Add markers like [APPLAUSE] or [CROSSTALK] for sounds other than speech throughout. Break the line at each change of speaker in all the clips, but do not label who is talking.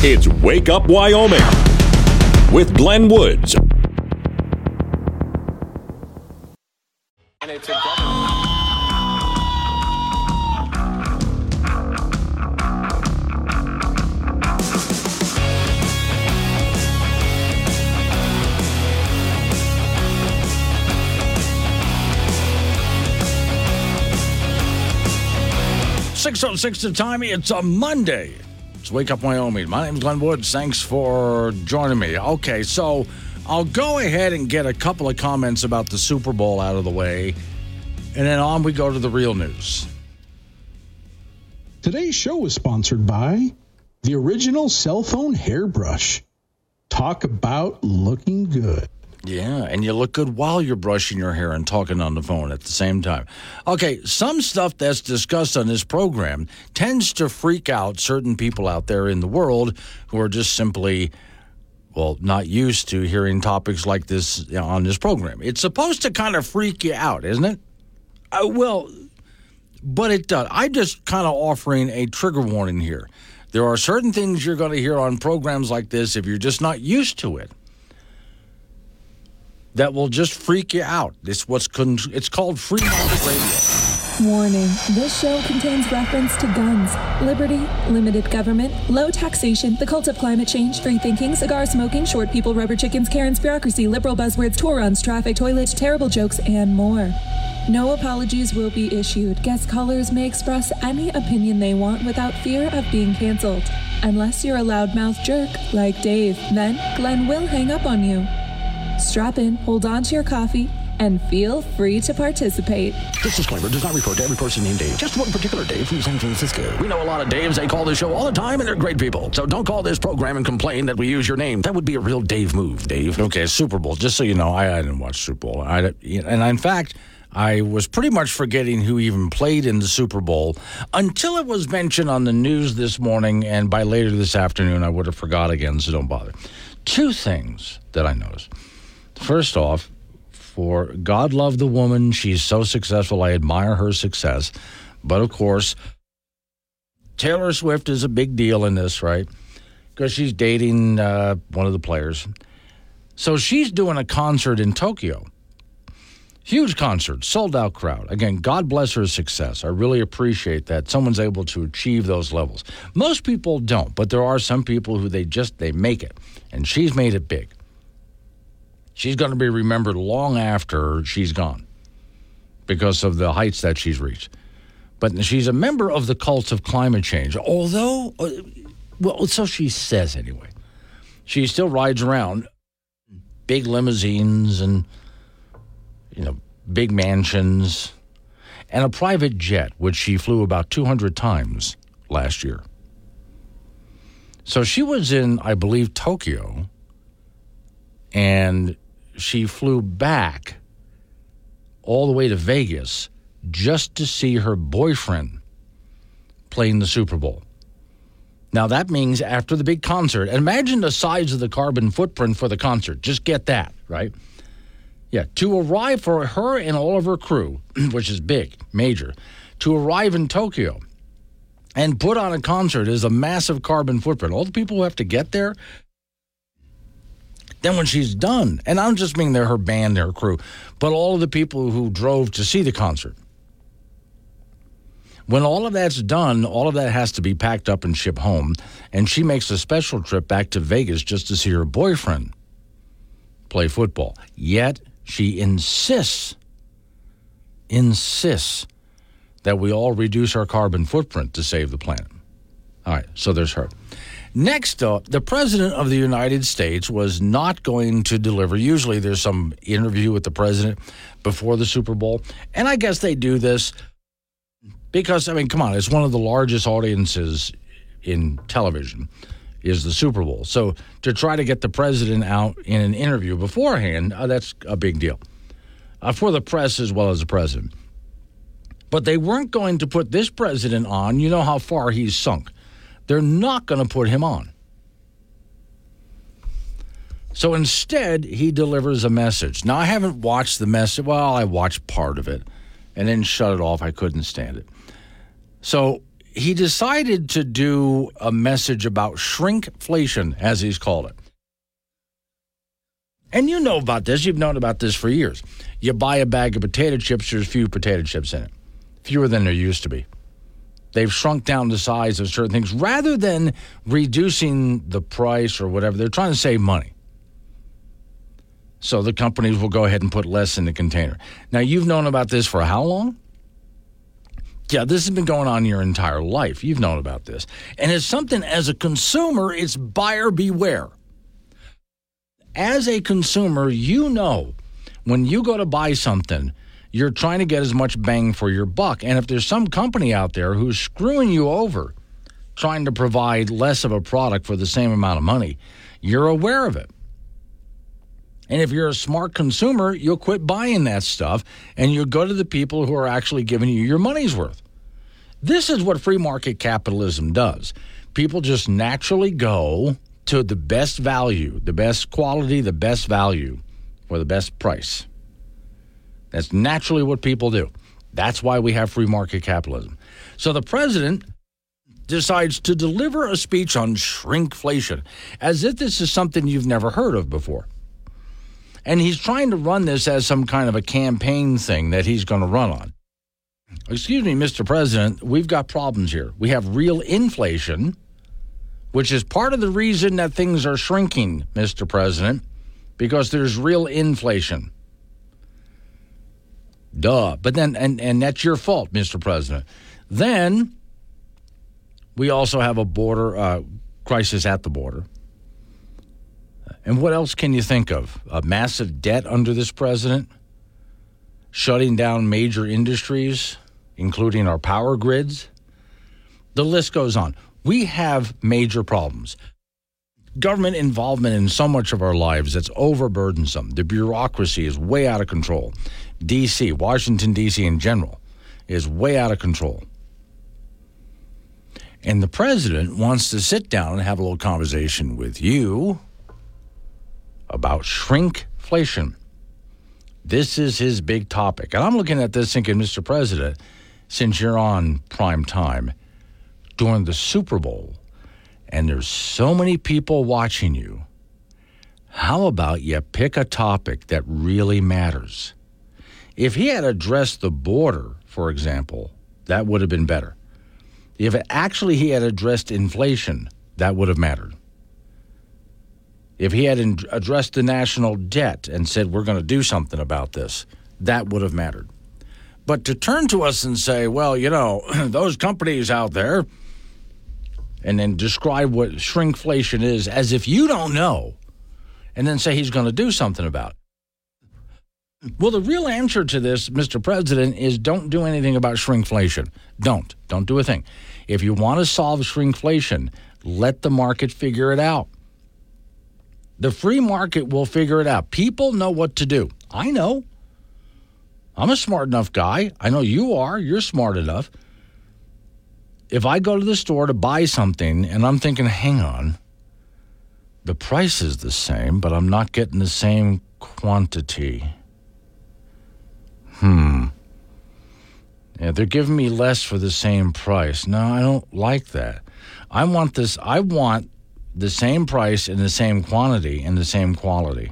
It's Wake Up Wyoming with Glenn Woods.
Six oh six the time. It's a Monday. It's Wake Up Wyoming. My name's Glenn Woods. Thanks for joining me. Okay, so I'll go ahead and get a couple of comments about the Super Bowl out of the way, and then on we go to the real news.
Today's show is sponsored by the original cell phone hairbrush. Talk about looking good.
Yeah, and you look good while you're brushing your hair and talking on the phone at the same time. Okay, some stuff that's discussed on this program tends to freak out certain people out there in the world who are just simply, well, not used to hearing topics like this you know, on this program. It's supposed to kind of freak you out, isn't it? Uh, well, but it does. I'm just kind of offering a trigger warning here. There are certain things you're going to hear on programs like this if you're just not used to it that will just freak you out. It's what's con- it's called free market radio.
Warning this show contains reference to guns, liberty, limited government, low taxation, the cult of climate change, free thinking, cigar smoking, short people, rubber chickens, Karen's bureaucracy, liberal buzzwords, tour runs, traffic, toilets, terrible jokes, and more. No apologies will be issued. Guest callers may express any opinion they want without fear of being canceled. Unless you're a loudmouth jerk like Dave, then Glenn will hang up on you. Strap in, hold on to your coffee, and feel free to participate.
This disclaimer does not refer to every person named Dave, just one particular Dave from San Francisco. We know a lot of Daves. They call this show all the time, and they're great people. So don't call this program and complain that we use your name. That would be a real Dave move, Dave. Okay, Super Bowl. Just so you know, I, I didn't watch Super Bowl. I, and in fact, I was pretty much forgetting who even played in the Super Bowl until it was mentioned on the news this morning, and by later this afternoon, I would have forgot again, so don't bother. Two things that I noticed. First off, for God love the woman, she's so successful. I admire her success. But of course, Taylor Swift is a big deal in this, right? Because she's dating uh, one of the players. So she's doing a concert in Tokyo. Huge concert, sold out crowd. Again, God bless her success. I really appreciate that someone's able to achieve those levels. Most people don't, but there are some people who they just they make it. And she's made it big. She's going to be remembered long after she's gone because of the heights that she's reached. But she's a member of the cult of climate change, although, uh, well, so she says anyway. She still rides around big limousines and, you know, big mansions and a private jet, which she flew about 200 times last year. So she was in, I believe, Tokyo, and she flew back all the way to Vegas just to see her boyfriend playing the Super Bowl. Now, that means after the big concert, imagine the size of the carbon footprint for the concert. Just get that, right? Yeah, to arrive for her and all of her crew, [CLEARS THROAT] which is big, major, to arrive in Tokyo and put on a concert is a massive carbon footprint. All the people who have to get there, then when she's done, and I'm just meaning they're her band, their crew, but all of the people who drove to see the concert. When all of that's done, all of that has to be packed up and shipped home, and she makes a special trip back to Vegas just to see her boyfriend play football. Yet she insists, insists that we all reduce our carbon footprint to save the planet. All right, so there's her. Next up, the President of the United States was not going to deliver. Usually there's some interview with the President before the Super Bowl. And I guess they do this because, I mean, come on, it's one of the largest audiences in television is the Super Bowl. So to try to get the president out in an interview beforehand, uh, that's a big deal uh, for the press as well as the president. But they weren't going to put this president on. You know how far he's sunk. They're not going to put him on. So instead, he delivers a message. Now, I haven't watched the message. Well, I watched part of it and then shut it off. I couldn't stand it. So he decided to do a message about shrinkflation, as he's called it. And you know about this. You've known about this for years. You buy a bag of potato chips, there's few potato chips in it, fewer than there used to be. They've shrunk down the size of certain things rather than reducing the price or whatever. They're trying to save money. So the companies will go ahead and put less in the container. Now, you've known about this for how long? Yeah, this has been going on your entire life. You've known about this. And it's something as a consumer, it's buyer beware. As a consumer, you know when you go to buy something, you're trying to get as much bang for your buck. And if there's some company out there who's screwing you over, trying to provide less of a product for the same amount of money, you're aware of it. And if you're a smart consumer, you'll quit buying that stuff and you'll go to the people who are actually giving you your money's worth. This is what free market capitalism does. People just naturally go to the best value, the best quality, the best value for the best price. That's naturally what people do. That's why we have free market capitalism. So the president decides to deliver a speech on shrinkflation as if this is something you've never heard of before. And he's trying to run this as some kind of a campaign thing that he's going to run on. Excuse me, Mr. President, we've got problems here. We have real inflation, which is part of the reason that things are shrinking, Mr. President, because there's real inflation. Duh. But then, and, and that's your fault, Mr. President. Then we also have a border uh, crisis at the border. And what else can you think of? A massive debt under this president, shutting down major industries, including our power grids. The list goes on. We have major problems. Government involvement in so much of our lives that's overburdensome. The bureaucracy is way out of control. D.C., Washington, D.C. in general, is way out of control. And the president wants to sit down and have a little conversation with you about shrinkflation. This is his big topic. And I'm looking at this thinking, Mr. President, since you're on prime time during the Super Bowl and there's so many people watching you, how about you pick a topic that really matters? If he had addressed the border, for example, that would have been better. If actually he had addressed inflation, that would have mattered. If he had addressed the national debt and said, we're going to do something about this, that would have mattered. But to turn to us and say, well, you know, [CLEARS THROAT] those companies out there, and then describe what shrinkflation is as if you don't know, and then say he's going to do something about it. Well, the real answer to this, Mr. President, is don't do anything about shrinkflation. Don't. Don't do a thing. If you want to solve shrinkflation, let the market figure it out. The free market will figure it out. People know what to do. I know. I'm a smart enough guy. I know you are. You're smart enough. If I go to the store to buy something and I'm thinking, hang on, the price is the same, but I'm not getting the same quantity. Hmm. Yeah, they're giving me less for the same price. No, I don't like that. I want this. I want the same price and the same quantity and the same quality.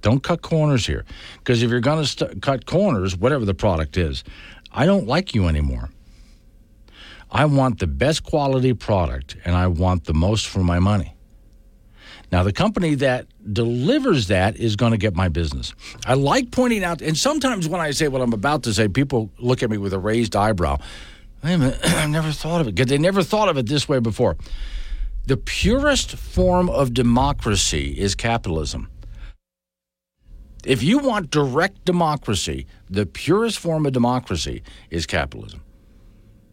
Don't cut corners here. Because if you're going to st- cut corners, whatever the product is, I don't like you anymore. I want the best quality product and I want the most for my money. Now, the company that delivers that is going to get my business. I like pointing out, and sometimes when I say what I'm about to say, people look at me with a raised eyebrow. Wait a minute, I [CLEARS THROAT] never thought of it because they never thought of it this way before. The purest form of democracy is capitalism. If you want direct democracy, the purest form of democracy is capitalism.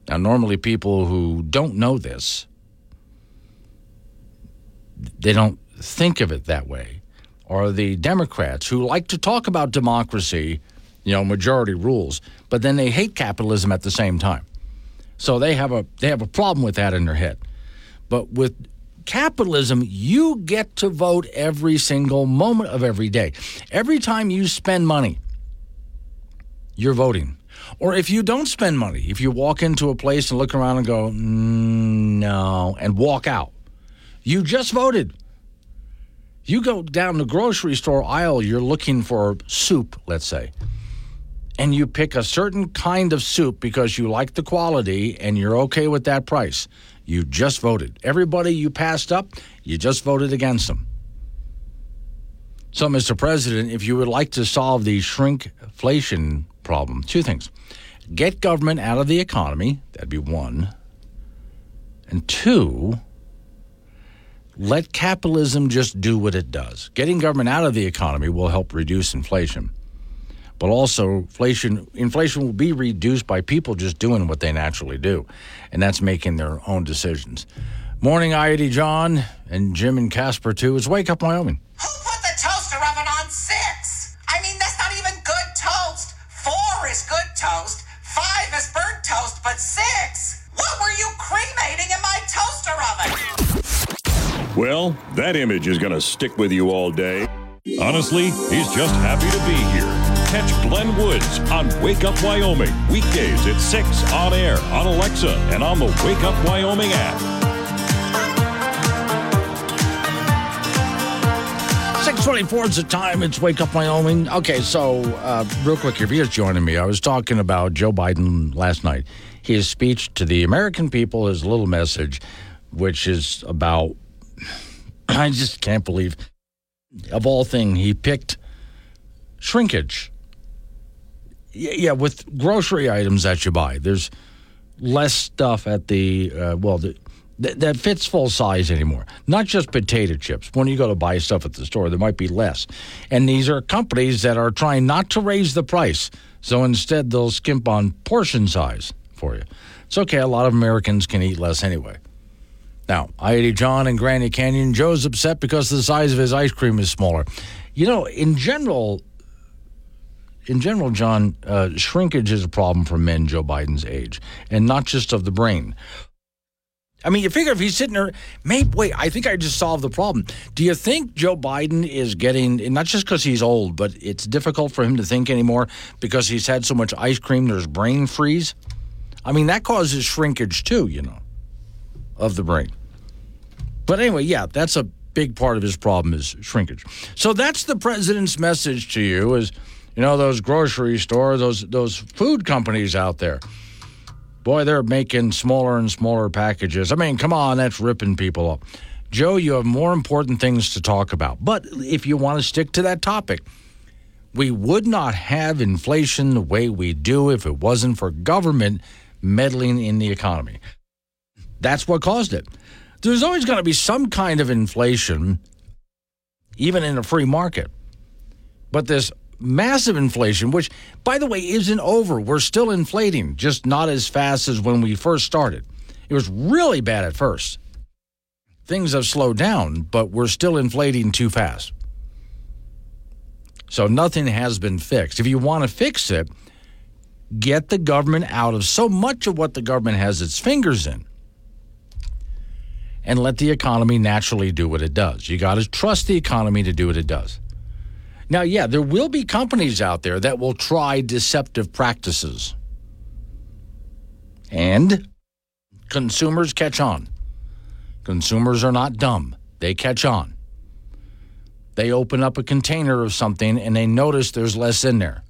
Now, normally people who don't know this, they don't think of it that way. Or the Democrats who like to talk about democracy, you know, majority rules, but then they hate capitalism at the same time. So they have a they have a problem with that in their head. But with capitalism, you get to vote every single moment of every day. Every time you spend money, you're voting. Or if you don't spend money, if you walk into a place and look around and go, mm, no, and walk out, you just voted. You go down the grocery store aisle, you're looking for soup, let's say, and you pick a certain kind of soup because you like the quality and you're okay with that price. You just voted. Everybody you passed up, you just voted against them. So, Mr. President, if you would like to solve the shrinkflation problem, two things get government out of the economy, that'd be one. And two, let capitalism just do what it does. Getting government out of the economy will help reduce inflation. But also, inflation, inflation will be reduced by people just doing what they naturally do, and that's making their own decisions. Morning, Idy John, and Jim and Casper, too. It's Wake Up Wyoming.
Who put the toaster oven on six? I mean, that's not even good toast. Four is good toast, five is burnt toast, but six? What were you cremating in my toaster oven?
Well, that image is going to stick with you all day. Honestly, he's just happy to be here. Catch Glenn Woods on Wake Up Wyoming, weekdays at 6 on air, on Alexa, and on the Wake Up Wyoming app.
624 is the time. It's Wake Up Wyoming. Okay, so uh, real quick, if you're joining me, I was talking about Joe Biden last night. His speech to the American people, his little message, which is about, I just can't believe, of all things, he picked shrinkage. Yeah, with grocery items that you buy, there's less stuff at the, uh, well, the, th- that fits full size anymore. Not just potato chips. When you go to buy stuff at the store, there might be less. And these are companies that are trying not to raise the price. So instead, they'll skimp on portion size for you. It's okay. A lot of Americans can eat less anyway. Now, I John in Granny Canyon. Joe's upset because the size of his ice cream is smaller. You know, in general, in general, John, uh, shrinkage is a problem for men Joe Biden's age, and not just of the brain. I mean, you figure if he's sitting there, maybe, wait, I think I just solved the problem. Do you think Joe Biden is getting, not just because he's old, but it's difficult for him to think anymore because he's had so much ice cream, there's brain freeze? I mean, that causes shrinkage too, you know, of the brain. But anyway, yeah, that's a big part of his problem is shrinkage. So that's the president's message to you is, you know, those grocery stores, those those food companies out there. Boy, they're making smaller and smaller packages. I mean, come on, that's ripping people up. Joe, you have more important things to talk about. But if you want to stick to that topic, we would not have inflation the way we do if it wasn't for government meddling in the economy. That's what caused it. There's always going to be some kind of inflation, even in a free market. But this massive inflation, which, by the way, isn't over. We're still inflating, just not as fast as when we first started. It was really bad at first. Things have slowed down, but we're still inflating too fast. So nothing has been fixed. If you want to fix it, get the government out of so much of what the government has its fingers in and let the economy naturally do what it does. You got to trust the economy to do what it does. Now, yeah, there will be companies out there that will try deceptive practices. And consumers catch on. Consumers are not dumb, they catch on. They open up a container of something and they notice there's less in there.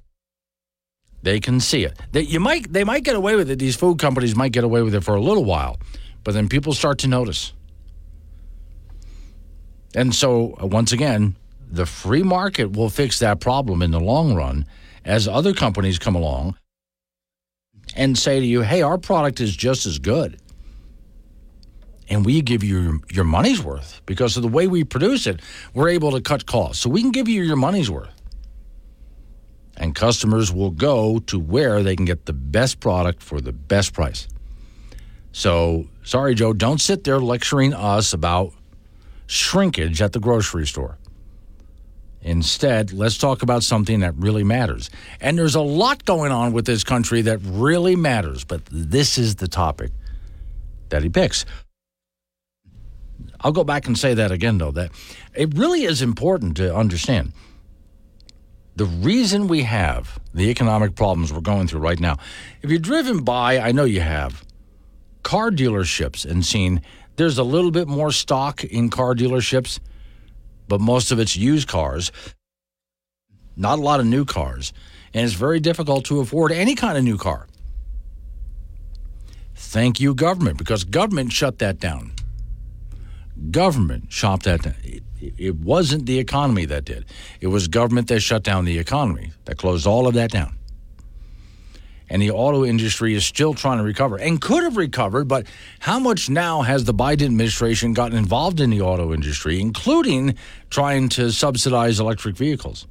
They can see it. They, you might, they might get away with it. These food companies might get away with it for a little while, but then people start to notice. And so, uh, once again, the free market will fix that problem in the long run as other companies come along and say to you, hey, our product is just as good. And we give you your, your money's worth because of the way we produce it, we're able to cut costs. So we can give you your money's worth. And customers will go to where they can get the best product for the best price. So, sorry, Joe, don't sit there lecturing us about shrinkage at the grocery store. Instead, let's talk about something that really matters. And there's a lot going on with this country that really matters, but this is the topic that he picks. I'll go back and say that again, though, that it really is important to understand. The reason we have the economic problems we're going through right now, if you're driven by, I know you have, car dealerships and seen there's a little bit more stock in car dealerships, but most of it's used cars, not a lot of new cars, and it's very difficult to afford any kind of new car. Thank you, government, because government shut that down. Government shut that down. It, it wasn't the economy that did. It was government that shut down the economy, that closed all of that down. And the auto industry is still trying to recover and could have recovered, but how much now has the Biden administration gotten involved in the auto industry, including trying to subsidize electric vehicles?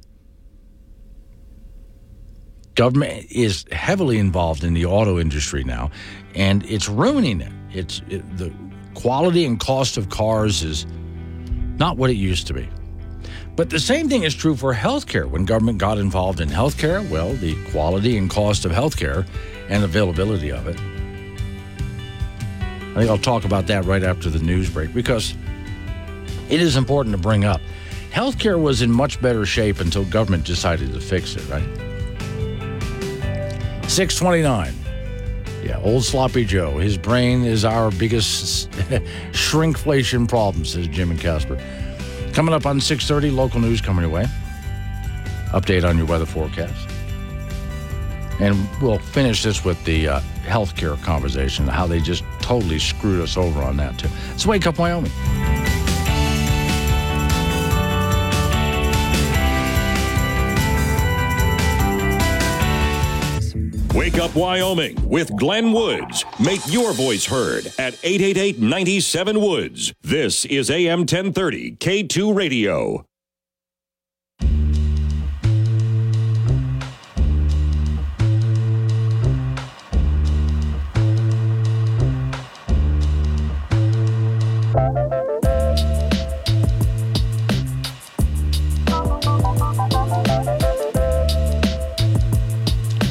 Government is heavily involved in the auto industry now, and it's ruining it. It's it, the quality and cost of cars is not what it used to be. But the same thing is true for healthcare. When government got involved in healthcare, well, the quality and cost of healthcare and availability of it. I think I'll talk about that right after the news break because it is important to bring up. Healthcare was in much better shape until government decided to fix it, right? 629. Yeah, old sloppy Joe. His brain is our biggest [LAUGHS] shrinkflation problem, says Jim and Casper. Coming up on 6:30, local news coming your way. Update on your weather forecast. And we'll finish this with the uh, healthcare conversation, how they just totally screwed us over on that, too. It's Wake Up Wyoming.
Wake Up Wyoming with Glenn Woods. Make your voice heard at 888 97 Woods. This is AM 1030 K2 Radio.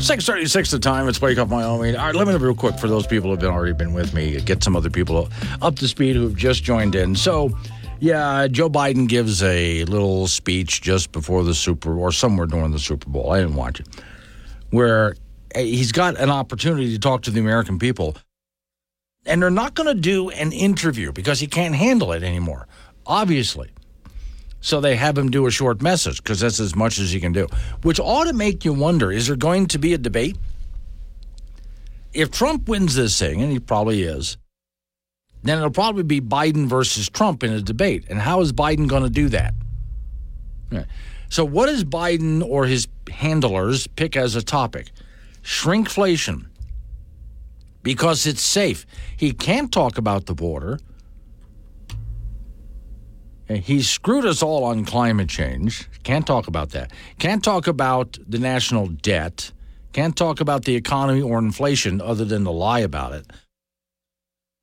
Six thirty-six. The time. It's wake up Wyoming. All right, let me know real quick for those people who've been already been with me. Get some other people up to speed who've just joined in. So, yeah, Joe Biden gives a little speech just before the Super or somewhere during the Super Bowl. I didn't watch it, where eh, he's got an opportunity to talk to the American people, and they're not going to do an interview because he can't handle it anymore. Obviously. So they have him do a short message because that's as much as he can do, which ought to make you wonder is there going to be a debate? If Trump wins this thing, and he probably is, then it'll probably be Biden versus Trump in a debate. And how is Biden going to do that? So, what does Biden or his handlers pick as a topic? Shrinkflation. Because it's safe. He can't talk about the border. He screwed us all on climate change. Can't talk about that. Can't talk about the national debt. Can't talk about the economy or inflation other than to lie about it.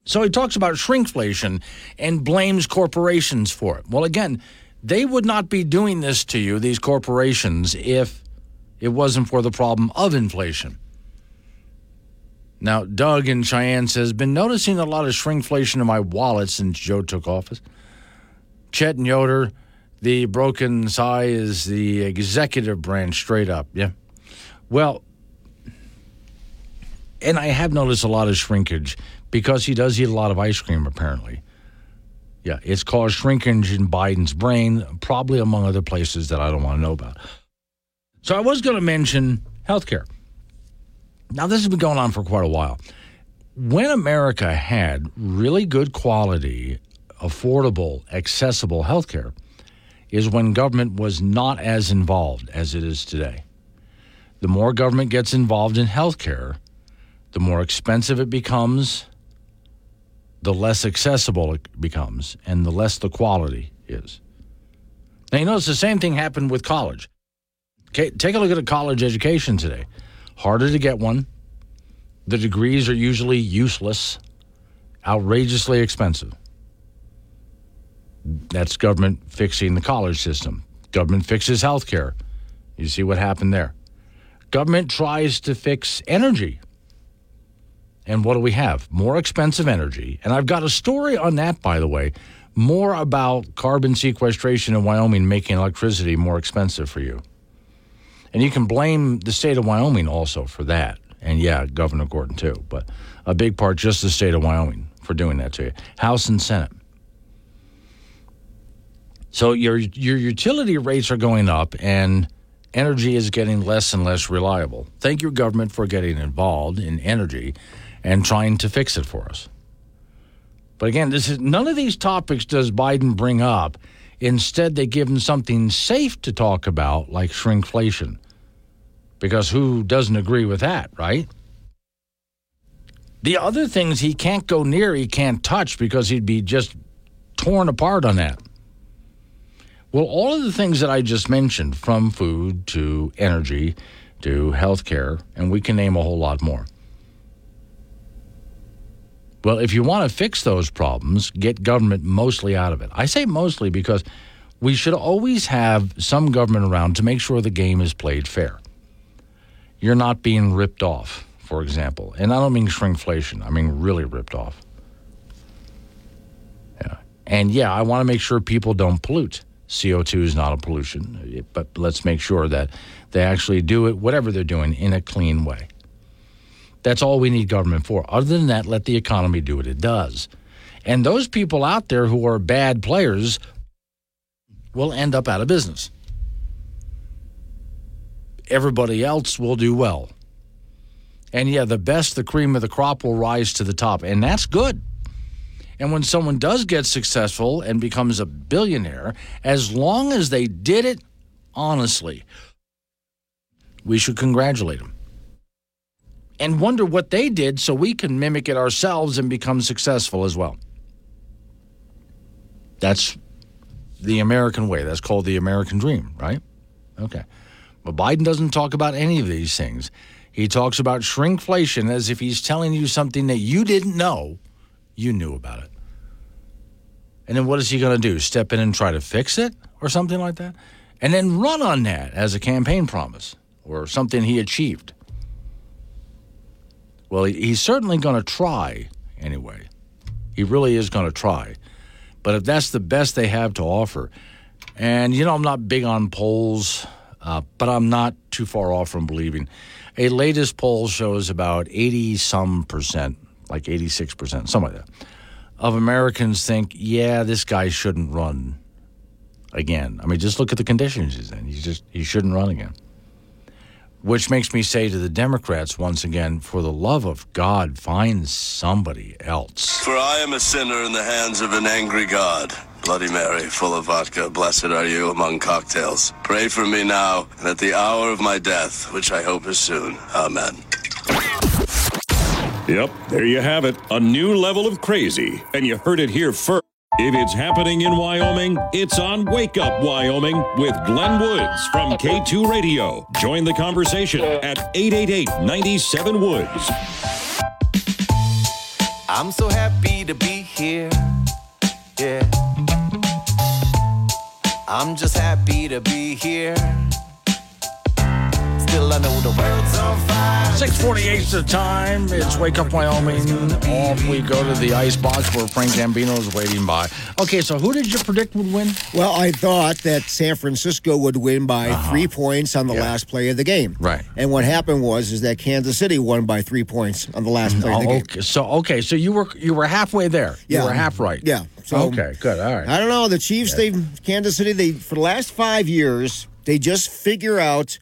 So he talks about shrinkflation and blames corporations for it. Well, again, they would not be doing this to you, these corporations, if it wasn't for the problem of inflation. Now, Doug in Cheyenne says, been noticing a lot of shrinkflation in my wallet since Joe took office. Chet and Yoder, the broken sigh is the executive branch straight up. Yeah. Well, and I have noticed a lot of shrinkage because he does eat a lot of ice cream, apparently. Yeah, it's caused shrinkage in Biden's brain, probably among other places that I don't want to know about. So I was going to mention healthcare. Now, this has been going on for quite a while. When America had really good quality, affordable, accessible healthcare, is when government was not as involved as it is today. The more government gets involved in healthcare, the more expensive it becomes, the less accessible it becomes, and the less the quality is. Now, you notice the same thing happened with college. Okay, take a look at a college education today. Harder to get one. The degrees are usually useless, outrageously expensive. That's government fixing the college system. Government fixes health care. You see what happened there. Government tries to fix energy. And what do we have? More expensive energy. And I've got a story on that, by the way, more about carbon sequestration in Wyoming making electricity more expensive for you. And you can blame the state of Wyoming also for that. And yeah, Governor Gordon too. But a big part just the state of Wyoming for doing that to you. House and Senate. So your your utility rates are going up and energy is getting less and less reliable. Thank your government for getting involved in energy and trying to fix it for us. But again, this is none of these topics does Biden bring up. Instead, they give him something safe to talk about, like shrinkflation. Because who doesn't agree with that, right? The other things he can't go near, he can't touch because he'd be just torn apart on that. Well, all of the things that I just mentioned, from food to energy to healthcare, and we can name a whole lot more. Well, if you want to fix those problems, get government mostly out of it. I say mostly because we should always have some government around to make sure the game is played fair. You're not being ripped off, for example. And I don't mean shrinkflation, I mean really ripped off. Yeah. And yeah, I want to make sure people don't pollute. CO2 is not a pollution, uh, but let's make sure that they actually do it, whatever they're doing, in a clean way. That's all we need government for. Other than that, let the economy do what it does. And those people out there who are bad players will end up out of business. Everybody else will do well. And yeah, the best, the cream of the crop will rise to the top. And that's good. And when someone does get successful and becomes a billionaire, as long as they did it honestly, we should congratulate them and wonder what they did so we can mimic it ourselves and become successful as well. That's the American way. That's called the American dream, right? Okay. But Biden doesn't talk about any of these things. He talks about shrinkflation as if he's telling you something that you didn't know you knew about it. And then what is he going to do? Step in and try to fix it or something like that? And then run on that as a campaign promise or something he achieved. Well, he's certainly going to try anyway. He really is going to try. But if that's the best they have to offer, and you know, I'm not big on polls, uh, but I'm not too far off from believing. A latest poll shows about 80 some percent, like 86 percent, something like that, of Americans think, yeah, this guy shouldn't run again. I mean, just look at the conditions he's in. He just he shouldn't run again. Which makes me say to the Democrats once again, for the love of God, find somebody else.
For I am a sinner in the hands of an angry God. Bloody Mary, full of vodka, blessed are you among cocktails. Pray for me now and at the hour of my death, which I hope is soon. Amen.
Yep, there you have it. A new level of crazy. And you heard it here first. If it's happening in Wyoming, it's on Wake Up Wyoming with Glenn Woods from K2 Radio. Join the conversation at 888 97 Woods.
I'm so happy to be here. Yeah. I'm just happy to be here. Still, I know the world's on fire.
648 is the time. It's Wake Up Wyoming. Off we go to the ice box where Frank Gambino is waiting by. Okay, so who did you predict would win?
Well, I thought that San Francisco would win by three points on the last play of the game.
Uh-huh. Right.
And what happened was is that Kansas City won by three points on the last play of the
Oh,
game.
okay. So okay, so you were you were halfway there.
Yeah.
You were half right.
Yeah. So
okay, good. All right.
I don't know. The Chiefs, they Kansas City, they for the last five years, they just figure out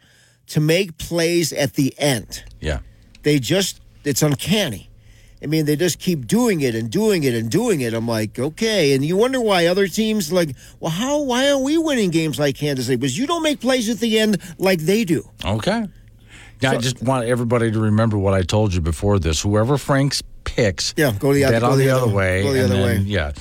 to make plays at the end.
Yeah.
They just it's uncanny. I mean, they just keep doing it and doing it and doing it. I'm like, okay. And you wonder why other teams like, well, how why aren't we winning games like Kansas City? Because you don't make plays at the end like they do.
Okay. Now, I just want everybody to remember what I told you before this. Whoever Frank's picks,
Yeah, go the other- go the
the,
other-
other way.
go the other
then-
way.
Yeah.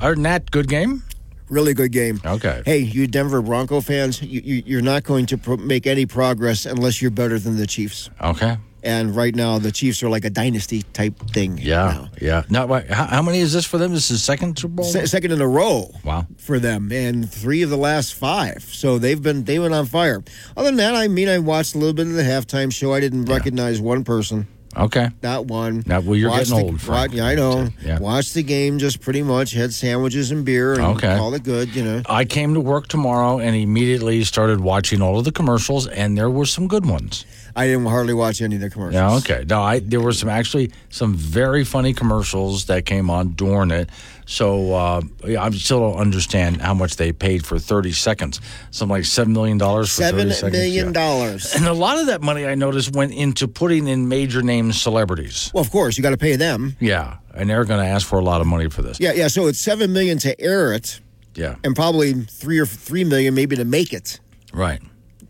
Other than that, good game.
Really good game.
Okay.
Hey, you Denver Bronco fans, you, you, you're not going to pro- make any progress unless you're better than the Chiefs.
Okay.
And right now, the Chiefs are like a dynasty type thing.
Yeah.
now.
Yeah. Now, how, how many is this for them? This is second Super Bowl.
Se- second in a row.
Wow.
For them, and three of the last five. So they've been they went on fire. Other than that, I mean, I watched a little bit of the halftime show. I didn't recognize one person.
Okay.
That one.
Now, well, you're
Watched
getting
the-
old, Frank.
yeah, I know.
Yeah.
Watched the game just pretty much. Had sandwiches and beer and
Okay.
called it good. You know.
I came to work tomorrow and immediately started watching all of the commercials, and there were some good ones.
I didn't hardly watch any of the commercials.
Yeah, okay. No, I there were some actually some very funny commercials that came on during it. So uh, I still don't understand how much they paid for thirty seconds. Something like seven million dollars for
Seven
30 seconds.
million
Yeah.
dollars.
And a lot of that money I noticed went into putting in major name celebrities.
Well, of course, you got to pay them.
Yeah, and they're going to ask for a lot of money for this.
Yeah, yeah. So it's seven million to air it,
Yeah,
and probably three or three million maybe to make it.
right.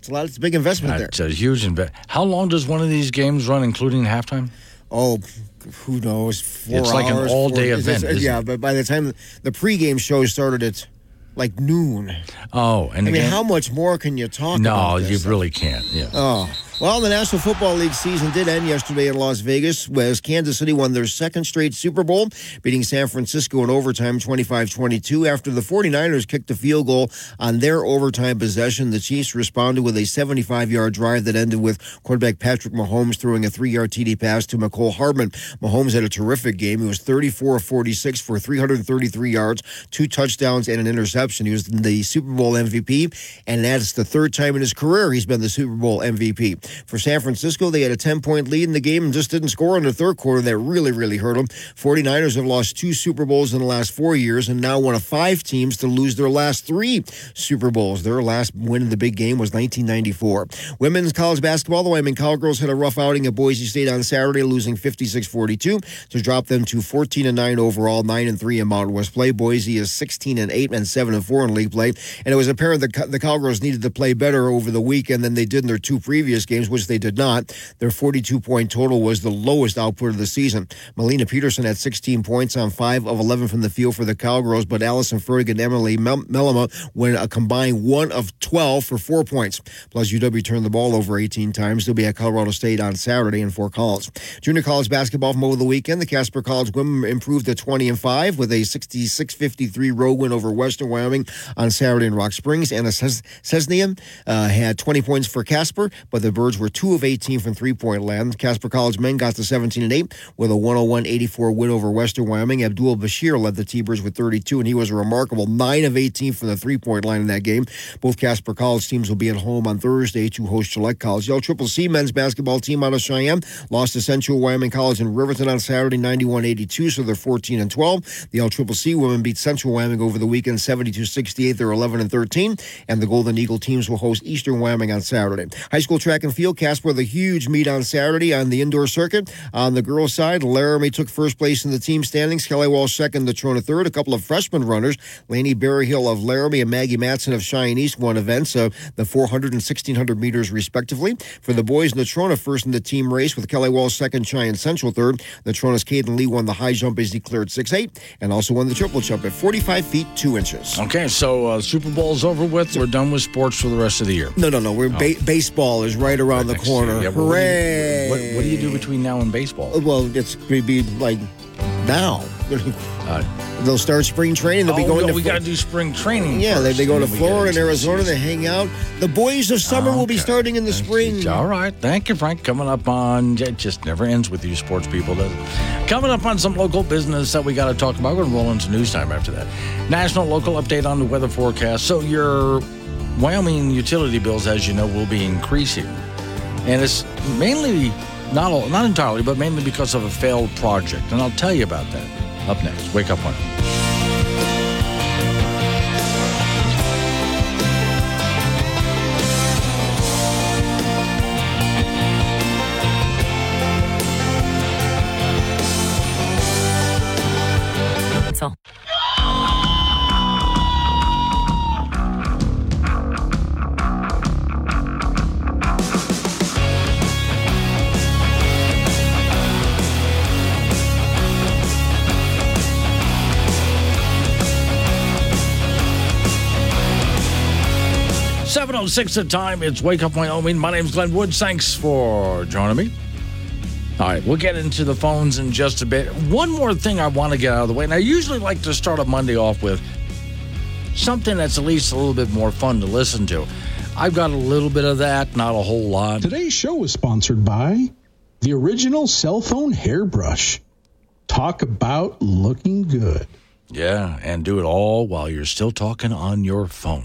It's a lot. It's a big investment there.
That's a huge investment. How long does one of these games run, including halftime?
Oh, who knows? Four
It's like an all-day
four-
event,
it's- uh,
isn't
yeah,
it?
but by the time the pregame show started at like noon,
Oh, and
I mean, how much more can you talk?
no, you really can't. Yeah.
Oh. Well, the National Football League season did end yesterday in Las Vegas as Kansas City won their second straight Super Bowl, beating San Francisco in overtime 25 22. After the 49ers kicked a field goal on their overtime possession, the Chiefs responded with a 75 yard drive that ended with quarterback Patrick Mahomes throwing a three yard TD pass to Mecole Hardman. Mahomes had a terrific game. He was 34 46 for 333 yards, two touchdowns, and an interception. He was the Super Bowl MVP, and that's the third time in his career he's been the Super Bowl MVP. For San Francisco, they had a 10 point lead in the game and just didn't score in the third quarter. That really, really hurt them. 49ers have lost two Super Bowls in the last four years and now one of five teams to lose their last three Super Bowls. Their last win in the big game was 1994. Women's college basketball, the Wyoming Cowgirls had a rough outing at Boise State on Saturday, losing 56 42 to drop them to 14 and 9 overall, 9 and 3 in Mountain West play. Boise is 16 and 8 and 7 and 4 in league play. And it was apparent that the Cowgirls needed to play better over the weekend than they did in their two previous games, which they did not. Their 42 point total was the lowest output of the season. Melina Peterson had 16 points on 5 of 11 from the field for the Cowgirls, but Allison Ferg and Emily Mel- Mellema went a combined 1 of 12 for 4 points. Plus, UW turned the ball over 18 times. They'll be at Colorado State on Saturday in Fort Collins. Junior college basketball from over the weekend. The Casper College women improved to 20 and 5 with a 66-53 road win over Western Wyoming on Saturday in Rock Springs. Anna Ses- Sesnian uh, had 20 points for Casper, but the Birds were 2 of 18 from three-point land. Casper College men got to 17 and 8 with a 101-84 win over Western Wyoming. Abdul Bashir led the T-Birds with 32, and he was a remarkable 9 of 18 from the three-point line in that game. Both Casper College teams will be at home on Thursday to host Gillette College. The Triple C men's basketball team out of Cheyenne lost to Central Wyoming College in Riverton on Saturday, 91-82, so they're 14 and 12. The L Triple C women beat Central Wyoming over the weekend, 72-68. They're 11 and 13, and the Golden Eagle teams will host Eastern Wyoming on Saturday. High school track and field, Casper with a huge meet on Saturday on the indoor circuit. On the girls' side, Laramie took first place in the team standings. Kelly Walsh second, Natrona third. A couple of freshman runners, Laney Berryhill of Laramie and Maggie Matson of Cheyenne East, won events, of the 400 and 1600 meters respectively. For the boys, Natrona first in the team race with Kelly Walsh second, Cheyenne Central third. Natrona's Caden Lee won the high jump as he cleared 6'8 and also won the triple jump at 45 feet 2 inches.
Okay, so uh, Super Bowl's over with. We're done with sports for the rest of the year.
No, no, no. We're ba- baseball is right around the corner.
Yeah, well, what do you-
Hooray!
What, what do you do between now and baseball?
Well, it's going to be like now.
Uh,
They'll start spring training. They'll be
oh,
going
no,
to
we got to do spring training.
Yeah, they,
first,
they go to
then we get
Florida and Arizona. They hang out. The boys of summer will be starting in the spring.
All right. Thank you, Frank. Coming up on, it just never ends with you sports people, does it? Coming up on some local business that we got to talk about. We're going to roll into news time after that. National local update on the weather forecast. So, your Wyoming utility bills, as you know, will be increasing. And it's mainly, not, all, not entirely, but mainly because of a failed project. And I'll tell you about that up next. Wake Up One. Council. 10.06 the time. It's Wake Up Wyoming. My name's Glenn Woods. Thanks for joining me. All right, we'll get into the phones in just a bit. One more thing I want to get out of the way, and I usually like to start a Monday off with something that's at least a little bit more fun to listen to. I've got a little bit of that, not a whole lot.
Today's show is sponsored by the original cell phone hairbrush. Talk about looking good.
Yeah, and do it all while you're still talking on your phone.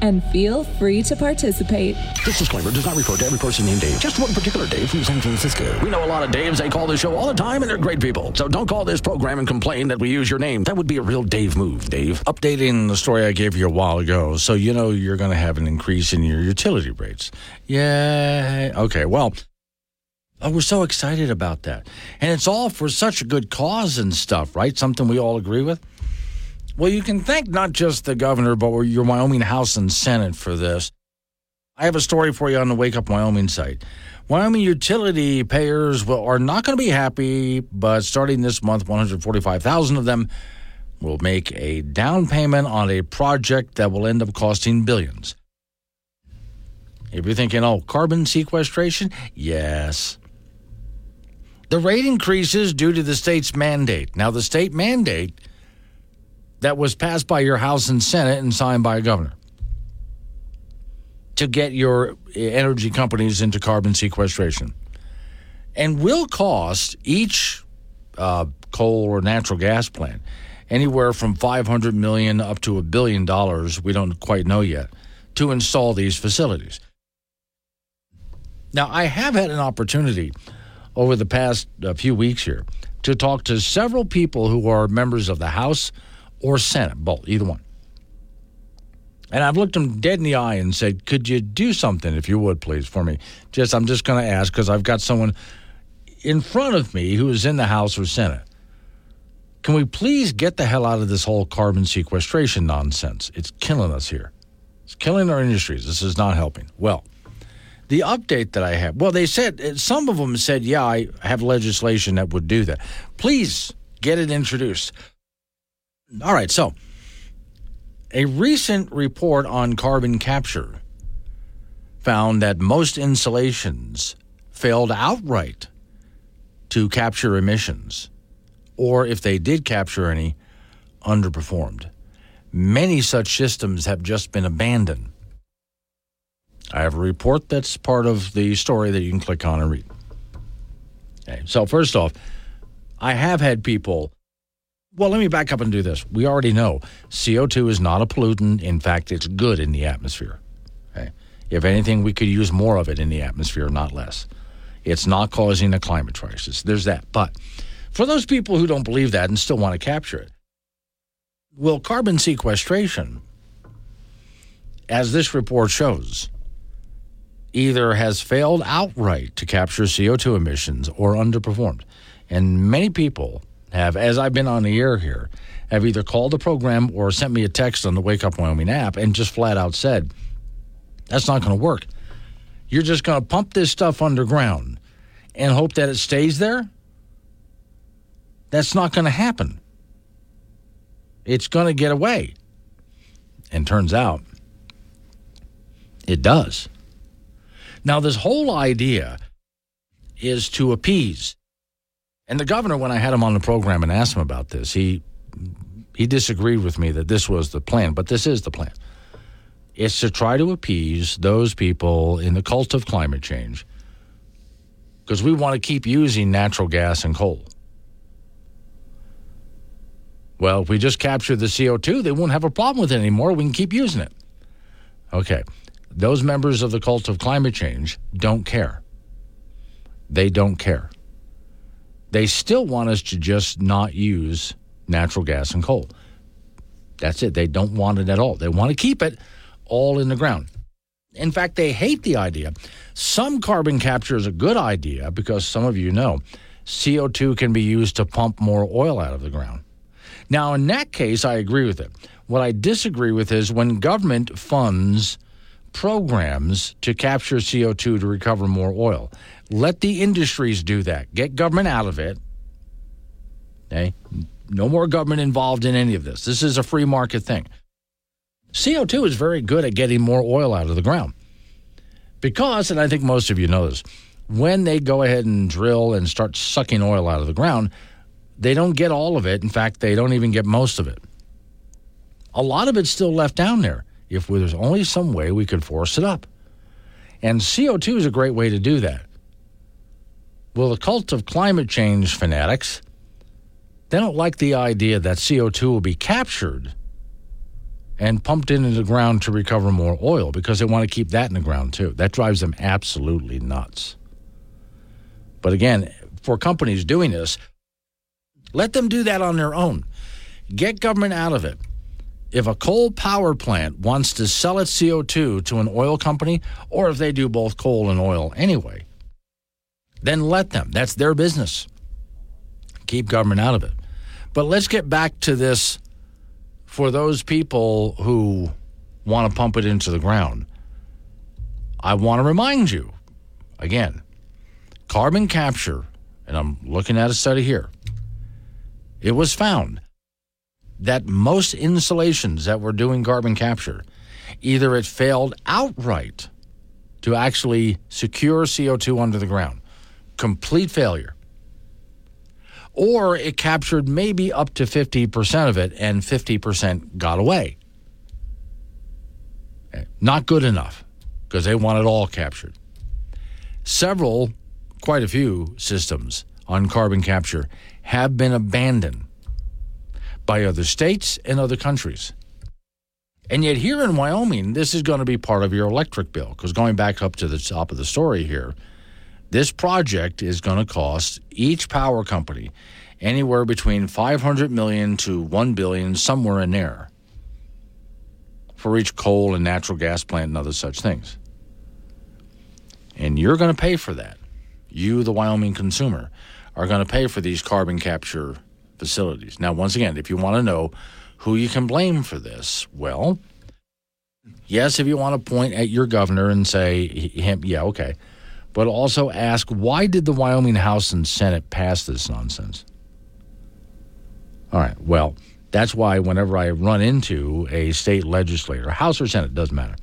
and feel free to participate.
This disclaimer does not refer to every person named Dave, just one particular Dave from San Francisco. We know a lot of Daves. They call this show all the time, and they're great people. So don't call this program and complain that we use your name. That would be a real Dave move, Dave. Updating the story I gave you a while ago, so you know you're going to have an increase in your utility rates. Yeah. Okay, well. Oh, we're so excited about that. And it's all for such a good cause and stuff, right? Something we all agree with. Well, you can thank not just the governor, but your Wyoming House and Senate for this. I have a story for you on the Wake Up Wyoming site. Wyoming utility payers will, are not going to be happy, but starting this month, 145,000 of them will make a down payment on a project that will end up costing billions. If you're thinking, oh, carbon sequestration? Yes. The rate increases due to the state's mandate. Now, the state mandate that was passed by your House and Senate and signed by a governor to get your energy companies into carbon sequestration. And will cost each uh, coal or natural gas plant anywhere from 500 million up to a billion dollars we don't quite know yet to install these facilities. Now i have had an opportunity over the past uh, few weeks here to talk to several people who are members of the house or Senate, both, either one. And I've looked them dead in the eye and said, "Could you do something, if you would, please, for me? Just, I'm just going to ask because I've got someone in front of me who is in the House or Senate. Can we please get the hell out of this whole carbon sequestration nonsense? It's killing us here. It's killing our industries. This is not helping. Well, the update that I have, well, they said eh, some of them said, yeah, I have legislation that would do that. Please get it introduced. All right, so a recent report on carbon capture found that most installations failed outright to capture emissions, or if they did capture any, underperformed. Many such systems have just been abandoned. I have a report that's part of the story that you can click on and read. Okay, so, first off, I have had people well, let me back up and do this. We already know CO2 is not a pollutant. In fact, it's good in the atmosphere. Okay? If anything, we could use more of it in the atmosphere, not less. It's not causing a climate crisis. There's that. But for those people who don't believe that and still want to capture it, well, carbon sequestration, as this report shows, either has failed outright to capture CO2 emissions or underperformed. And many people have, as I've been on the air here, have either called the program or sent me a text on the Wake Up Wyoming app and just flat out said, that's not going to work. You're just going to pump this stuff underground and hope that it stays there? That's not going to happen. It's going to get away. And turns out it does. Now, this whole idea is to appease and the governor, when I had him on the program and asked him about this, he he disagreed with me that this was the plan, but this is the plan. It's to try to appease those people in the cult of climate change because we want to keep using natural gas and coal. Well, if we just capture the CO2, they won't have a problem with it anymore. We can keep using it. Okay. Those members of the cult of climate change don't care. They don't care. They still want us to just not use natural gas and coal. That's it. They don't want it at all. They want to keep it all in the ground. In fact, they hate the idea. Some carbon capture is a good idea because some of you know CO2 can be used to pump more oil out of the ground. Now, in that case, I agree with it. What I disagree with is when government funds programs to capture CO2 to recover more oil. Let the industries do that. Get government out of it. Okay? No more government involved in any of this. This is a free market thing. CO2 is very good at getting more oil out of the ground. Because, and I think most of you know this, when they go ahead and drill and start sucking oil out of the ground, they don't get all of it. In fact, they don't even get most of it. A lot of it's still left down there if there's only some way we could force it up. And CO2 is a great way to do that. Well, the cult of climate change fanatics, they don't like the idea that CO2 will be captured and pumped into the ground to recover more oil because they want to keep that in the ground too. That drives them absolutely nuts. But again, for companies doing this, let them do that on their own. Get government out of it. If a coal power plant wants to sell its CO2 to an oil company, or if they do both coal and oil anyway, then let them. That's their business. Keep government out of it. But let's get back to this for those people who want to pump it into the ground. I want to remind you again carbon capture, and I'm looking at a study here, it was found that most installations that were doing carbon capture either it failed outright to actually secure CO2 under the ground, complete failure, or it captured maybe up to 50% of it and 50% got away. Eh, not good enough because they want it all captured. Several, quite a few systems on carbon capture have been abandoned by other states and other countries. And yet, here in Wyoming, this is going to be part of your electric bill because going back up to the top of the story here, this project is going to cost each power company anywhere between 500 million to 1 billion, somewhere in there, for each coal and natural gas plant and other such things. And you're going to pay for that. You, the Wyoming consumer, are going to pay for these carbon capture facilities. Now, once again, if you want to know who you can blame for this, well, yes, if you want to point at your governor and say, him, yeah, okay. But also ask, why did the Wyoming House and Senate pass this nonsense? All right, well, that's why whenever I run into a state legislator, House or Senate, doesn't matter,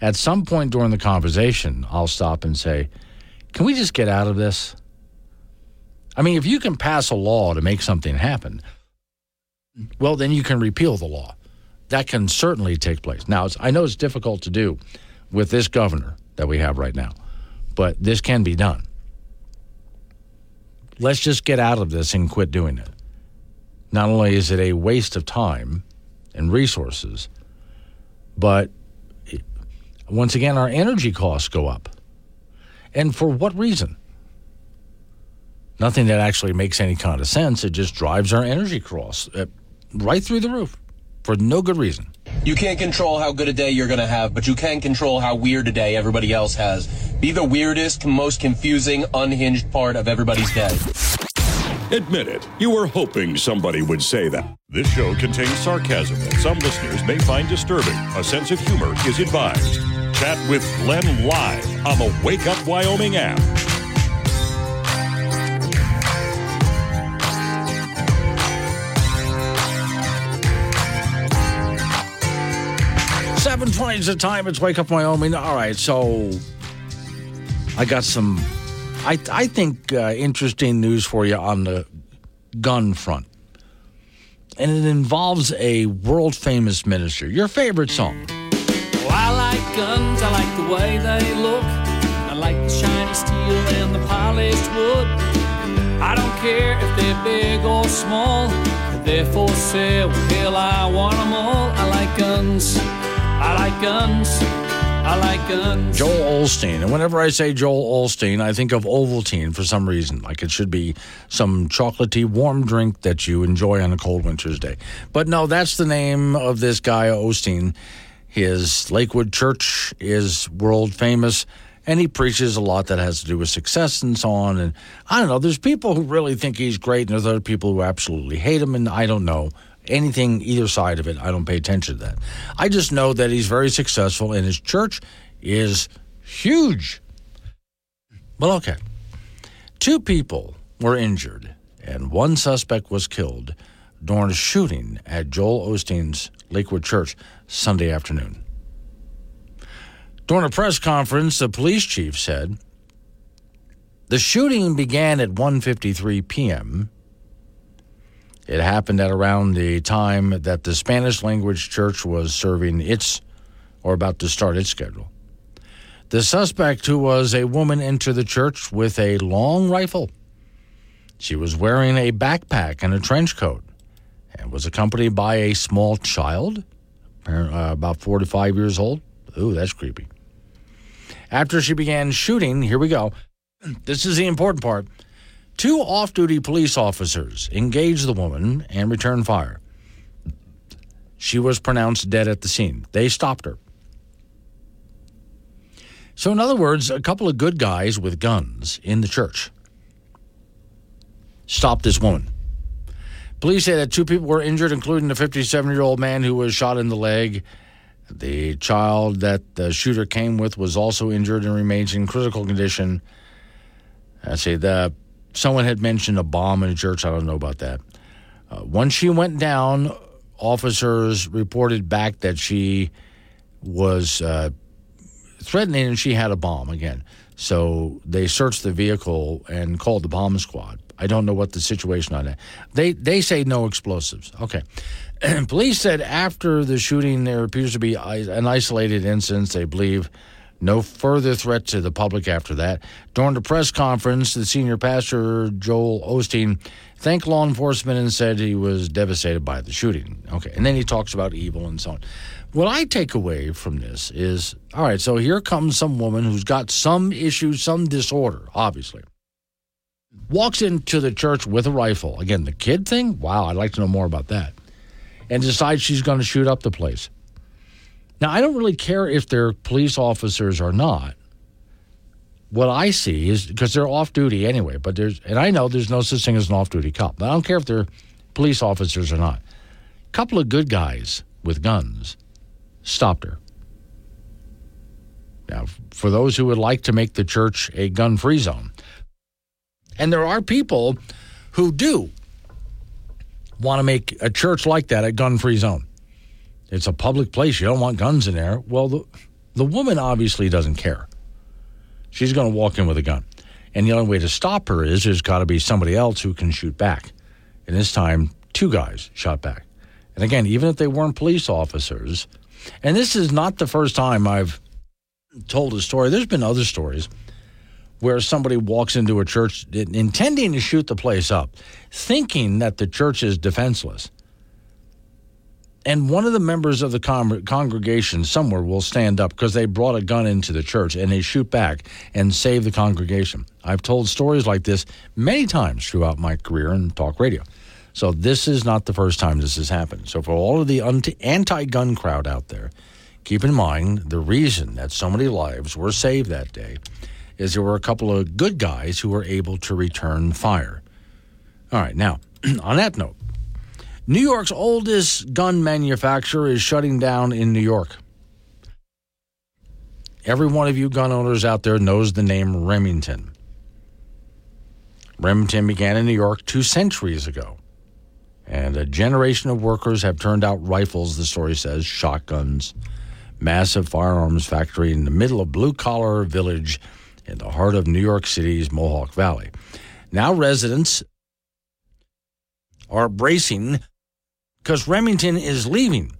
at some point during the conversation, I'll stop and say, can we just get out of this? I mean, if you can pass a law to make something happen, well, then you can repeal the law. That can certainly take place. Now, I know it's difficult to do with this governor that we have right now, but this can be done. Let's just get out of this and quit doing it. Not only is it a waste of time and resources, but once again, our energy costs go up. And for what reason? Nothing that actually makes any kind of sense. It just drives our energy costs uh, right through the roof for no good reason.
You can't control how good a day you're going to have, but you can control how weird a day everybody else has. Be the weirdest, most confusing, unhinged part of everybody's day.
Admit it, you were hoping somebody would say that. This show contains sarcasm that some listeners may find disturbing. A sense of humor is advised. Chat with Glenn live on the Wake Up Wyoming app.
720 is the time. It's Wake Up Wyoming. All right, so I got some, I, I think, uh, interesting news for you on the gun front. And it involves a world famous minister. Your favorite song.
Well, I like guns, I like the way they look. I like the shiny steel and the polished wood. I don't care if they're big or small. They're for sale, hell, I want them all. I like guns. I like guns. I like guns.
Joel Osteen. And whenever I say Joel Osteen, I think of Ovaltine for some reason. Like it should be some chocolatey warm drink that you enjoy on a cold winter's day. But no, that's the name of this guy, Osteen. His Lakewood Church is world famous, and he preaches a lot that has to do with success and so on. And I don't know, there's people who really think he's great, and there's other people who absolutely hate him, and I don't know anything either side of it. I don't pay attention to that. I just know that he's very successful and his church is huge. Well, okay. Two people were injured and one suspect was killed during a shooting at Joel Osteen's Lakewood Church Sunday afternoon. During a press conference, the police chief said the shooting began at 1:53 p.m. It happened at around the time that the Spanish language church was serving its or about to start its schedule. The suspect, who was a woman, entered the church with a long rifle. She was wearing a backpack and a trench coat and was accompanied by a small child, uh, about 45 years old. Ooh, that's creepy. After she began shooting, here we go. [CLEARS THROAT] This is the important part. Two off duty police officers engaged the woman and returned fire. She was pronounced dead at the scene. They stopped her. So, in other words, a couple of good guys with guns in the church stopped this woman. Police say that two people were injured, including a 57 year old man who was shot in the leg. The child that the shooter came with was also injured and remains in critical condition. I say that someone had mentioned a bomb in a church. I don't know about that. Uh, once she went down, officers reported back that she was uh, threatening and she had a bomb again. So they searched the vehicle and called the bomb squad. I don't know what the situation on that. They they say no explosives. Okay. [CLEARS THROAT] Police said after the shooting, there appears to be an isolated incident. They believe no further threat to the public after that. During the press conference, the senior pastor, Joel Osteen, thanked law enforcement and said he was devastated by the shooting. Okay. And then he talks about evil and so on. What I take away from this is all right, so here comes some woman who's got some issue, some disorder, obviously. Walks into the church with a rifle. Again, the kid thing? Wow, I'd like to know more about that. And decides she's going to shoot up the place. Now, I don't really care if they're police officers or not. What I see is because they're off duty anyway, but there's, and I know there's no such thing as an off duty cop, but I don't care if they're police officers or not. A couple of good guys with guns stopped her. Now, for those who would like to make the church a gun free zone, and there are people who do want to make a church like that a gun free zone. It's a public place. You don't want guns in there. Well, the, the woman obviously doesn't care. She's going to walk in with a gun. And the only way to stop her is there's got to be somebody else who can shoot back. And this time, two guys shot back. And again, even if they weren't police officers, and this is not the first time I've told a story, there's been other stories where somebody walks into a church intending to shoot the place up, thinking that the church is defenseless and one of the members of the con- congregation somewhere will stand up because they brought a gun into the church and they shoot back and save the congregation. I've told stories like this many times throughout my career in talk radio. So this is not the first time this has happened. So for all of the anti-gun crowd out there, keep in mind the reason that so many lives were saved that day is there were a couple of good guys who were able to return fire. All right, now [CLEARS THROAT] on that note, New York's oldest gun manufacturer is shutting down in New York. Every one of you gun owners out there knows the name Remington. Remington began in New York two centuries ago. And a generation of workers have turned out rifles, the story says, shotguns, massive firearms factory in the middle of blue collar village in the heart of New York City's Mohawk Valley. Now residents are bracing because Remington is leaving,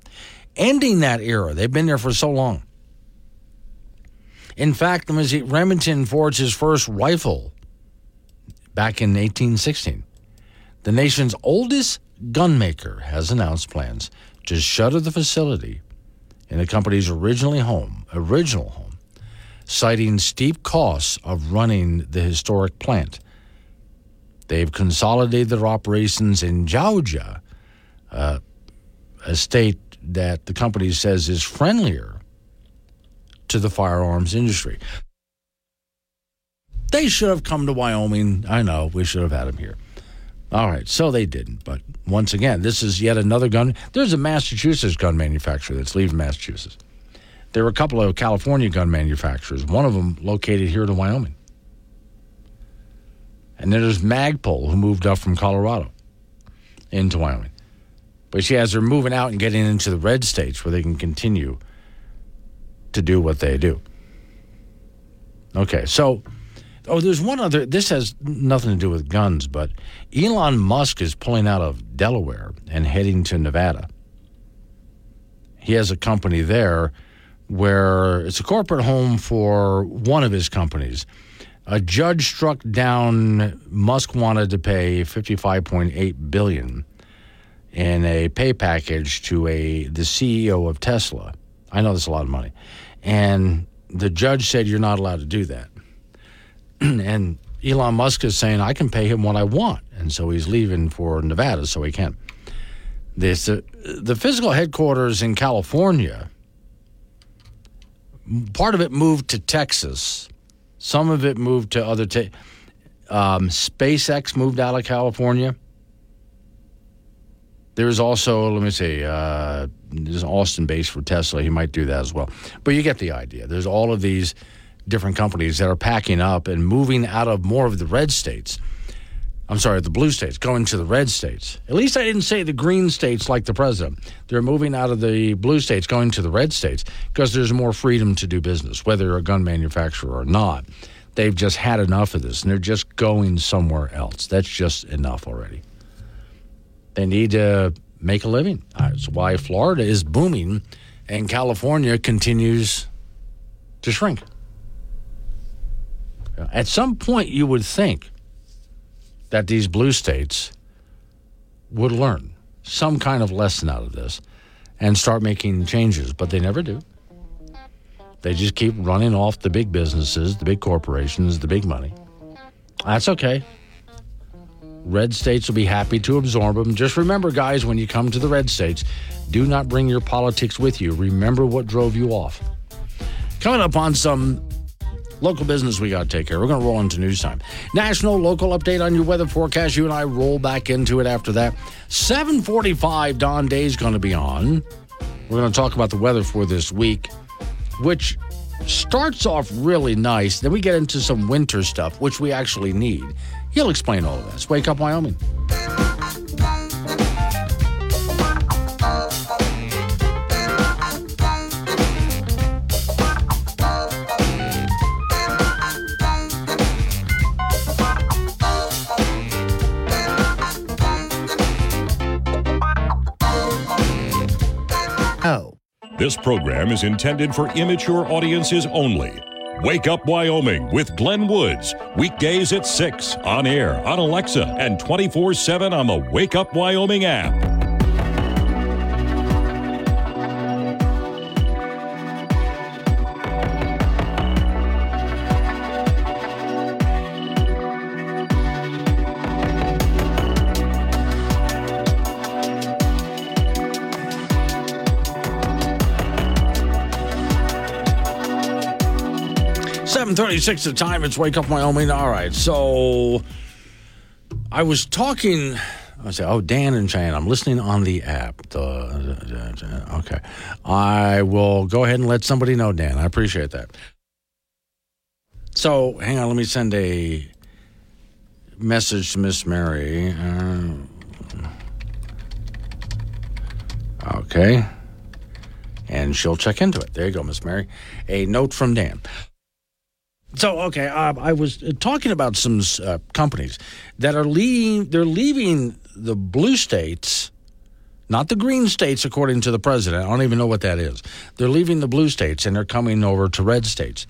ending that era. They've been there for so long. In fact, Remington forged his first rifle back in 1816. The nation's oldest gunmaker has announced plans to shutter the facility in the company's originally home, original home, citing steep costs of running the historic plant. They've consolidated their operations in Georgia uh, a state that the company says is friendlier to the firearms industry. They should have come to Wyoming. I know we should have had them here. All right, so they didn't. But once again, this is yet another gun. There's a Massachusetts gun manufacturer that's leaving Massachusetts. There are a couple of California gun manufacturers, one of them located here in Wyoming. And then there's Magpul, who moved up from Colorado into Wyoming. But she has her moving out and getting into the red states where they can continue to do what they do. Okay, so, oh, there's one other, this has nothing to do with guns, but Elon Musk is pulling out of Delaware and heading to Nevada. He has a company there where it's a corporate home for one of his companies. A judge struck down Musk wanted to pay 55.8 billion in a pay package to a the CEO of Tesla. I know that's a lot of money. And the judge said you're not allowed to do that. [CLEARS THROAT] and Elon Musk is saying I can pay him what I want. And so he's leaving for Nevada so he can. This uh, the physical headquarters in California part of it moved to Texas. Some of it moved to other. Ta- um, SpaceX moved out of California. There's also, let me see, uh, there's Austin base for Tesla. He might do that as well. But you get the idea. There's all of these different companies that are packing up and moving out of more of the red states. I'm sorry, the blue states, going to the red states. At least I didn't say the green states like the president. They're moving out of the blue states, going to the red states because there's more freedom to do business, whether you're a gun manufacturer or not. They've just had enough of this and they're just going somewhere else. That's just enough already. They need to make a living. Uh, that's why Florida is booming and California continues to shrink. Uh, at some point, you would think that these blue states would learn some kind of lesson out of this and start making changes, but they never do. They just keep running off the big businesses, the big corporations, the big money. That's okay. Red states will be happy to absorb them. Just remember, guys, when you come to the red states, do not bring your politics with you. Remember what drove you off. Coming up on some local business we got to take care. We're going to roll into news time. National local update on your weather forecast. You and I roll back into it after that. 745 Don Day's going to be on. We're going to talk about the weather for this week, which starts off really nice. Then we get into some winter stuff, which we actually need. He'll explain all of this. Wake up, Wyoming. Oh.
哦。
This program is intended for immature audiences only. Wake Up Wyoming with Glenn Woods. Weekdays at 6 on air, on Alexa, and 24 7 on the Wake Up Wyoming app.
Thirty-six. The time. It's wake up, Wyoming. All right. So I was talking. I say, oh, Dan and Cheyenne. I'm listening on the app. Okay. I will go ahead and let somebody know, Dan. I appreciate that. So hang on. Let me send a message to Miss Mary. Uh, okay. And she'll check into it. There you go, Miss Mary. A note from Dan. So okay, uh, I was talking about some uh, companies that are leaving. They're leaving the blue states, not the green states, according to the president. I don't even know what that is. They're leaving the blue states and they're coming over to red states.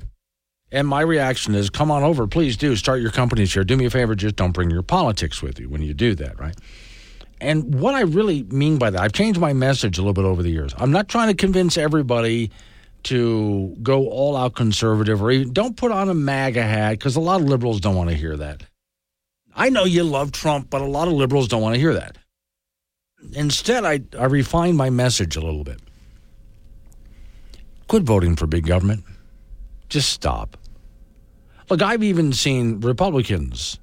And my reaction is, come on over, please do start your companies here. Do me a favor, just don't bring your politics with you when you do that, right? And what I really mean by that, I've changed my message a little bit over the years. I'm not trying to convince everybody to go all out conservative or even don't put on a MAGA hat because a lot of liberals don't want to hear that. I know you love Trump, but a lot of liberals don't want to hear that. Instead, I, I refined my message a little bit. Quit voting for big government. Just stop. Look, I've even seen Republicans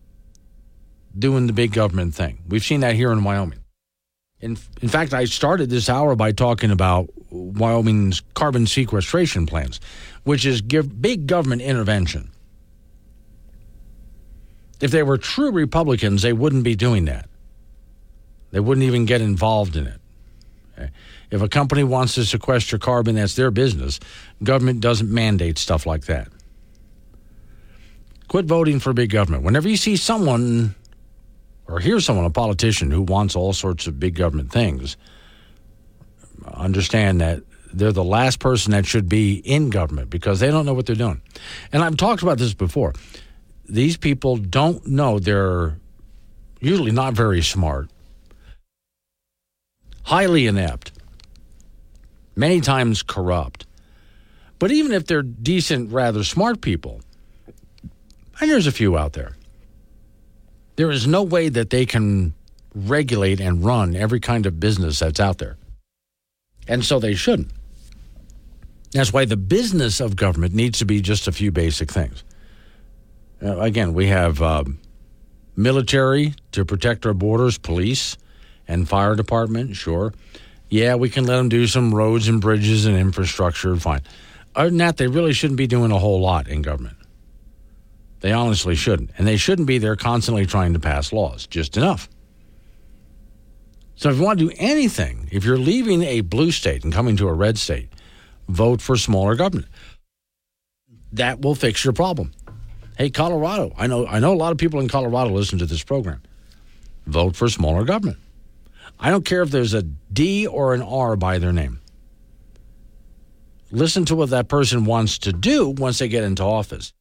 doing the big government thing. We've seen that here in Wyoming. In, in fact, I started this hour by talking about Wyoming's carbon sequestration plans, which is give big government intervention. If they were true Republicans, they wouldn't be doing that. They wouldn't even get involved in it. Okay? If a company wants to sequester carbon, that's their business. Government doesn't mandate stuff like that. Quit voting for big government. Whenever you see someone or hear someone, a politician, who wants all sorts of big government things, understand that they're the last person that should be in government because they don't know what they're doing. And I've talked about this before. These people don't know they're usually not very smart, highly inept, many times corrupt. But even if they're decent, rather smart people, and there's a few out there, there is no way that they can regulate and run every kind of business that's out there. And so they shouldn't. That's why the business of government needs to be just a few basic things. Uh, again, we have um, military to protect our borders, police, and fire department, sure. Yeah, we can let them do some roads and bridges and infrastructure, fine. Other than that, they really shouldn't be doing a whole lot in government. They honestly shouldn't. And they shouldn't be there constantly trying to pass laws, just enough. So if you want to do anything, if you're leaving a blue state and coming to a red state, vote for smaller government. That will fix your problem. Hey, Colorado, I know I know a lot of people in Colorado listen to this program. Vote for smaller government. I don't care if there's a D or an R by their name. Listen to what that person wants to do once they get into office.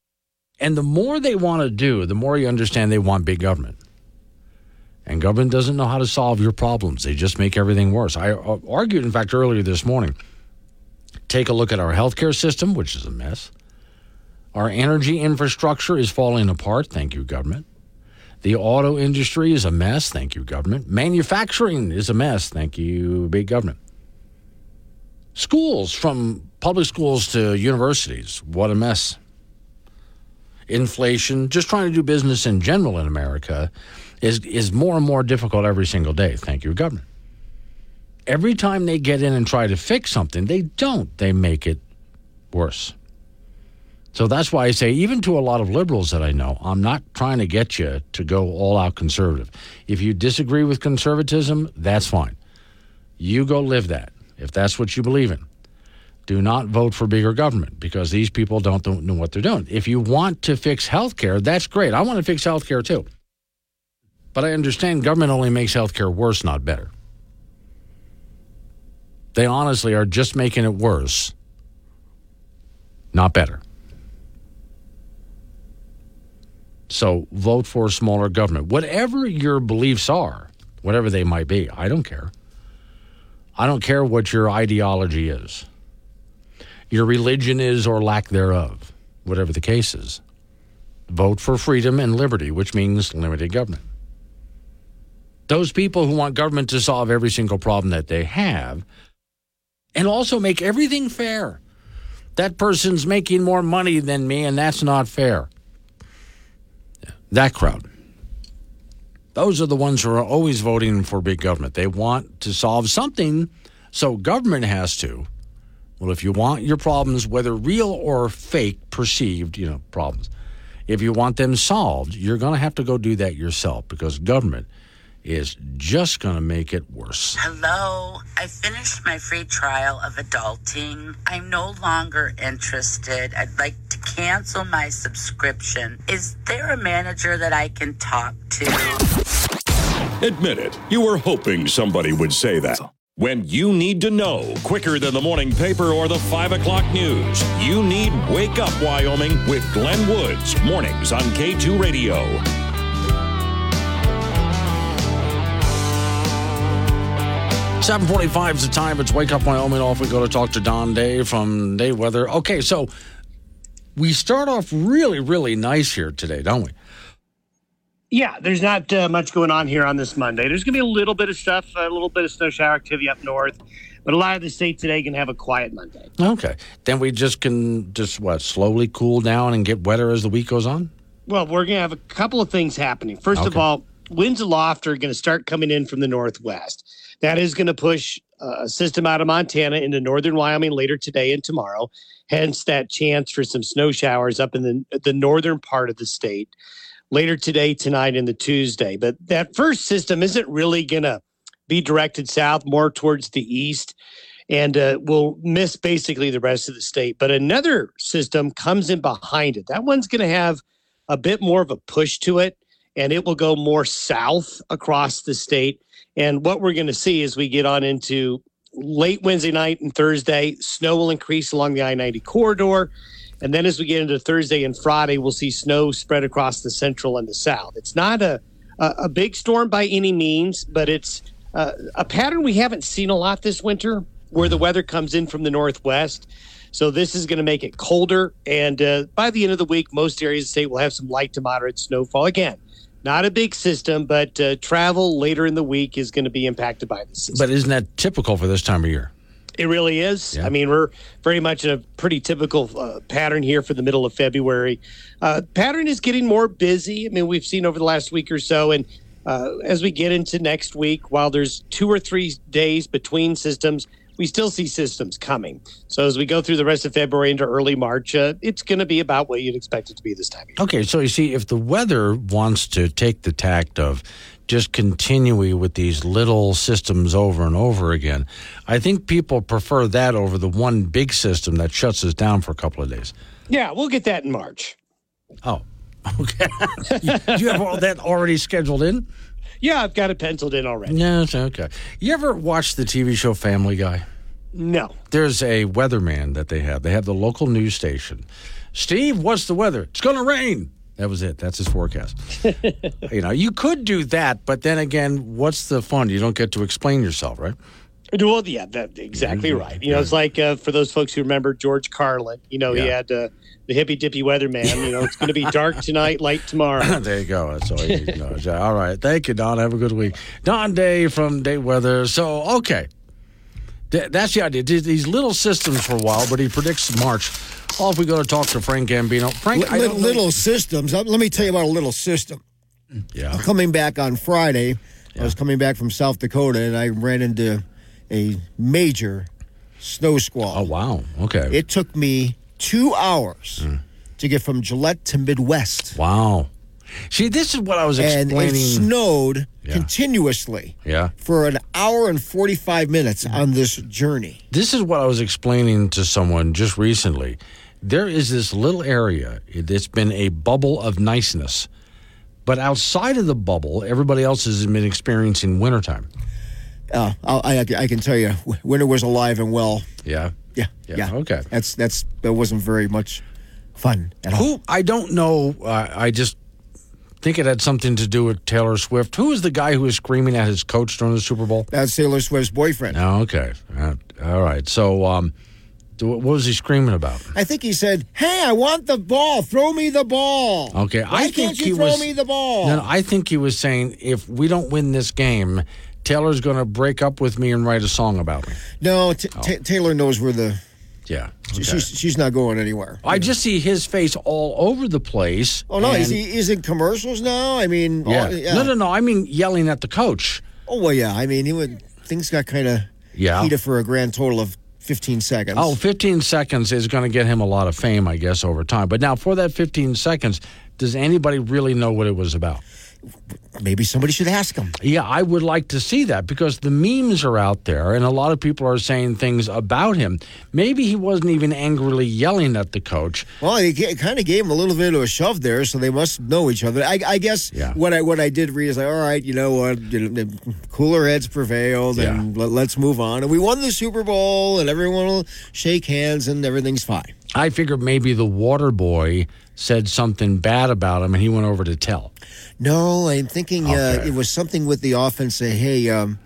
And the more they want to do, the more you understand they want big government. And government doesn't know how to solve your problems. They just make everything worse. I uh, argued, in fact, earlier this morning. Take a look at our healthcare system, which is a mess. Our energy infrastructure is falling apart. Thank you, government. The auto industry is a mess. Thank you, government. Manufacturing is a mess. Thank you, big government. Schools, from public schools to universities, what a mess. Inflation, just trying to do business in general in America is, is more and more difficult every single day. Thank you, government. Every time they get in and try to fix something, they don't. They make it worse. So that's why I say, even to a lot of liberals that I know, I'm not trying to get you to go all out conservative. If you disagree with conservatism, that's fine. You go live that if that's what you believe in. Do not vote for bigger government because these people don't, don't know what they're doing. If you want to fix health care, that's great. I want to fix health care too. But I understand government only makes healthcare worse, not better. They honestly are just making it worse, not better. So vote for smaller government. Whatever your beliefs are, whatever they might be, I don't care. I don't care what your ideology is, your religion is or lack thereof, whatever the case is. Vote for freedom and liberty, which means limited government. Those people who want government to solve every single problem that they have and also make everything fair. That person's making more money than me, and that's not fair. That crowd. Those are the ones who are always voting for big government. They want to solve something, so government has to. Well, if you want your problems, whether real or fake, perceived, you know, problems, if you want them solved, you're going to have to go do that yourself because government is just going to make it worse.
Hello, I finished my free trial of adulting. I'm no longer interested. I'd like to cancel my subscription. Is there a manager that I can talk to?
Admit it, you were hoping somebody would say that. When you need to know quicker than the morning paper or the 5 o'clock news, you need Wake Up Wyoming with Glenn Woods, mornings on K2 Radio.
745 is the time. It's Wake Up Wyoming. Off we go to talk to Don Day from Day Weather. Okay, so we start off really, really nice here today, don't we?
Yeah, there's not uh, much going on here on this Monday. There's going to be a little bit of stuff, a little bit of snow shower activity up north, but a lot of the state today can have a quiet Monday.
Okay. Then we just can just, what, slowly cool down and get wetter as the week goes on?
Well, we're going to have a couple of things happening. First
Okay.
of all, winds aloft are going to start coming in from the northwest. That is going to push a system out of Montana into northern Wyoming later today and tomorrow. Hence, that chance for some snow showers up in the the northern part of the state. later today, tonight, and the Tuesday. But that first system isn't really going to be directed south, more towards the east, and uh, will miss basically the rest of the state. But another system comes in behind it. That one's going to have a bit more of a push to it, and it will go more south across the state. And what we're going to see as we get on into late Wednesday night and Thursday, snow will increase along the I 90 corridor. And then as we get into Thursday and Friday, we'll see snow spread across the central and the south. It's not a, a, a big storm by any means, but it's uh, a pattern we haven't seen a lot this winter where the weather comes in from the northwest. So this is going to make it colder. And uh, by the end of the week, most areas of the state will have some light to moderate snowfall. Again, not a big system, but uh, travel later in the week is going to be impacted by this. system.
But isn't that typical for this time of year?
It really is. I mean, we're very much in a pretty typical uh, pattern here for the middle of February. Uh, pattern is getting more busy. I mean, we've seen over the last week or so, and uh, as we get into next week, while there's two or three days between systems, we still see systems coming. So as we go through the rest of February into early March, uh, it's going to be about what you'd expect it to be this time.
Okay, so you see, if the weather wants to take the tact of just continuing with these little systems over and over again, I think people prefer that over the one big system that shuts us down for a couple of days.
Yeah, we'll get that in March.
Oh, [LAUGHS] okay. you, [LAUGHS] you have all that already scheduled in?
Yeah, I've got it penciled in already.
Yeah, okay. You ever watch the TV show Family Guy?
No.
There's a weatherman that they have. They have the local news station. Steve, what's the weather? It's going to rain. That was it. That's his forecast. [LAUGHS] you know, you could do that, but then again, what's the fun? You don't get to explain yourself, right?
Well, yeah, that exactly
Mhm.
right. You know, it's like uh, for those folks who remember George Carlin. You know, he
Yeah.
had uh, the hippy dippy weatherman. You know, it's going to be dark [LAUGHS] tonight, light tomorrow. [LAUGHS]
there you go. That's all you need to know. All right. Thank you, Don. Have a good week. Don Day from Day Weather. So, okay. Th- That's the idea. Did These little systems for a while, but he predicts March. Oh, if we go to talk to Frank Gambino. Frank, I
Li-
don't know-
little systems. Let me tell you about a little system.
Yeah.
Coming back on Friday, I was coming back from South Dakota and I ran into a major snow squall.
Oh, wow. Okay.
It took me two hours to get from Gillette to Midwest.
Wow. See, this is what I was
And
explaining.
it snowed
Yeah.
continuously
yeah.
for an hour and 45 minutes on this journey.
This is what I was explaining to someone just recently. There is this little area that's been a bubble of niceness, but outside of the bubble, everybody else has been experiencing wintertime.
Uh, I, I, I can tell you, winter was alive and well.
Yeah.
Yeah,
Yeah,
yeah.
okay.
That's that's that wasn't very much fun at all.
Who I don't know. Uh, I just think it had something to do with Taylor Swift. Who is the guy who was screaming at his coach during the Super Bowl?
That's Taylor Swift's boyfriend.
Oh, okay. Uh, all right. So, um, what was he screaming about?
I think he said, "Hey, I want the ball. Throw me the ball."
Okay,
Why
I
can't
think
you
he
throw
was.
me the ball?
No, no, I think he was saying if we don't win this game, Taylor's going to break up with me and write a song about me.
No, t- oh. t- Taylor knows where the.
Yeah.
She's she's not going anywhere.
I just see his face all over the place.
Oh no, is he is in commercials now? I mean,
Yeah.
all- yeah.
No, no, no. I mean yelling at the coach.
Oh well, yeah. I mean, he would things got kind of
Yeah.
heated for a grand total of fifteen seconds.
Oh, 15 seconds is going to get him a lot of fame, I guess, over time. But now, for that 15 seconds, does anybody really know what it was about?
Maybe somebody should ask him.
Yeah, I would like to see that because the memes are out there and a lot of people are saying things about him. Maybe he wasn't even angrily yelling at the coach.
Well, he kind of gave him a little bit of a shove there, so they must know each other. I, I guess
Yeah.
what I what I did read is like, all right, you know what, you know, cooler heads prevailed, and let, let's move on. And we won the Super Bowl, and everyone will shake hands, and everything's fine.
I figured maybe the water boy said something bad about him and he went over to tell.
No, I'm thinking uh, it was something with the offense. Say, hey, um,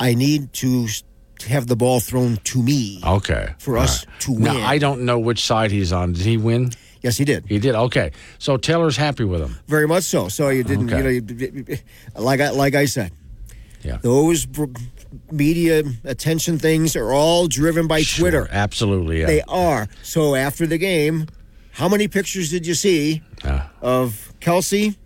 I need to have the ball thrown to me.
Okay.
For us to win. Now.
I don't know which side he's on. Did he win?
Yes, he did.
He did. Okay. So Taylor's happy with him.
Very much so. So you didn't,
Okay.
you know, you, like I like I said,
Yeah.
those media attention things are all driven by Twitter.
Absolutely. Yeah.
They are. So after the game, how many pictures did you see
Yeah.
of Kelce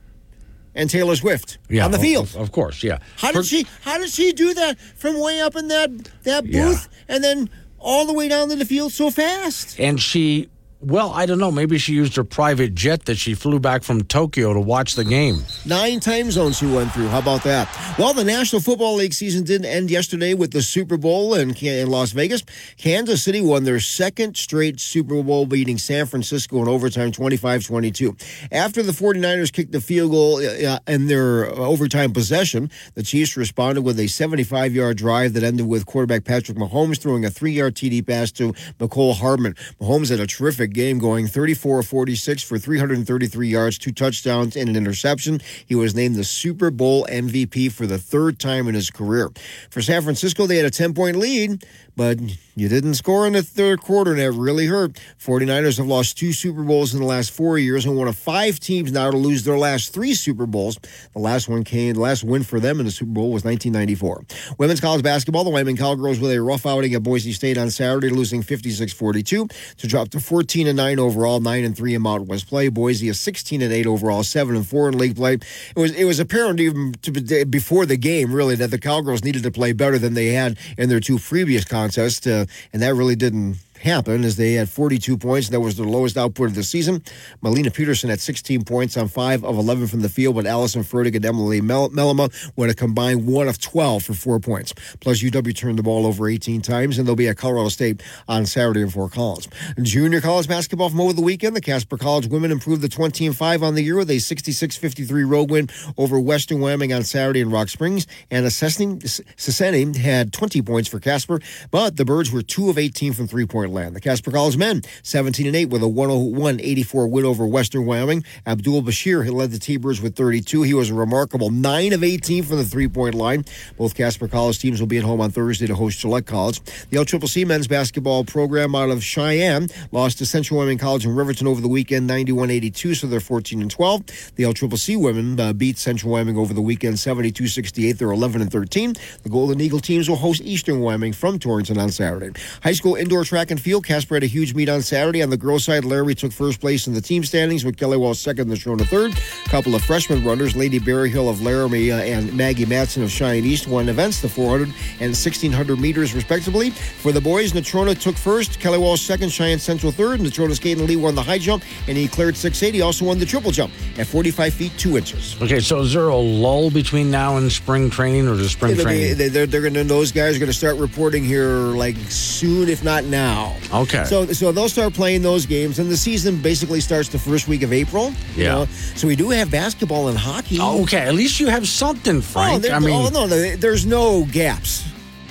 and Taylor Swift
Yeah,
on the field?
Of, of course, yeah.
How did she? How did she do that from way up in that that
Yeah.
booth and then all the way down to the field so fast?
And she Well, I don't know. Maybe she used her private jet that she flew back from Tokyo to watch the game.
Nine time zones she went through. How about that? Well, the National Football League season didn't end yesterday with the Super Bowl in, in Las Vegas. Kansas City won their second straight Super Bowl, beating San Francisco in overtime 25 22. After the 49ers kicked the field goal uh, in their overtime possession, the Chiefs responded with a 75 yard drive that ended with quarterback Patrick Mahomes throwing a three yard TD pass to Mecole Hardman. Mahomes had a terrific game going 34 46 for 333 yards, two touchdowns, and an interception. He was named the Super Bowl MVP for the third time in his career. For San Francisco, they had a 10 point lead, but you didn't score in the third quarter, and that really hurt. 49ers have lost two Super Bowls in the last four years and one of five teams now to lose their last three Super Bowls. The last one came, the last win for them in the Super Bowl was 1994. Women's college basketball, the Wyoming Cowgirls with a rough outing at Boise State on Saturday, losing 56 42 to drop to 14 and 9 overall, 9 and 3 in Mountain West play. Boise is 16 and 8 overall, 7 and 4 in league play. It was it was apparent even to, before the game, really, that the Cowgirls needed to play better than they had in their two previous contests. Uh, and that really didn't happen as they had 42 points. That was their lowest output of the season. Malene Pedersen had 16 points on 5 of 11 from the field, but Allyson Fertig and Emily Mel- Mellema went a combined 1 of 12 for 4 points. Plus, UW turned the ball over 18 times, and they'll be at Colorado State on Saturday in Fort Collins. Junior college basketball from over the weekend. The Casper College women improved the 20 and 5 on the year with a 66 53 road win over Western Wyoming on Saturday in Rock Springs. And Seseni had 20 points for Casper, but the Birds were 2 of 18 from three point land. The Casper College men, 17 and 8 with a 101 84 win over Western Wyoming. Abdul Bashir led the T Birds with 32. He was a remarkable 9 of 18 from the three point line. Both Casper College teams will be at home on Thursday to host Gillette College. The LCCC men's basketball program out of Cheyenne lost to Central Wyoming College in Riverton over the weekend 91 82, so they're 14 and 12. The LCCC women uh, beat Central Wyoming over the weekend 72 68. They're 11 and 13. The Golden Eagle teams will host Eastern Wyoming from Torrington on Saturday. High school indoor track and field. Casper had a huge meet on Saturday. On the girls' side, Larry took first place in the team standings with Kelly Walsh second, the Natrona third. A couple of freshman runners, Lady Berryhill of Laramie uh, and Maggie Matson of Cheyenne East, won events, the 400 and 1600 meters, respectively. For the boys, Natrona took first, Kelly Walsh second, Cheyenne Central third. Natrona's Caden Lee won the high jump, and he cleared 680. Also won the triple jump at 45 feet 2 inches.
Okay, so is there a lull between now and spring training, or does spring
It'll
training?
Be, they're, they're going to, those guys are going to start reporting here like soon, if not now.
Okay.
So, so they'll start playing those games, and the season basically starts the first week of April. you
Yeah.
know? So we do have basketball and hockey.
Okay, at least you have something,
Oh,
Frank.
there-
I mean,
oh, no, there's no gaps.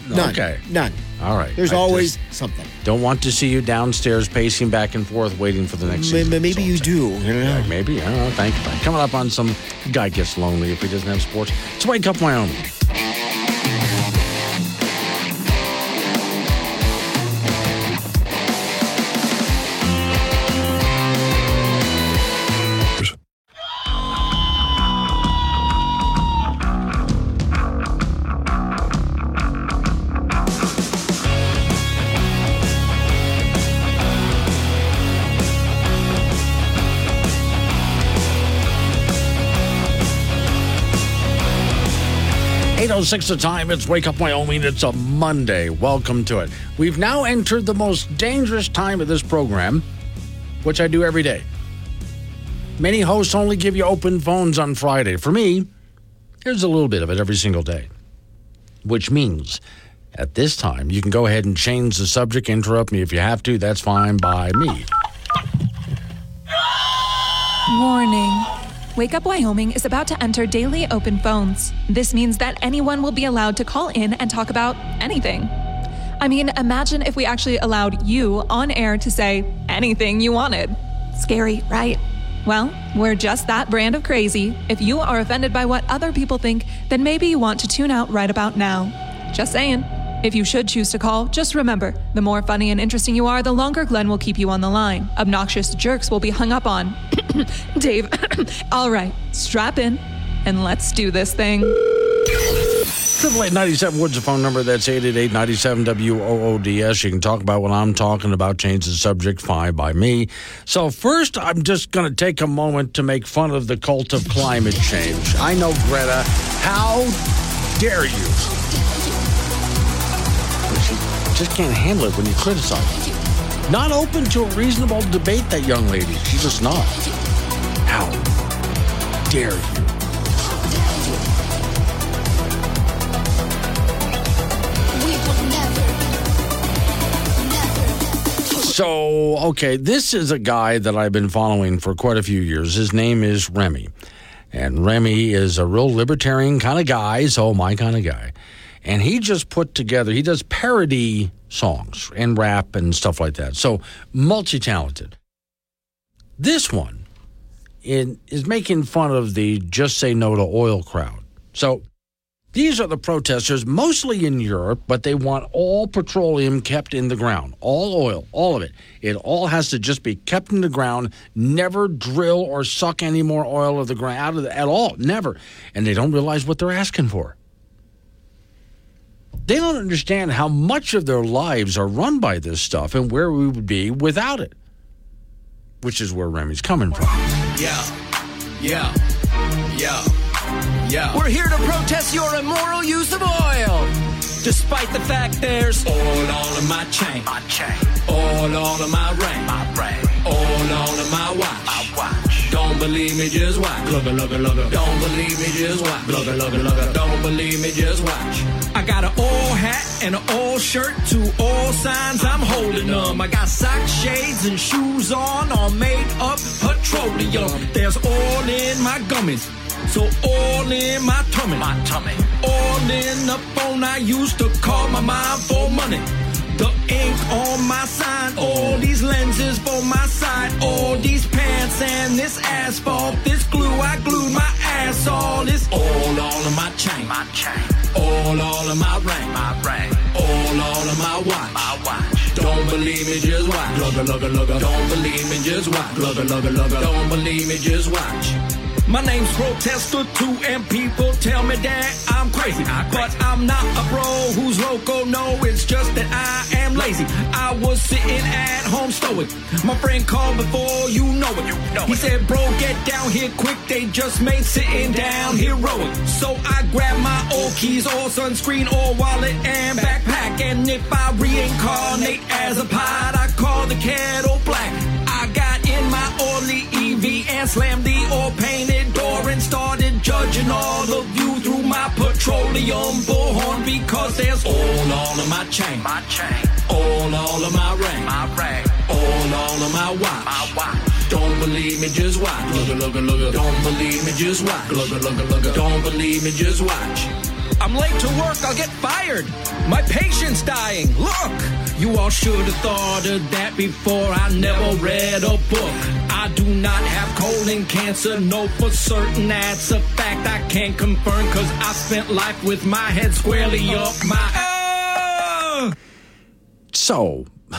None.
Okay.
None.
all right.
There's
I
always something.
don't want to see you downstairs pacing back and forth, waiting for the next
may- Maybe you do. Know?
Yeah, maybe. I don't know. Thank you. Coming up on some guy gets lonely if he doesn't have sports. It's Wake Up Wyoming. Eight oh six the time. It's Wake Up Wyoming. It's a Monday. Welcome to it. We've now entered the most dangerous time of this program, which I do every day. Many hosts only give you open phones on Friday. For me, there's a little bit of it every single day, which means at this time you can go ahead and change the subject, interrupt me if you have to. That's fine by me.
Warning. Wake Up Wyoming is about to enter daily open phones. This means that anyone will be allowed to call in and talk about anything. I mean, imagine if we actually allowed you on air to say anything you wanted. Scary, right? Well, we're just that brand of crazy. If you are offended by what other people think, then maybe you want to tune out right about now. Just saying. If you should choose to call, just remember the more funny and interesting you are, the longer Glenn will keep you on the line. Obnoxious jerks will be hung up on. [COUGHS] Dave, [COUGHS] all right, strap in and let's do this thing.
Triple eight ninety seven Woods the phone number. That's eight eight eight ninety seven W O O D S. You can talk about what I'm talking about. Change the subject. Fine by me. So first, I'm just going to take a moment to make fun of the cult of climate change. I know Greta. How dare you? She just can't handle it when you criticize. her. Not open to a reasonable debate, that young lady. She's just not. How dare you? So, okay, this is a guy that I've been following for quite a few years. His name is Remy. And Remy is a real libertarian kind of guy, so oh, my kind of guy. And he just put together, he does parody songs and rap and stuff like that. So, multi talented. This one in, is making fun of the Just Say No to Oil crowd. So, these are the protesters, mostly in Europe, but they want all petroleum kept in the ground, all oil, all of it. It all has to just be kept in the ground, never drill or suck any more oil of the ground out of the, at all, never. And they don't realize what they're asking for. They don't understand how much of their lives are run by this stuff and where we would be without it, which is where Remy's coming from.
Yeah, yeah, yeah. Yeah. We're here to protest your immoral use of oil. Despite the fact there's oil all in my chain. My chain. Oil all in my ring. My ring. Oil all in my watch. My watch. Don't believe me, just watch. Look, look, look. Don't believe me, just watch. Look, look, look. Don't believe me, just watch. I got an old hat and an old shirt, two oil signs, I'm holding them. I got socks, shades, and shoes on, all made up petroleum. There's oil in my gummies. So all in my tummy. My tummy. All in the phone I used to call my mom for money. The ink on my sign, all these lenses for my side, all these pants and this asphalt, this glue I glued my ass all, this all all of my chain, my chain, all all of my ring, my ring, all all of my watch, my watch. Don't believe me, just watch. Lugga, lugga, lugga. Don't believe me, just watch. Lugga, lugga, lugga. Don't believe me, just watch. My name's Protester 2 and people tell me that I'm crazy. But I'm not a bro who's loco, no, it's just that I am lazy. I was sitting at home stoic. My friend called before you know it. You know he it. said, bro, get down here quick, they just made sitting down heroic. So I grabbed my old keys, all sunscreen, all wallet, and backpack. And if I reincarnate as a pod, I call the kettle black. Got in my oily EV and slammed the oil painted door and started judging all of you through my petroleum bullhorn because there's oil all of my chain, my chain, oil all of my ring, my ring, oil all of my watch, my watch. Don't believe me, just watch. Look, look, look, Don't believe me, just watch. Look, look, look, Don't believe me, just watch. I'm late to work, I'll get fired. My patient's dying. Look, you all should have thought of that before. I never read a book. I do not have colon cancer, no, for certain that's a fact I can't confirm because I spent life with my head squarely up my.
So, [LAUGHS]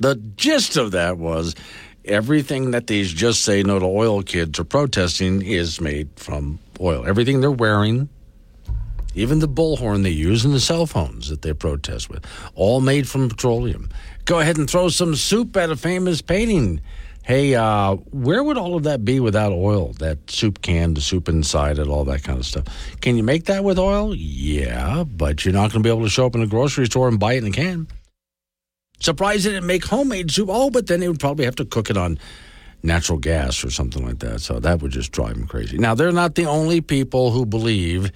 the gist of that was everything that these just say no to oil kids are protesting is made from oil. Everything they're wearing, even the bullhorn they use and the cell phones that they protest with, all made from petroleum. Go ahead and throw some soup at a famous painting. Hey, uh, where would all of that be without oil? That soup can, the soup inside it, all that kind of stuff. Can you make that with oil? Yeah, but you're not going to be able to show up in a grocery store and buy it in a can. Surprised didn't make homemade soup. Oh, but then they would probably have to cook it on natural gas or something like that. So that would just drive them crazy. Now, they're not the only people who believe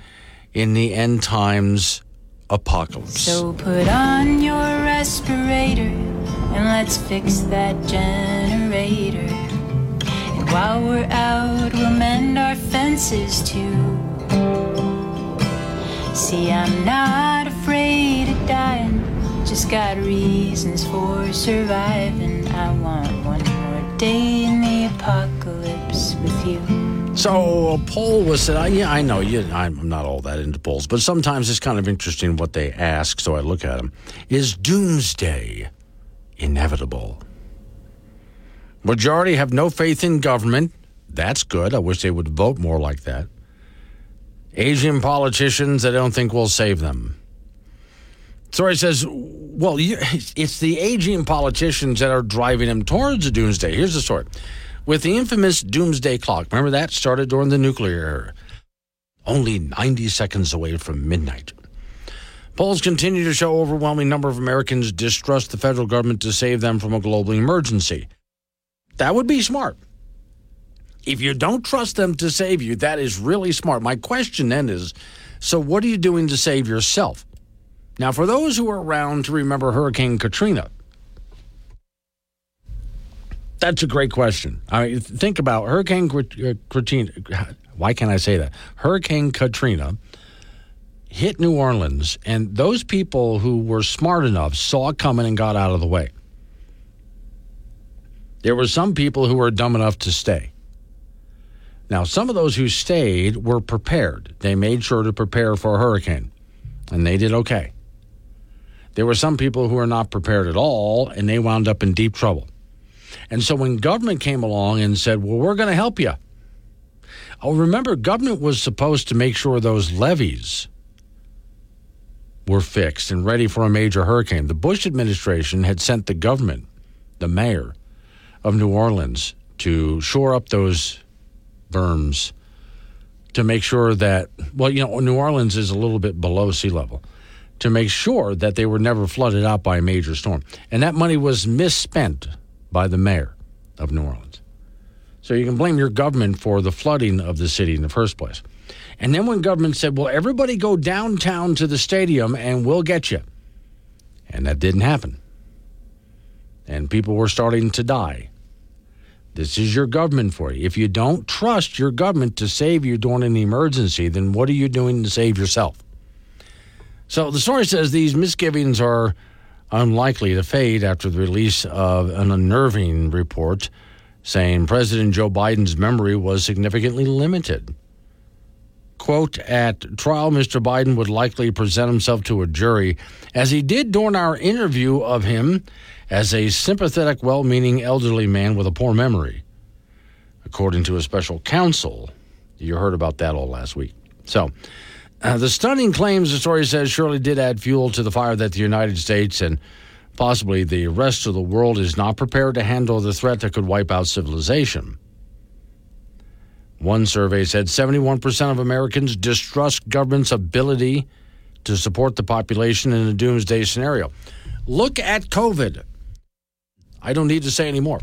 in the end times apocalypse.
So put on your respirator and let's fix that generator. And while we're out, we'll mend our fences too. See, I'm not afraid of dying, just got reasons for surviving. I want one more day in the apocalypse with you.
So a poll was said. Yeah, I know. You, I'm not all that into polls, but sometimes it's kind of interesting what they ask. So I look at them. Is doomsday inevitable? Majority have no faith in government. That's good. I wish they would vote more like that. Asian politicians, I don't think will save them. Story says, well, it's the Asian politicians that are driving them towards the doomsday. Here's the story with the infamous doomsday clock. Remember that? Started during the nuclear era. Only 90 seconds away from midnight. Polls continue to show overwhelming number of Americans distrust the federal government to save them from a global emergency. That would be smart. If you don't trust them to save you, that is really smart. My question then is so what are you doing to save yourself? Now, for those who are around to remember Hurricane Katrina, that's a great question. I mean, think about Hurricane uh, Katrina. Why can't I say that? Hurricane Katrina hit New Orleans, and those people who were smart enough saw it coming and got out of the way. There were some people who were dumb enough to stay. Now, some of those who stayed were prepared. They made sure to prepare for a hurricane, and they did okay. There were some people who were not prepared at all, and they wound up in deep trouble. And so when government came along and said, Well, we're going to help you. Oh, remember, government was supposed to make sure those levees were fixed and ready for a major hurricane. The Bush administration had sent the government, the mayor of New Orleans, to shore up those berms to make sure that, well, you know, New Orleans is a little bit below sea level, to make sure that they were never flooded out by a major storm. And that money was misspent by the mayor of New Orleans. So you can blame your government for the flooding of the city in the first place. And then when government said, well, everybody go downtown to the stadium and we'll get you. And that didn't happen. And people were starting to die. This is your government for you. If you don't trust your government to save you during an emergency, then what are you doing to save yourself? So the story says these misgivings are unlikely to fade after the release of an unnerving report saying President Joe Biden's memory was significantly limited. Quote, at trial, Mr. Biden would likely present himself to a jury, as he did during our interview of him, as a sympathetic, well meaning elderly man with a poor memory. According to a special counsel, you heard about that all last week. So, uh, the stunning claims, the story says, surely did add fuel to the fire that the United States and possibly the rest of the world is not prepared to handle the threat that could wipe out civilization. One survey said 71% of Americans distrust government's ability to support the population in a doomsday scenario. Look at COVID. I don't need to say any more.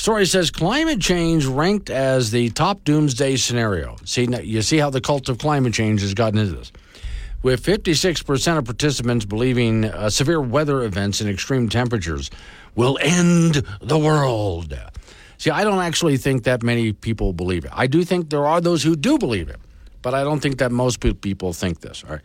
Story says climate change ranked as the top doomsday scenario. See, you see how the cult of climate change has gotten into this. With 56% of participants believing uh, severe weather events and extreme temperatures will end the world. See, I don't actually think that many people believe it. I do think there are those who do believe it, but I don't think that most people think this. All right.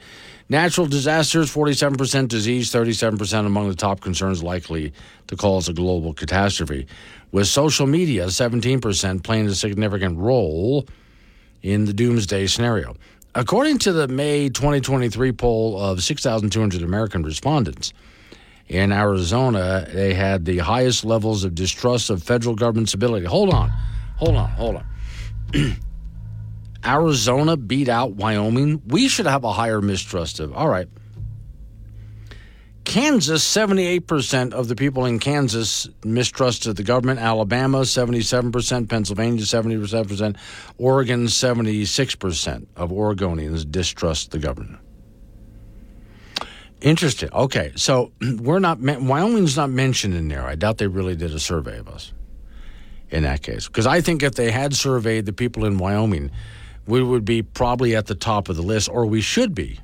Natural disasters, 47% disease, 37% among the top concerns likely to cause a global catastrophe with social media, 17%, playing a significant role in the doomsday scenario. According to the May 2023 poll of 6,200 American respondents, in Arizona, they had the highest levels of distrust of federal government's ability. Hold on, hold on, hold on. [CLEARS THROAT] Arizona beat out Wyoming. We should have a higher mistrust of. All right. Kansas, 78% of the people in Kansas mistrusted the government. Alabama, 77%. Pennsylvania, 77%. Oregon, 76% of Oregonians distrust the government. Interesting. Okay, so [CLEARS THROAT] we're not, Wyoming's not mentioned in there. I doubt they really did a survey of us in that case. Because I think if they had surveyed the people in Wyoming, we would be probably at the top of the list, or we should be.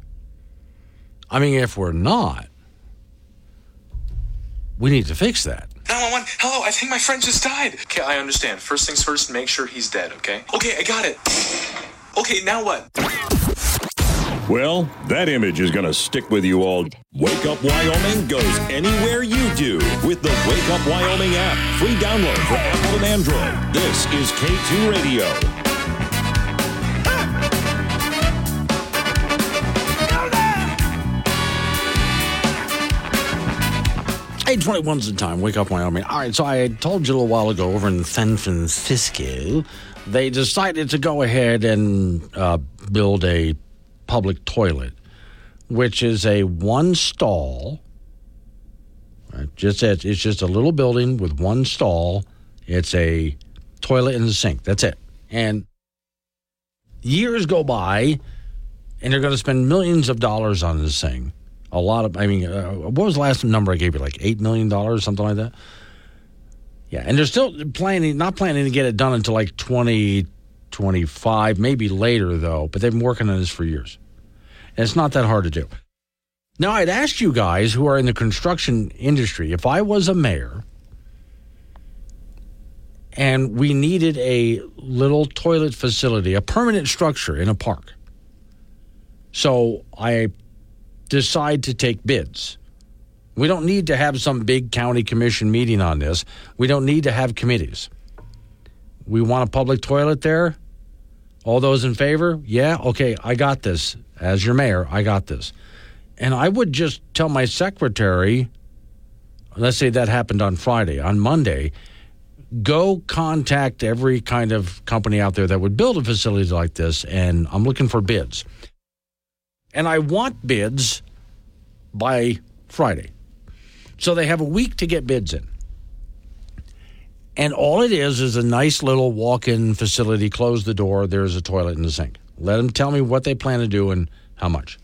I mean, if we're not, we need to fix that.
911, hello, I think my friend just died. Okay, I understand. First things first, make sure he's dead, okay? Okay, I got it. Okay, now what?
Well, that image is going to stick with you all. Wake Up Wyoming goes anywhere you do with the Wake Up Wyoming app. Free download for Apple and Android. This is K2 Radio.
821's the time. Wake up, Wyoming. All right, so I told you a little while ago over in San Francisco, they decided to go ahead and uh, build a public toilet, which is a one stall. Right, just it's just a little building with one stall. It's a toilet and a sink. That's it. And years go by, and they're going to spend millions of dollars on this thing. A lot of, I mean, uh, what was the last number I gave you? Like $8 million, something like that? Yeah, and they're still planning, not planning to get it done until like 2025, maybe later, though, but they've been working on this for years. And it's not that hard to do. Now, I'd ask you guys who are in the construction industry if I was a mayor and we needed a little toilet facility, a permanent structure in a park. So I decide to take bids. We don't need to have some big county commission meeting on this. We don't need to have committees. We want a public toilet there. All those in favor? Yeah, okay, I got this. As your mayor, I got this. And I would just tell my secretary, let's say that happened on Friday, on Monday, go contact every kind of company out there that would build a facility like this, and I'm looking for bids. And I want bids by Friday. So they have a week to get bids in. And all it is is a nice little walk in facility. Close the door, there's a toilet and a sink. Let them tell me what they plan to do and how much.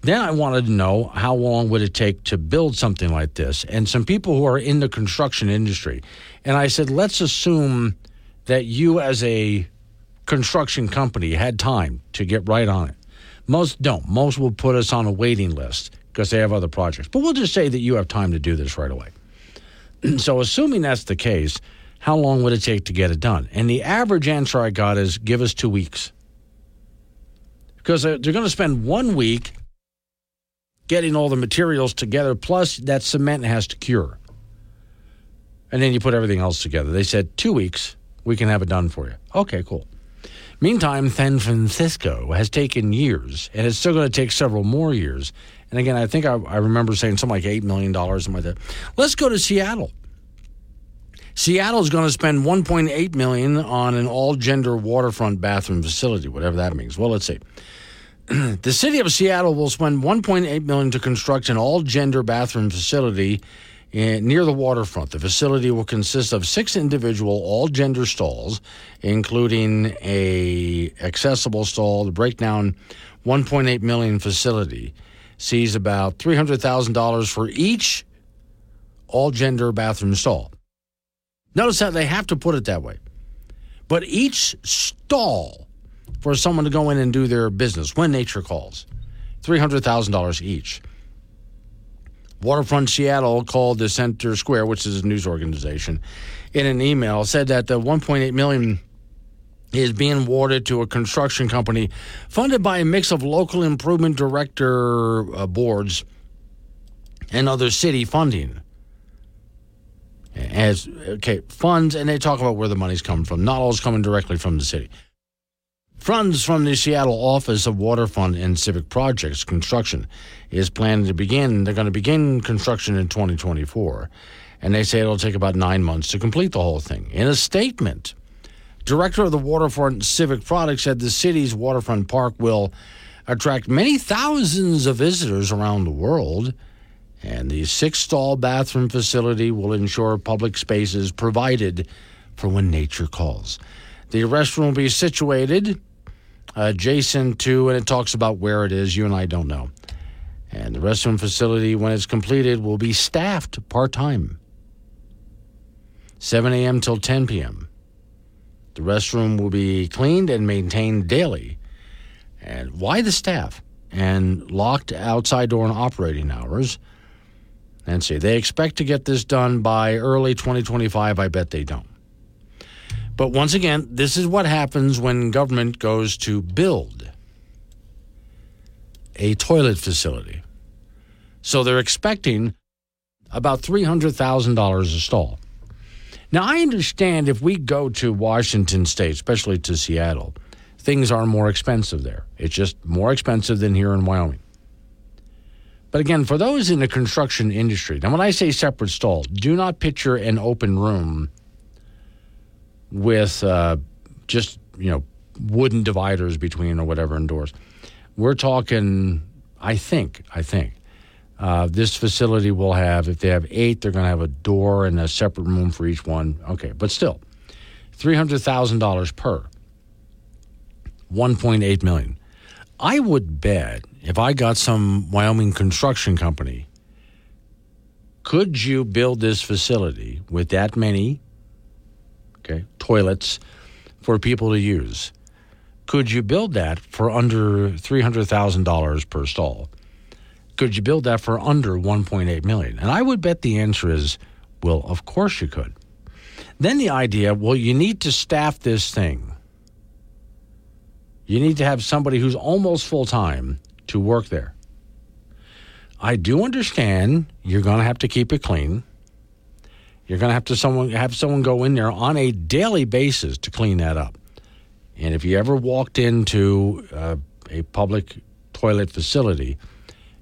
Then I wanted to know how long would it take to build something like this, and some people who are in the construction industry. And I said, let's assume that you, as a construction company, had time to get right on it. Most don't. Most will put us on a waiting list because they have other projects. But we'll just say that you have time to do this right away. [CLEARS THROAT] so, assuming that's the case, how long would it take to get it done? And the average answer I got is give us two weeks. Because they're going to spend one week getting all the materials together, plus that cement has to cure. And then you put everything else together. They said two weeks, we can have it done for you. Okay, cool. Meantime, San Francisco has taken years, and it's still going to take several more years. And again, I think I, I remember saying something like $8 million, something like that. Let's go to Seattle. Seattle is going to spend 1.8 million on an all-gender waterfront bathroom facility, whatever that means. Well, let's see. [CLEARS THROAT] the city of Seattle will spend 1.8 million to construct an all-gender bathroom facility near the waterfront. The facility will consist of six individual all-gender stalls, including a accessible stall. The breakdown 1.8 million facility sees about $300,000 for each all-gender bathroom stall. Notice how they have to put it that way. But each stall for someone to go in and do their business when nature calls. $300,000 each. Waterfront Seattle called the Center Square, which is a news organization, in an email said that the 1.8 million is being awarded to a construction company funded by a mix of local improvement director uh, boards and other city funding. As okay, funds, and they talk about where the money's coming from. Not all is coming directly from the city. Funds from the Seattle Office of Waterfront and Civic Projects construction is planned to begin. They're going to begin construction in 2024. And they say it'll take about nine months to complete the whole thing. In a statement, Director of the Waterfront Civic Projects said the city's waterfront park will attract many thousands of visitors around the world. And the six stall bathroom facility will ensure public spaces provided for when nature calls. The restroom will be situated Uh, adjacent to, and it talks about where it is. You and I don't know. And the restroom facility, when it's completed, will be staffed part time 7 a.m. till 10 p.m. The restroom will be cleaned and maintained daily. And why the staff? And locked outside door and operating hours. And see, they expect to get this done by early 2025. I bet they don't. But once again, this is what happens when government goes to build a toilet facility. So they're expecting about $300,000 a stall. Now, I understand if we go to Washington State, especially to Seattle, things are more expensive there. It's just more expensive than here in Wyoming. But again, for those in the construction industry, now when I say separate stall, do not picture an open room with uh, just you know wooden dividers between or whatever and doors. We're talking. I think. I think. Uh, this facility will have, if they have eight, they're going to have a door and a separate room for each one. Okay, but still, three hundred thousand dollars per. One point eight million. I would bet if I got some Wyoming construction company, could you build this facility with that many okay, toilets for people to use? Could you build that for under $300,000 per stall? Could you build that for under 1.8 million? And I would bet the answer is well, of course you could. Then the idea, well, you need to staff this thing. You need to have somebody who's almost full time to work there. I do understand you're going to have to keep it clean. You're going to have to someone have someone go in there on a daily basis to clean that up. And if you ever walked into uh, a public toilet facility,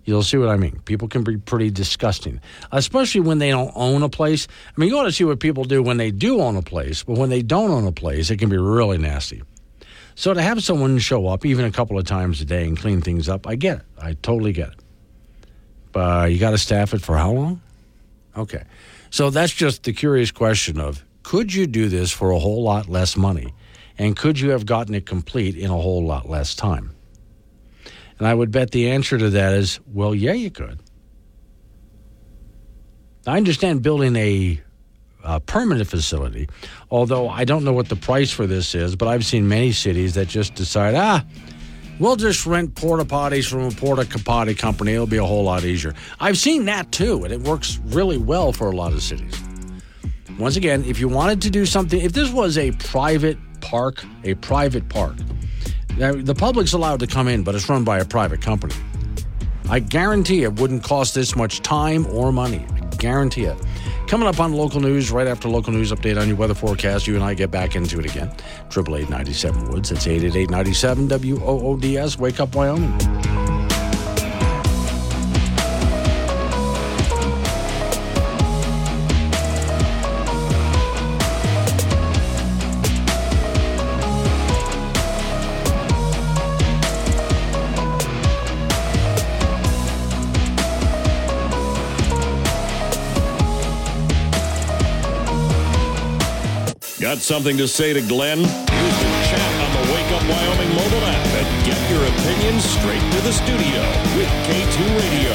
you'll see what I mean. People can be pretty disgusting, especially when they don't own a place. I mean, you want to see what people do when they do own a place, but when they don't own a place, it can be really nasty. So to have someone show up even a couple of times a day and clean things up, I get it. I totally get it. But you got to staff it for how long? Okay. So that's just the curious question of could you do this for a whole lot less money? And could you have gotten it complete in a whole lot less time? And I would bet the answer to that is well, yeah, you could. I understand building a uh, permanent facility. Although I don't know what the price for this is, but I've seen many cities that just decide, ah, we'll just rent porta potties from a porta potty company. It'll be a whole lot easier. I've seen that too, and it works really well for a lot of cities. Once again, if you wanted to do something, if this was a private park, a private park, the public's allowed to come in, but it's run by a private company. I guarantee it wouldn't cost this much time or money. I guarantee it. Coming up on local news, right after local news update on your weather forecast, you and I get back into it again. Triple eight ninety seven Woods. That's eight eight eight ninety seven W O O D S. Wake up, Wyoming.
Got something to say to Glenn? Use the chat on the Wake Up Wyoming mobile app and get your opinions straight to the studio with K2 Radio.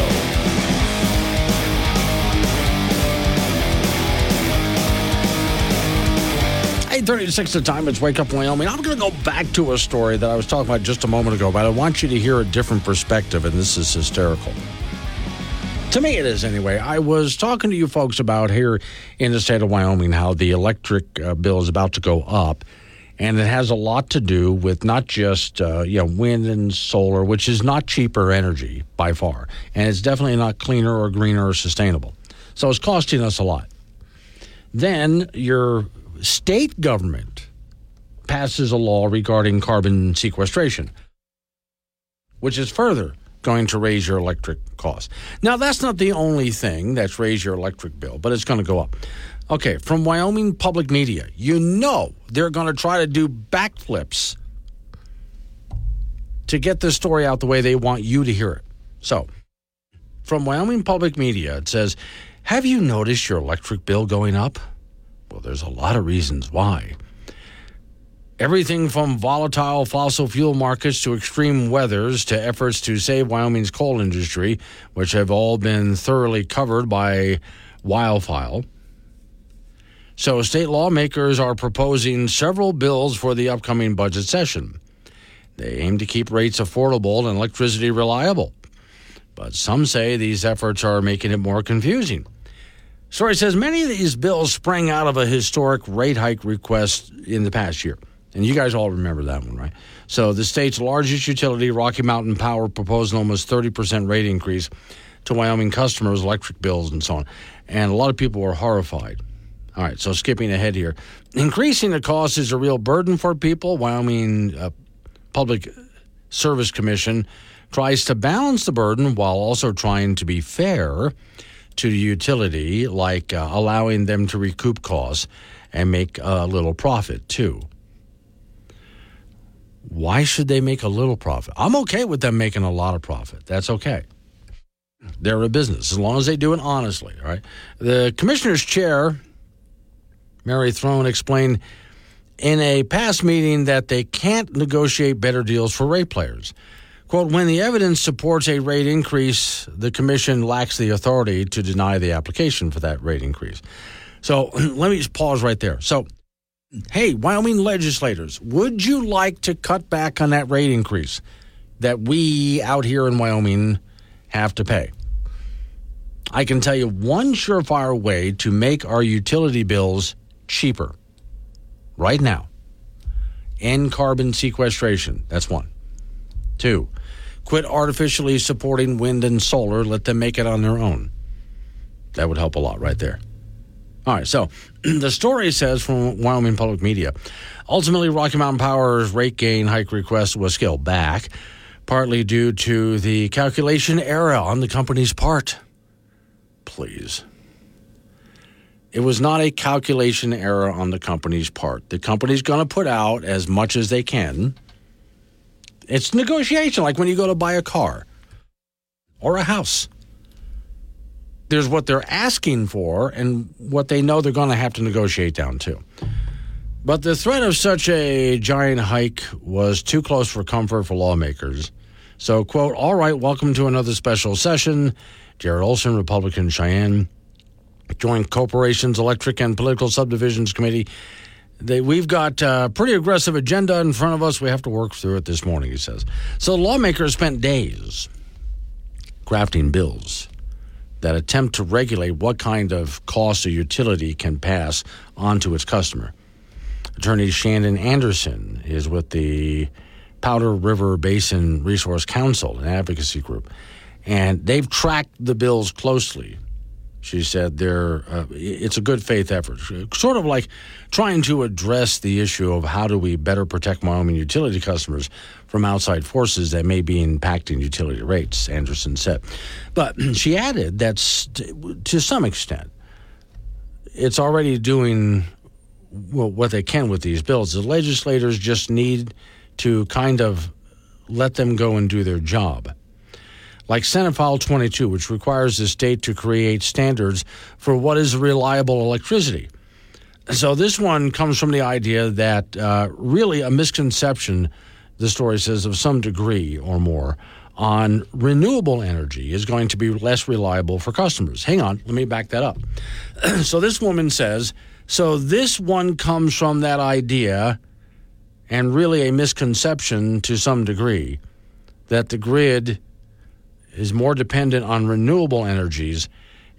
836 the time. It's Wake Up Wyoming. I'm going to go back to a story that I was talking about just a moment ago, but I want you to hear a different perspective, and this is hysterical. To me, it is anyway. I was talking to you folks about here in the state of Wyoming how the electric uh, bill is about to go up, and it has a lot to do with not just uh, you know wind and solar, which is not cheaper energy by far, and it's definitely not cleaner or greener or sustainable. So it's costing us a lot. Then your state government passes a law regarding carbon sequestration, which is further going to raise your electric costs. Now, that's not the only thing that's raised your electric bill, but it's going to go up. Okay, from Wyoming Public Media, you know they're going to try to do backflips to get this story out the way they want you to hear it. So, from Wyoming Public Media, it says, Have you noticed your electric bill going up? Well, there's a lot of reasons why. Everything from volatile fossil fuel markets to extreme weathers to efforts to save Wyoming's coal industry, which have all been thoroughly covered by WyoFile. So, state lawmakers are proposing several bills for the upcoming budget session. They aim to keep rates affordable and electricity reliable. But some say these efforts are making it more confusing. Story says many of these bills sprang out of a historic rate hike request in the past year. And you guys all remember that one, right? So the state's largest utility, Rocky Mountain Power, proposed an almost 30% rate increase to Wyoming customers' electric bills and so on. And a lot of people were horrified. All right, so skipping ahead here. Increasing the cost is a real burden for people. Wyoming uh, Public Service Commission tries to balance the burden while also trying to be fair to the utility, like uh, allowing them to recoup costs and make a little profit too. Why should they make a little profit? I'm okay with them making a lot of profit. That's okay. They're a business as long as they do it honestly. All right. The commissioner's chair, Mary Throne, explained in a past meeting that they can't negotiate better deals for ratepayers. Quote, when the evidence supports a rate increase, the commission lacks the authority to deny the application for that rate increase. So [CLEARS THROAT] let me just pause right there. So, hey, Wyoming legislators, would you like to cut back on that rate increase that we out here in Wyoming have to pay? I can tell you one surefire way to make our utility bills cheaper right now end carbon sequestration. That's one. Two, quit artificially supporting wind and solar. Let them make it on their own. That would help a lot right there. All right, so [CLEARS THROAT] the story says from Wyoming Public Media ultimately, Rocky Mountain Power's rate gain hike request was scaled back, partly due to the calculation error on the company's part. Please. It was not a calculation error on the company's part. The company's going to put out as much as they can. It's negotiation, like when you go to buy a car or a house. There's what they're asking for and what they know they're going to have to negotiate down to. But the threat of such a giant hike was too close for comfort for lawmakers. So, quote, all right, welcome to another special session. Jared Olsen, Republican Cheyenne. Joint Corporations Elections and Political Subdivisions Committee. They, we've got a pretty aggressive agenda in front of us. We have to work through it this morning, he says. So lawmakers spent days crafting bills that attempt to regulate what kind of cost a utility can pass on to its customer. Attorney Shannon Anderson is with the Powder River Basin Resource Council, an advocacy group, and they've tracked the bills closely she said there uh, it's a good faith effort, sort of like trying to address the issue of how do we better protect Wyoming utility customers from outside forces that may be impacting utility rates, Anderson said. But [CLEARS THROAT] she added that to some extent, it's already doing well, what they can with these bills. The legislators just need to kind of let them go and do their job like Senate File 22, which requires the state to create standards for what is reliable electricity. So this one comes from the idea that uh, really a misconception, the story says, of some degree or more on renewable energy is going to be less reliable for customers. Hang on, let me back that up. [CLEARS THROAT] so this woman says, so this one comes from that idea and really a misconception to some degree that the grid is more dependent on renewable energies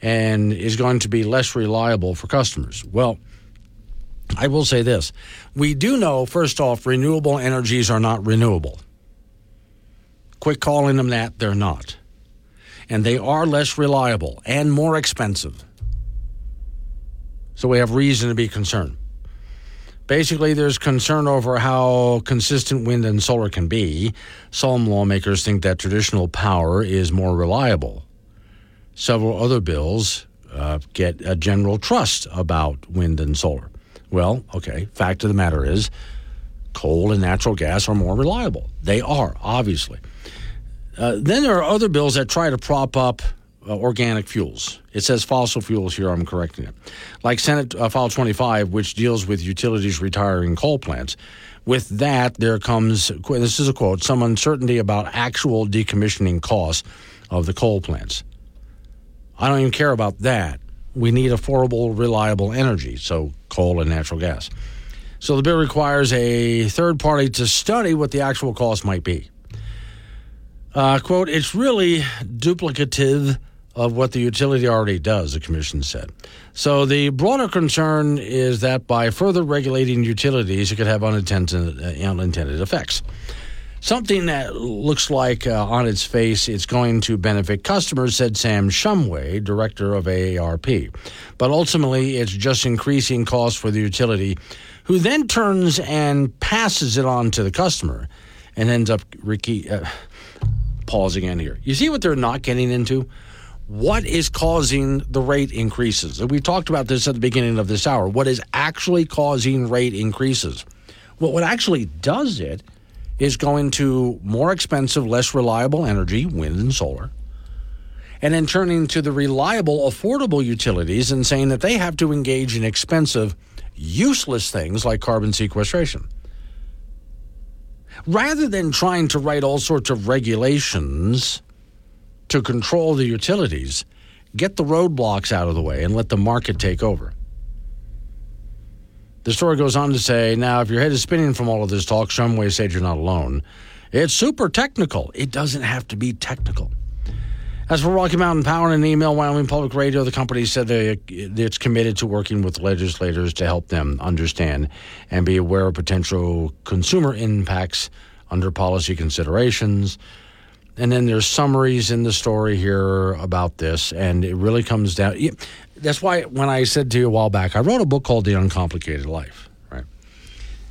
and is going to be less reliable for customers. Well, I will say this. We do know, first off, renewable energies are not renewable. Quit calling them that, they're not. And they are less reliable and more expensive. So we have reason to be concerned. Basically, there's concern over how consistent wind and solar can be. Some lawmakers think that traditional power is more reliable. Several other bills uh, get a general trust about wind and solar. Well, okay, fact of the matter is, coal and natural gas are more reliable. They are, obviously. Uh, then there are other bills that try to prop up uh, organic fuels. It says fossil fuels here, I'm correcting it. Like Senate uh, File 25, which deals with utilities retiring coal plants. With that, there comes this is a quote some uncertainty about actual decommissioning costs of the coal plants. I don't even care about that. We need affordable, reliable energy, so coal and natural gas. So the bill requires a third party to study what the actual cost might be. Uh, quote, it's really duplicative of what the utility already does, the commission said. So the broader concern is that by further regulating utilities, it could have unintended, uh, unintended effects. Something that looks like uh, on its face it's going to benefit customers, said Sam Shumway, director of AARP. But ultimately, it's just increasing costs for the utility, who then turns and passes it on to the customer and ends up. Ricky, uh, pause again here. You see what they're not getting into? what is causing the rate increases? We talked about this at the beginning of this hour. What is actually causing rate increases? Well, what actually does it is going to more expensive, less reliable energy, wind and solar, and then turning to the reliable, affordable utilities and saying that they have to engage in expensive, useless things like carbon sequestration. Rather than trying to write all sorts of regulations to control the utilities, get the roadblocks out of the way and let the market take over. The story goes on to say now, if your head is spinning from all of this talk, Shumway said you're not alone. It's super technical. It doesn't have to be technical. As for Rocky Mountain Power in an email, Wyoming Public Radio, the company said they, it's committed to working with legislators to help them understand and be aware of potential consumer impacts under policy considerations. And then there's summaries in the story here about this, and it really comes down. That's why when I said to you a while back, I wrote a book called The Uncomplicated Life, right?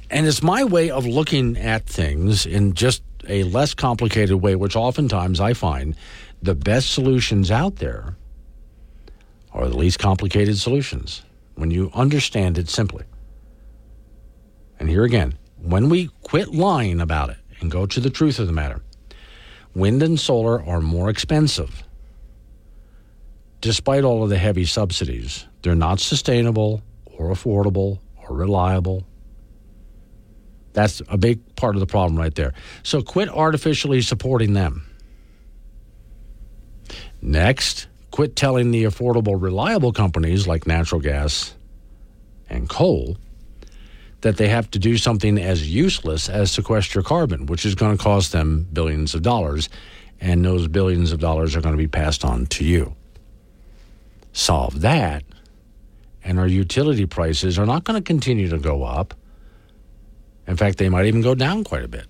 And it's my way of looking at things in just a less complicated way, which oftentimes I find the best solutions out there are the least complicated solutions when you understand it simply. And here again, when we quit lying about it and go to the truth of the matter, wind and solar are more expensive. Despite all of the heavy subsidies, they're not sustainable or affordable or reliable. That's a big part of the problem right there. So quit artificially supporting them. Next, quit telling the affordable, reliable companies like natural gas and coal that they have to do something as useless as sequester carbon, which is going to cost them billions of dollars, and those billions of dollars are going to be passed on to you. Solve that, and our utility prices are not going to continue to go up. In fact, they might even go down quite a bit.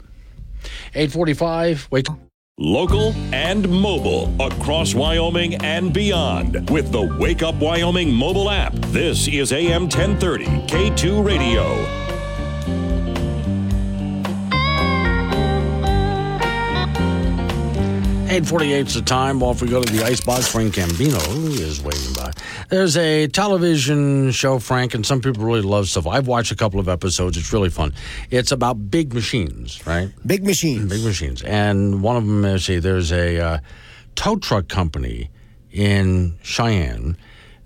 845, wake
Local and mobile across Wyoming and beyond with the Wake Up Wyoming mobile app. This is AM 1030 K2 Radio.
848 is the time. While if we go to the icebox, Frank Gambino is waiting by. There's a television show, Frank, and some people really love stuff. I've watched a couple of episodes. It's really fun. It's about big machines, right?
Big machines.
Big machines. And one of them, is, see, there's a uh, tow truck company in Cheyenne.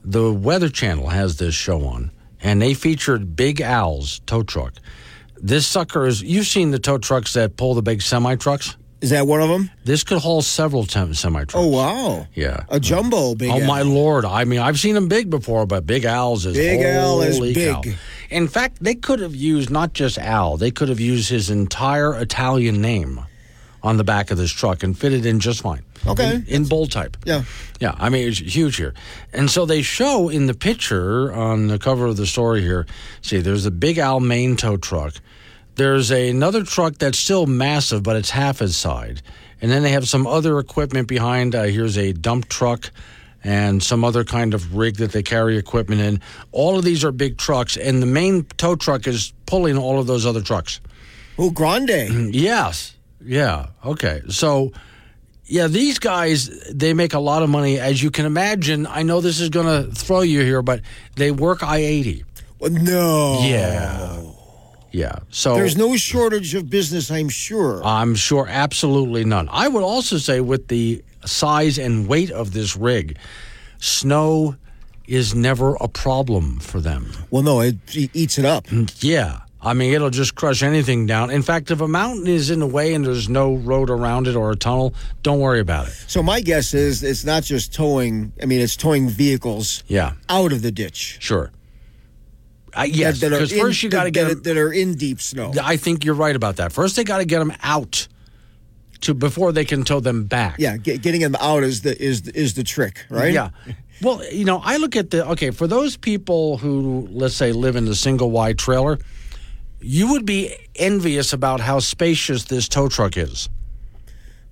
The Weather Channel has this show on, and they featured Big Al's tow truck. This sucker is, you've seen the tow trucks that pull the big semi trucks?
Is that one of them?
This could haul several semi trucks.
Oh wow!
Yeah,
a jumbo big.
Oh my lord! I mean, I've seen them big before, but Big Al's is
Big Al is big.
cow. In fact, they could have used not just Al; they could have used his entire Italian name on the back of this truck and fit it in just fine.
Okay.
in, in bold type.
Yeah.
Yeah, I mean it's huge here, and so they show in the picture on the cover of the story here. See, there's a Big Al main tow truck. There's another truck that's still massive, but it's half its side. And then they have some other equipment behind. Uh, here's a dump truck and some other kind of rig that they carry equipment in. All of these are big trucks, and the main tow truck is pulling all of those other trucks.
Oh, grande. [CLEARS THROAT]
Yes. Yeah. Okay. So, yeah, these guys, they make a lot of money. As you can imagine, I know this is going to throw you here, but they work I 80.
Well, no.
Yeah. Yeah. So
There's no shortage of business, I'm sure.
I'm sure absolutely none. I would also say with the size and weight of this rig, snow is never a problem for them.
Well, no, it, it eats it up.
Mm, yeah. I mean, it'll just crush anything down. In fact, if a mountain is in the way and there's no road around it or a tunnel, don't worry about it.
So my guess is it's not just towing. I mean, it's towing vehicles
Yeah,
out of the ditch.
sure. Uh, yes, because
in-
first you got to get
that, that are in deep snow.
I think you're right about that. First, they got to get them out to before they can tow them back.
Yeah, get, getting them out is the is is the trick, right?
Yeah. Well, you know, I look at the okay for those people who let's say live in the single wide trailer, you would be envious about how spacious this tow truck is.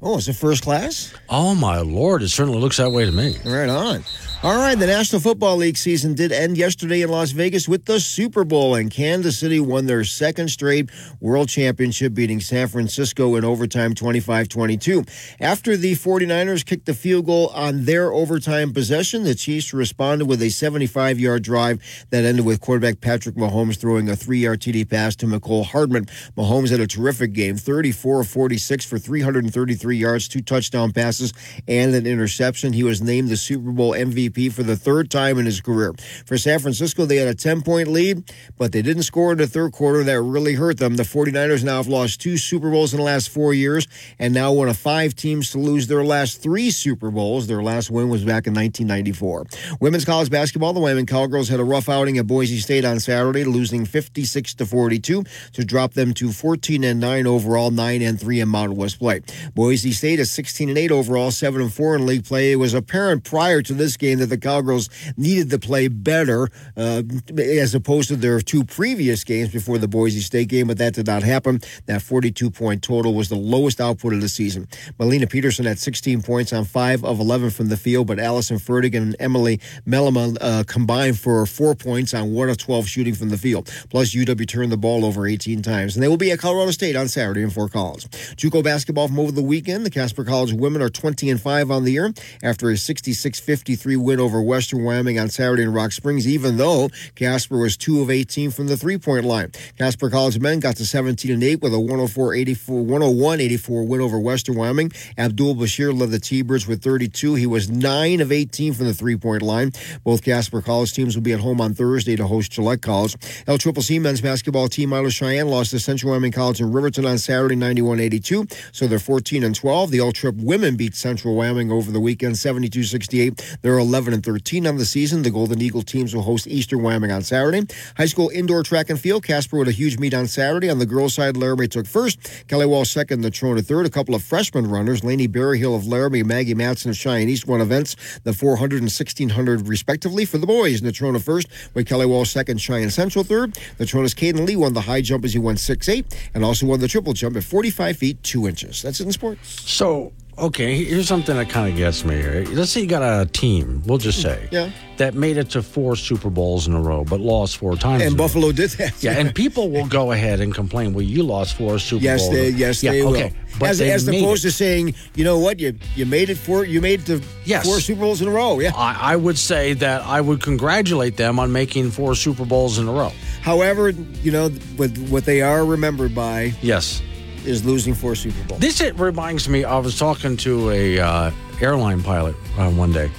Oh, is it first class?
Oh my lord, it certainly looks that way to me.
Right on. All right, the National Football League season did end yesterday in Las Vegas with the Super Bowl, and Kansas City won their second straight World Championship, beating San Francisco in overtime 25 22. After the 49ers kicked the field goal on their overtime possession, the Chiefs responded with a 75 yard drive that ended with quarterback Patrick Mahomes throwing a three yard TD pass to Mecole Hardman. Mahomes had a terrific game 34 of 46 for 333 yards, two touchdown passes, and an interception. He was named the Super Bowl MVP MVP for the third time in his career. For San Francisco, they had a 10 point lead, but they didn't score in the third quarter. That really hurt them. The 49ers now have lost two Super Bowls in the last four years and now one of five teams to lose their last three Super Bowls. Their last win was back in 1994. Women's college basketball, the Wyoming Cowgirls had a rough outing at Boise State on Saturday, losing 56 to 42 to drop them to 14 and 9 overall, 9 and 3 in Mountain West play. Boise State is 16 and 8 overall, 7 and 4 in league play. It was apparent prior to this game that the Cowgirls needed to play better uh, as opposed to their two previous games before the Boise State game, but that did not happen. That 42 point total was the lowest output of the season. Malene Pedersen had 16 points on 5 of 11 from the field, but Allyson Fertig and Emily Mellema uh, combined for 4 points on 1 of 12 shooting from the field. Plus, UW turned the ball over 18 times. And they will be at Colorado State on Saturday in Fort Collins. JUCO basketball from over the weekend. The Casper College women are 20 and 5 on the year after a 66-53 win over Western Wyoming on Saturday in Rock Springs, even though Casper was 2 of 18 from the three-point line. Casper College men got to 17 and 8 with a 104-84 101-84 win over Western Wyoming. Abdul Bashir led the T-Birds with 32. He was 9 of 18 from the three-point line. Both Casper College teams will be at home on Thursday to host Gillette College. L Triple C men's basketball team of Cheyenne lost to Central Wyoming College in Riverton on Saturday 91-82. So they're 14 and 12. The L Trip women beat Central Wyoming over the weekend 72-68. They're 11 and 13 on the season. The Golden Eagle teams will host Eastern Wyoming on Saturday. High school indoor track and field. Casper with a huge meet on Saturday. On the girls' side, Laramie took first. Kelly Walsh second. Natrona third. A couple of freshman runners, Laney Berryhill of Laramie, Maggie Matson of Cheyenne East, won events, the 400 and 1600 respectively for the boys. Natrona first, with Kelly Walsh second, Cheyenne Central third. Natrona's Caden Lee won the high jump as he won 6'8 and also won the triple jump at 45 feet 2 inches. That's it in sports.
So, okay, here's something that kind of gets me here. Let's say you got a team, we'll just hmm. say,
Yeah.
that made it to four Super Bowls in a row, but lost four times.
And. Buffalo did that.
Yeah, and [LAUGHS] people will go ahead and complain. Well, you lost four Super
Yes,
Bowls.
they yes
yeah,
they
okay.
will.
But
as
they
as opposed
it.
to saying, you know what, you you made it for you made it to
Yes.
four Super Bowls in a row. Yeah.
I, I would say that I would congratulate them on making four Super Bowls in a row.
However, you know what what they are remembered by
Yes.
Is losing four Super Bowls.
This it reminds me. I was talking to a uh, airline pilot uh, one day,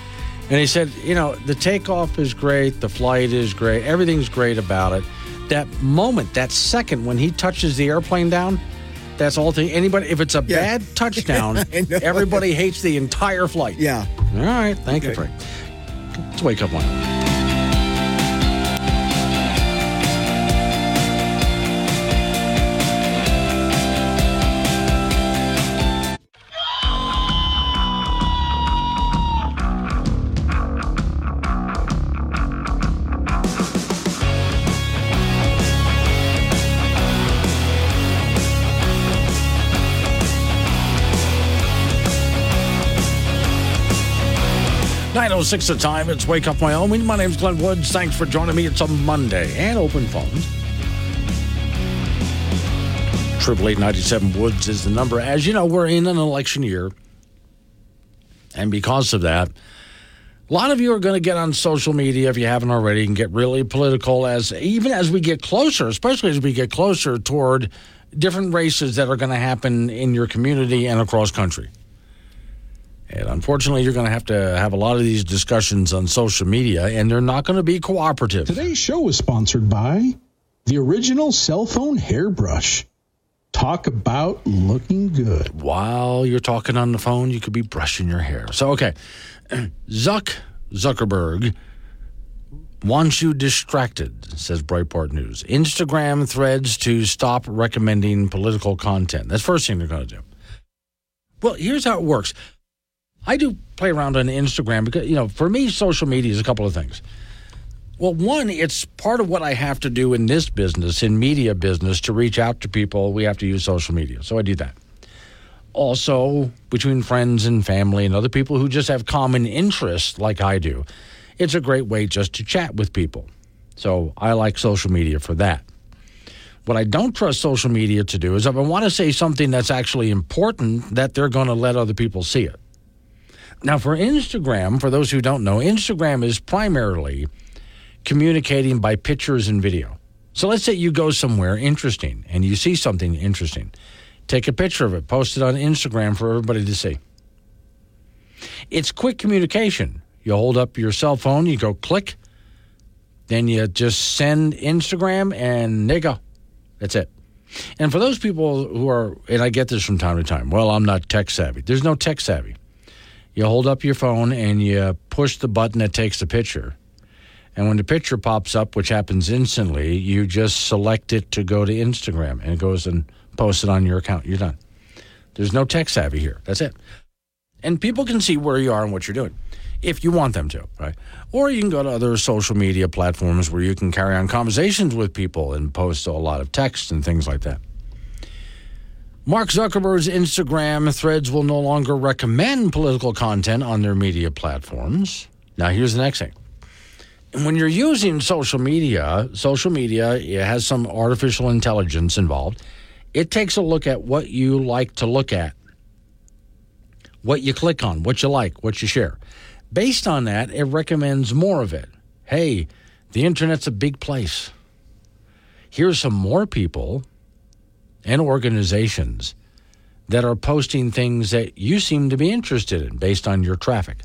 and he said, "You know, the takeoff is great, the flight is great, everything's great about it. That moment, that second when he touches the airplane down, that's all. Thing anybody, if it's a
Yeah.
bad touchdown, [LAUGHS] everybody hates the entire flight.
Yeah.
All right, thank you, Frank. Let's wake up one. Nine oh six the time. It's Wake Up Wyoming. My name's Glenn Woods. Thanks for joining me. It's a Monday and open phones. Triple eight ninety seven Woods is the number. As you know, we're in an election year, and because of that, a lot of you are going to get on social media if you haven't already and get really political. As even as we get closer, especially as we get closer toward different races that are going to happen in your community and across country. And unfortunately, you're going to have to have a lot of these discussions on social media, and they're not going to be cooperative.
Today's show is sponsored by the original cell phone hairbrush. Talk about looking good.
While you're talking on the phone, you could be brushing your hair. So, okay, [CLEARS THROAT] Zuck Zuckerberg wants you distracted, says Breitbart News. Instagram threads to stop recommending political content. That's the first thing they're going to do. Well, here's how it works. I do play around on Instagram because, you know, for me, social media is a couple of things. Well, one, it's part of what I have to do in this business, in media business, to reach out to people. We have to use social media. So I do that. Also, between friends and family and other people who just have common interests like I do, it's a great way just to chat with people. So I like social media for that. What I don't trust social media to do is if I want to say something that's actually important, that they're going to let other people see it. Now, for Instagram, for those who don't know, Instagram is primarily communicating by pictures and video. So let's say you go somewhere interesting and you see something interesting. Take a picture of it, post it on Instagram for everybody to see. It's quick communication. You hold up your cell phone, you go click, then you just send Instagram, and there you go. That's it. And for those people who are, and I get this from time to time, well, I'm not tech savvy. There's no tech savvy. You hold up your phone and you push the button that takes the picture. And when the picture pops up, which happens instantly, you just select it to go to Instagram and it goes and posts it on your account. You're done. There's no tech savvy here. That's it. And people can see where you are and what you're doing if you want them to, right? Or you can go to other social media platforms where you can carry on conversations with people and post a lot of text and things like that. Mark Zuckerberg's Instagram threads will no longer recommend political content on their media platforms. Now, here's the next thing. When you're using social media, social media it has some artificial intelligence involved. It takes a look at what you like to look at, what you click on, what you like, what you share. Based on that, it recommends more of it. Hey, the internet's a big place. Here's some more people and organizations that are posting things that you seem to be interested in based on your traffic.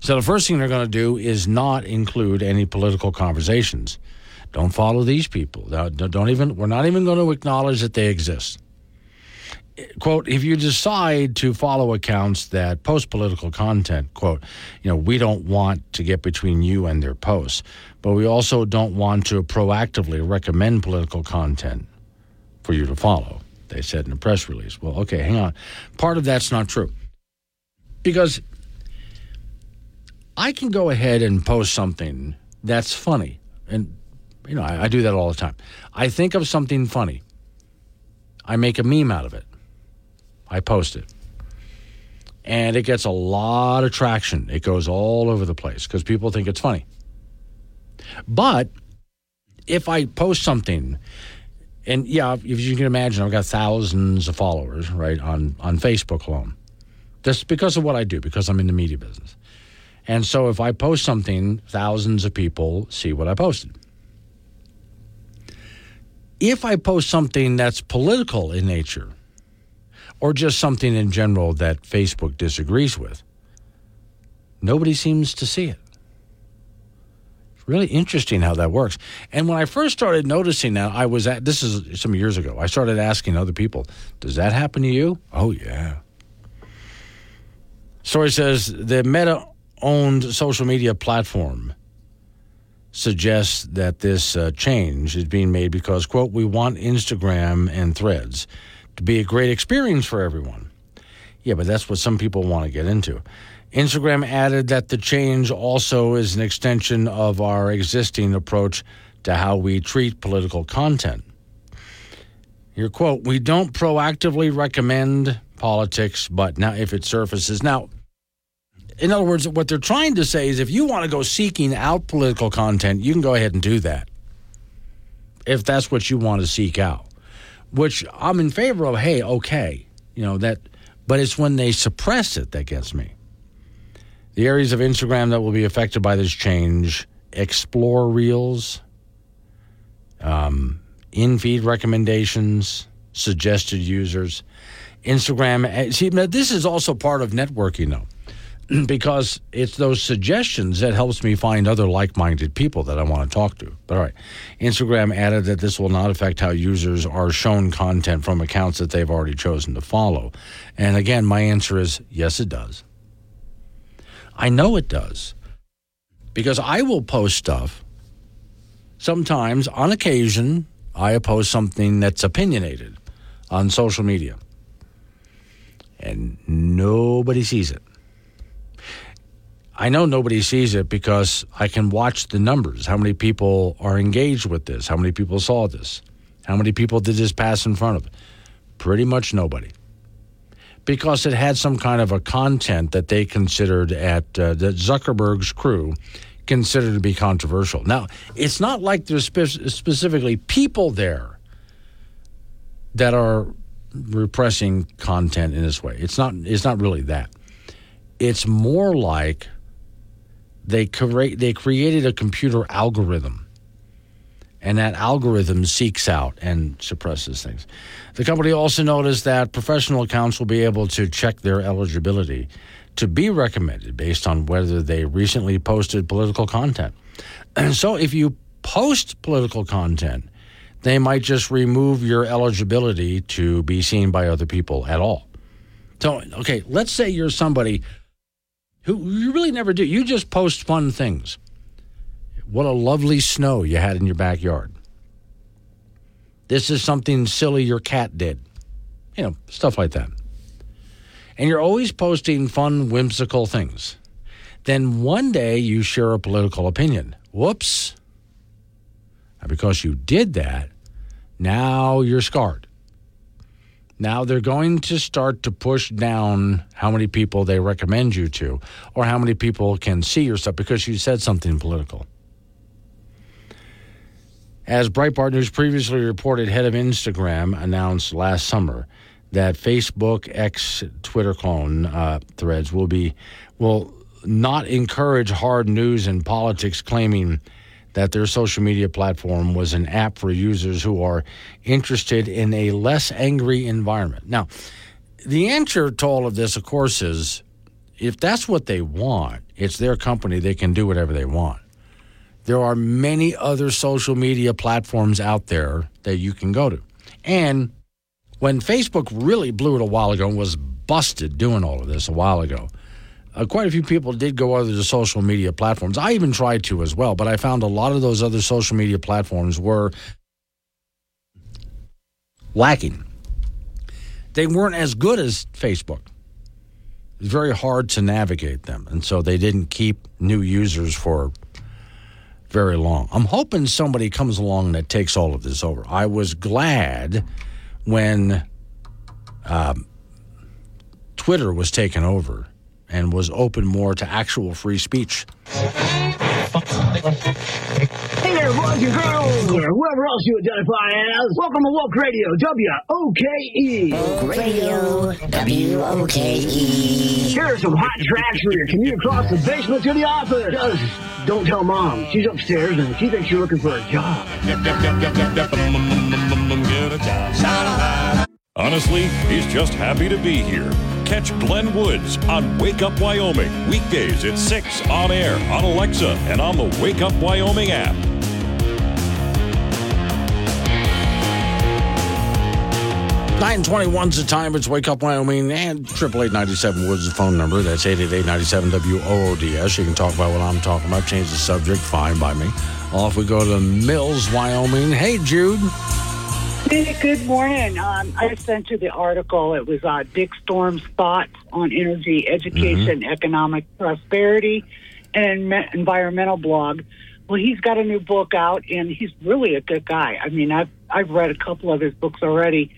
So the first thing they're going to do is not include any political conversations. Don't follow these people. Don't even we're not even going to acknowledge that they exist quote, if you decide to follow accounts that post political content, quote, you know, we don't want to get between you and their posts, but we also don't want to proactively recommend political content for you to follow, they said in a press release. Well, okay, hang on. Part of that's not true. Because I can go ahead and post something that's funny. And, you know, I, I do that all the time. I think of something funny. I make a meme out of it I post it. And it gets a lot of traction. It goes all over the place because people think it's funny. But if I post something, and yeah, if you can imagine, I've got thousands of followers, right, on, on Facebook alone. Just because of what I do, because I'm in the media business. And so if I post something, thousands of people see what I posted. If I post something that's political in nature, or just something in general that Facebook disagrees with. Nobody seems to see it. Really interesting how that works. And when I first started noticing that, I was at this is some years ago. I started asking other people, "Does that happen to you?" Oh yeah. Story says the Meta owned social media platform suggests that this uh, change is being made because, quote, we want Instagram and threads to be a great experience for everyone. Yeah, but that's what some people want to get into. Instagram added that the change also is an extension of our existing approach to how we treat political content. Your quote, we don't proactively recommend politics, but now if it surfaces. Now, in other words, what they're trying to say is if you want to go seeking out political content, you can go ahead and do that. If that's what you want to seek out which I'm in favor of. Hey, okay, you know that, but it's when they suppress it that gets me. The areas of Instagram that will be affected by this change: explore reels, um, in-feed recommendations, suggested users. Instagram. Eh, see, this is also part of networking, though. [CLEARS THROAT] because it's those suggestions that helps me find other like-minded people that I want to talk to. But all right, Instagram added that this will not affect how users are shown content from accounts that they've already chosen to follow. And again, my answer is yes, it does. I know it does because I will post stuff. Sometimes, on occasion, I post something that's opinionated on social media, and nobody sees it. I know nobody sees it because I can watch the numbers. How many people are engaged with this? How many people saw this? How many people did this pass in front of? Pretty much nobody. Because it had some kind of a content that they considered at uh, that Zuckerberg's crew considered to be controversial. Now, it's not like there's spe- specifically people there that are repressing content in this way. It's not it's not really that. It's more like they create they created a computer algorithm and that algorithm seeks out and suppresses things. The company also noticed that professional accounts will be able to check their eligibility to be recommended based on whether they recently posted political content. And [CLEARS THROAT] so if you post political content, they might just remove your eligibility to be seen by other people at all. So, okay, let's say you're somebody who you really never do. You just post fun things. What a lovely snow you had in your backyard. This is something silly your cat did. You know, stuff like that. And you're always posting fun, whimsical things. Then one day you share a political opinion. Whoops. And because you did that, now you're scarred. Now they're going to start to push down how many people they recommend you to or how many people can see your stuff because you said something political. As Breitbart News previously reported, head of Instagram announced last summer that Facebook X Twitter clone uh, threads will be will not encourage hard news and politics, claiming that their social media platform was an app for users who are interested in a less angry environment. Now, the answer to all of this, of course, is if that's what they want, it's their company, they can do whatever they want. There are many other social media platforms out there that you can go to. And when Facebook really blew it a while ago and was busted doing all of this a while ago, uh, quite a few people did go other to social media platforms. I even tried to as well, but I found a lot of those other social media platforms were lacking. They weren't as good as Facebook. It's very hard to navigate them, and so they didn't keep new users for very long. I'm hoping somebody comes along that takes all of this over. I was glad when um, Twitter was taken over and was open more to actual free speech.
Hey there, boys and girls, or whoever else you identify as. Welcome to Woke Radio, W-O-K-E.
Woke Radio, W-O-K-E.
Here are some hot tracks for your commute across the basement to the office. Just don't tell mom. She's upstairs and she thinks you're looking for a job.
Honestly, he's just happy to be here. Catch Glenn Woods on Wake Up Wyoming weekdays at 6 on air on Alexa and on the Wake Up Wyoming app.
Nine twenty-one's the time. It's Wake Up Wyoming and triple eight ninety seven Woods the phone number. That's eight eight eight ninety seven W O O D S. You can talk about what I'm talking about. Change the subject. Fine by me. Off we go to Mills, Wyoming. Hey, Jude.
Hey, good morning. Um, I sent you the article. It was uh, Dick Storm's thoughts on energy, education,
Mm-hmm.
economic prosperity, and environmental blog. Well, he's got a new book out, and he's really a good guy. I mean, I've I've read a couple of his books already.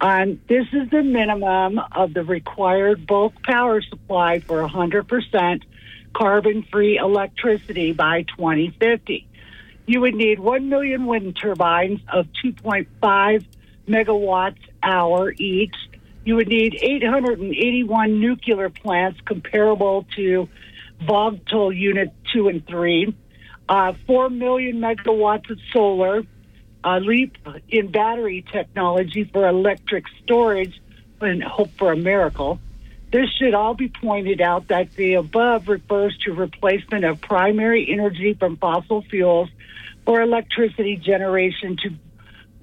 Um, this is the minimum of the required bulk power supply for 100% carbon-free electricity by 2050 you would need 1 million wind turbines of 2.5 megawatts hour each. You would need 881 nuclear plants comparable to Vogtle Unit 2 and 3, uh, 4 million megawatts of solar, a leap in battery technology for electric storage, and hope for a miracle. This should all be pointed out that the above refers to replacement of primary energy from fossil fuels for electricity generation to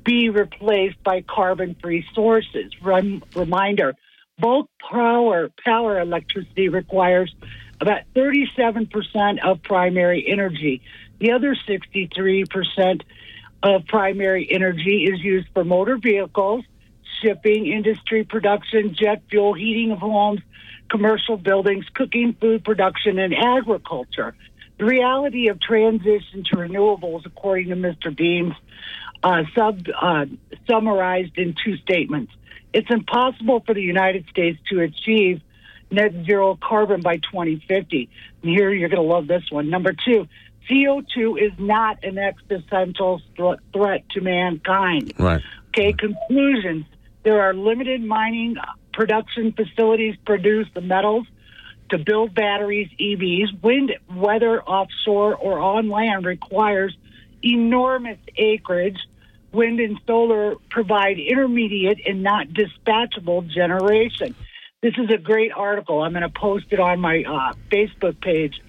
be replaced by carbon-free sources. Rem- reminder: bulk power power electricity requires about 37% of primary energy. The other 63% of primary energy is used for motor vehicles, shipping, industry production, jet fuel, heating of homes, commercial buildings, cooking, food production, and agriculture. The reality of transition to renewables, according to Mr. Beams, uh, sub, uh, summarized in two statements. It's impossible for the United States to achieve net zero carbon by 2050. And here you're going to love this one. Number two, CO2 is not an existential th- threat to mankind.
Right.
Okay, conclusions. There are limited mining production facilities produce the metals to build batteries, EVs. Wind, whether offshore or on land, requires enormous acreage. Wind and solar provide intermediate and not dispatchable generation. this is a great article. I'm going to post it on my uh, Facebook page.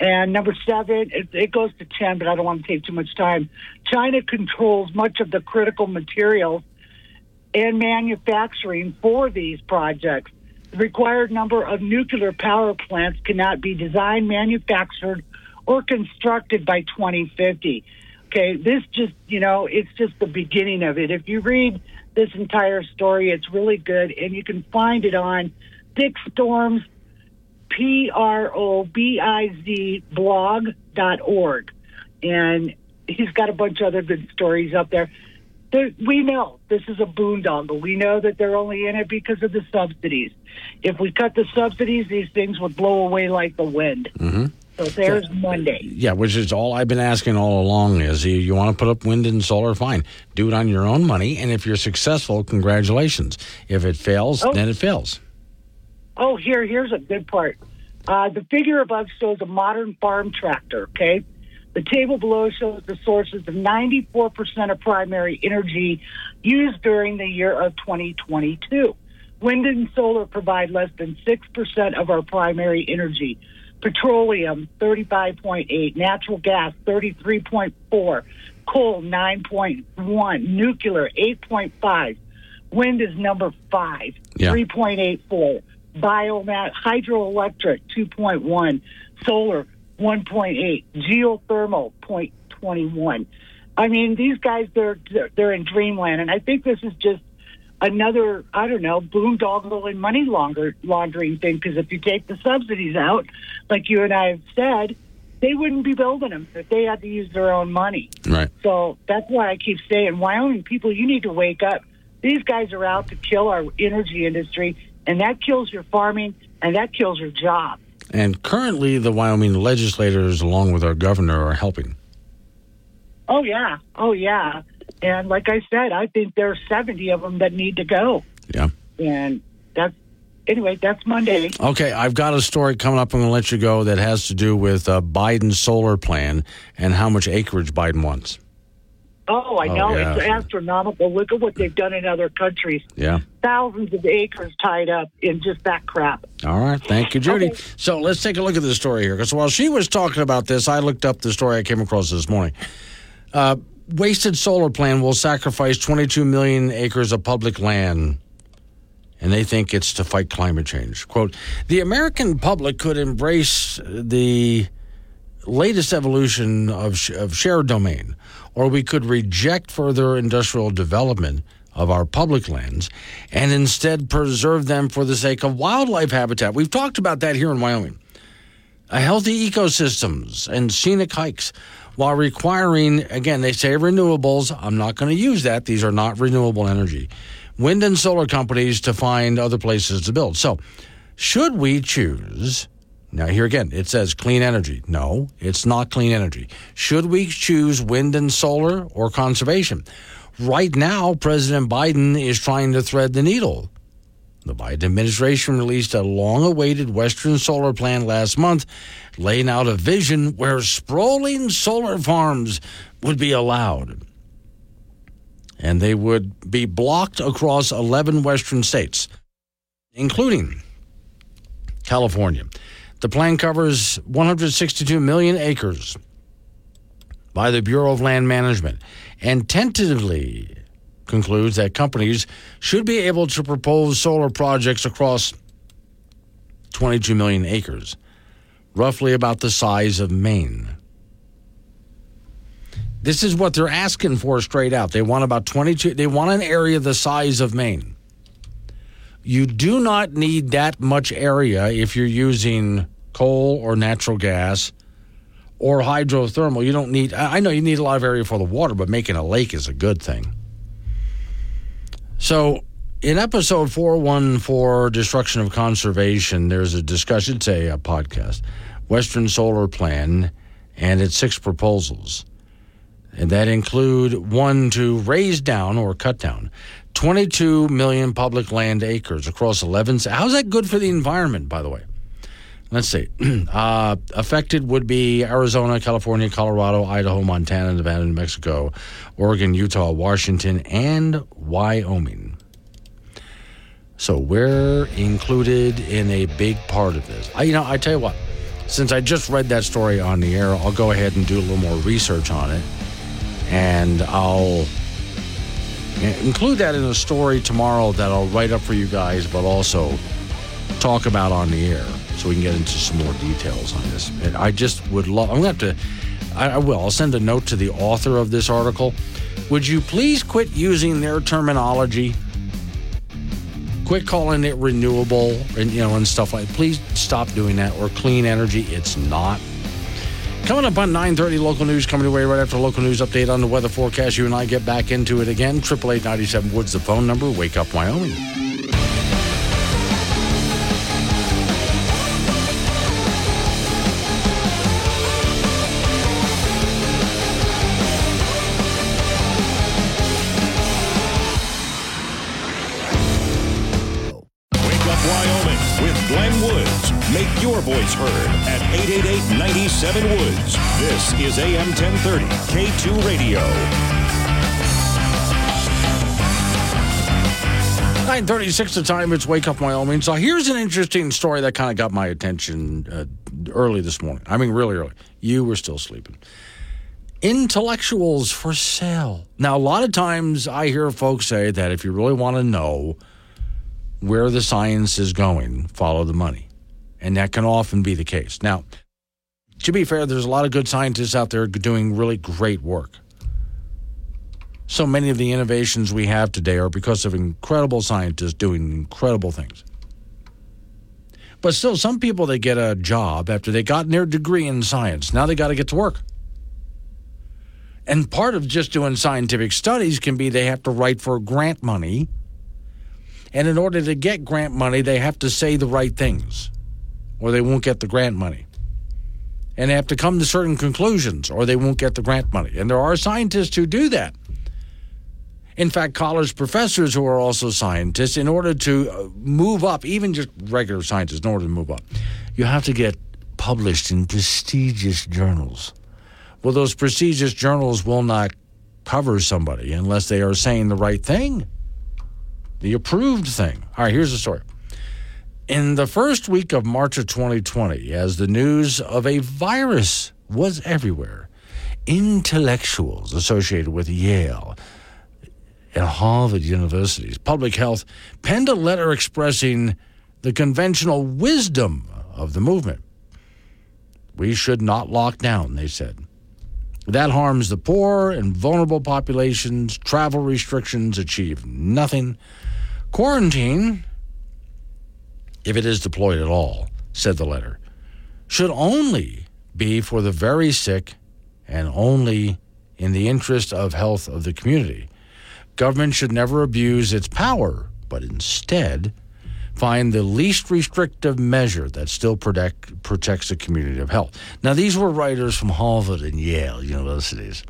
And number seven, it, it goes to 10, but I don't want to take too much time. China controls much of the critical materials and manufacturing for these projects. The required number of nuclear power plants cannot be designed, manufactured, or constructed by 2050. Okay, this just, you know, it's just the beginning of it. If you read this entire story, it's really good, and you can find it on Dick Storms, P R O B I Z blog.org. And he's got a bunch of other good stories up there. We know this is a boondoggle. We know that they're only in it because of the subsidies. If we cut the subsidies, these things would blow away like the wind.
Mm-hmm.
So there's Monday.
Yeah, which is all I've been asking all along is you, you want to put up wind and solar, fine. Do it on your own money. And if you're successful, congratulations. If it fails,
Oh.
then it fails.
Oh, here, here's a good part. Uh, the figure above shows a modern farm tractor, okay? The table below shows the sources of 94% of primary energy used during the year of 2022. Wind and solar provide less than 6% of our primary energy. Petroleum, 35.8. Natural gas, 33.4. Coal, 9.1. Nuclear, 8.5. Wind is number five,
Yeah.
3.84. Biomass, hydroelectric, 2.1. Solar, 1.8. Geothermal, 0.21. I mean, these guys, they're, they're, in dreamland. And I think this is just another, I don't know, boondoggle and money launder, laundering thing. Because if you take the subsidies out, like you and I have said, they wouldn't be building them if they had to use their own money.
Right.
So that's why I keep saying, Wyoming people, you need to wake up. These guys are out to kill our energy industry, and that kills your farming, and that kills your job.
And currently, the Wyoming legislators, along with our governor, are helping.
Oh yeah, oh yeah. And like I said, I think there's 70 of them that need to go.
Yeah.
And that's anyway. That's Monday.
Okay, I've got a story coming up. I'm going to let you go that has to do with uh, Biden's solar plan and how much acreage Biden wants.
Oh, I
Oh,
know
yeah.
it's astronomical. Look at what they've done in other countries.
Yeah.
Thousands of acres tied up in just that crap.
All right. Thank you, Judy. So let's take a look at the story here. Because while she was talking about this, I looked up the story I came across this morning. Uh, wasted solar plan will sacrifice 22 million acres of public land. And they think it's to fight climate change. Quote The American public could embrace the latest evolution of, of shared domain, or we could reject further industrial development of our public lands and instead preserve them for the sake of wildlife habitat. We've talked about that here in Wyoming. A healthy ecosystems and scenic hikes while requiring, again, they say renewables. I'm not going to use that. These are not renewable energy. Wind and solar companies to find other places to build. So, should we choose now, here again, it says clean energy. No, it's not clean energy. Should we choose wind and solar or conservation? Right now, President Biden is trying to thread the needle. The Biden administration released a long awaited Western solar plan last month, laying out a vision where sprawling solar farms would be allowed. And they would be blocked across 11 Western states, including California. The plan covers 162 million acres by the Bureau of Land Management and tentatively concludes that companies should be able to propose solar projects across 22 million acres, roughly about the size of Maine. This is what they're asking for straight out. They want about 22, they want an area the size of Maine. You do not need that much area if you're using coal or natural gas or hydrothermal. You don't need, I know you need a lot of area for the water, but making a lake is a good thing. So, in episode 414, Destruction of Conservation, there's a discussion, a, a podcast, Western Solar Plan, and its six proposals. And that include one to raise down or cut down 22 million public land acres across 11. How's that good for the environment, by the way? Let's see. [CLEARS THROAT] Uh, affected would be Arizona, California, Colorado, Idaho, Montana, Nevada, New Mexico, Oregon, Utah, Washington, and Wyoming. So we're included in a big part of this. I, you know, I tell you what, since I just read that story on the air, I'll go ahead and do a little more research on it. And I'll include that in a story tomorrow that I'll write up for you guys, but also talk about on the air so we can get into some more details on this. And I just would love, I'm going to have to, I, I will, I'll send a note to the author of this article. Would you please quit using their terminology? Quit calling it renewable and you know and stuff like. Please stop doing that or clean energy. It's not. Coming up on 9:30, local news coming away right after local news update on the weather forecast. You and I get back into it again. Triple eight ninety seven Woods, the phone number. Wake up, Wyoming.
1230 K2 Radio.
936 the time it's wake up wyoming. So here's an interesting story that kind of got my attention uh, early this morning. I mean really early. You were still sleeping. Intellectuals for sale. Now a lot of times i hear folks say that if you really want to know where the science is going follow the money. And that can often be the case. Now to be fair there's a lot of good scientists out there doing really great work so many of the innovations we have today are because of incredible scientists doing incredible things. But still, some people they get a job after they got their degree in science. Now they got to get to work. And part of just doing scientific studies can be they have to write for grant money. And in order to get grant money, they have to say the right things, or they won't get the grant money. And have to come to certain conclusions, or they won't get the grant money. And there are scientists who do that. In fact, college professors who are also scientists, in order to uh, move up, even just regular scientists, in order to move up, you have to get published in prestigious journals. Well, those prestigious journals will not cover somebody unless they are saying the right thing, the approved thing. All right, here's the story. In the first week of March of 2020, as the news of a virus was everywhere, intellectuals associated with Yale, and Harvard University's public health penned a letter expressing the conventional wisdom of the movement. We should not lock down, they said. That harms the poor and vulnerable populations. Travel restrictions achieve nothing. Quarantine, if it is deployed at all, said the letter, should only be for the very sick and only in the interest of health of the community. Government should never abuse its power, but instead find the least restrictive measure that still protect, protects the community of health. Now, these were writers from Harvard and Yale universities.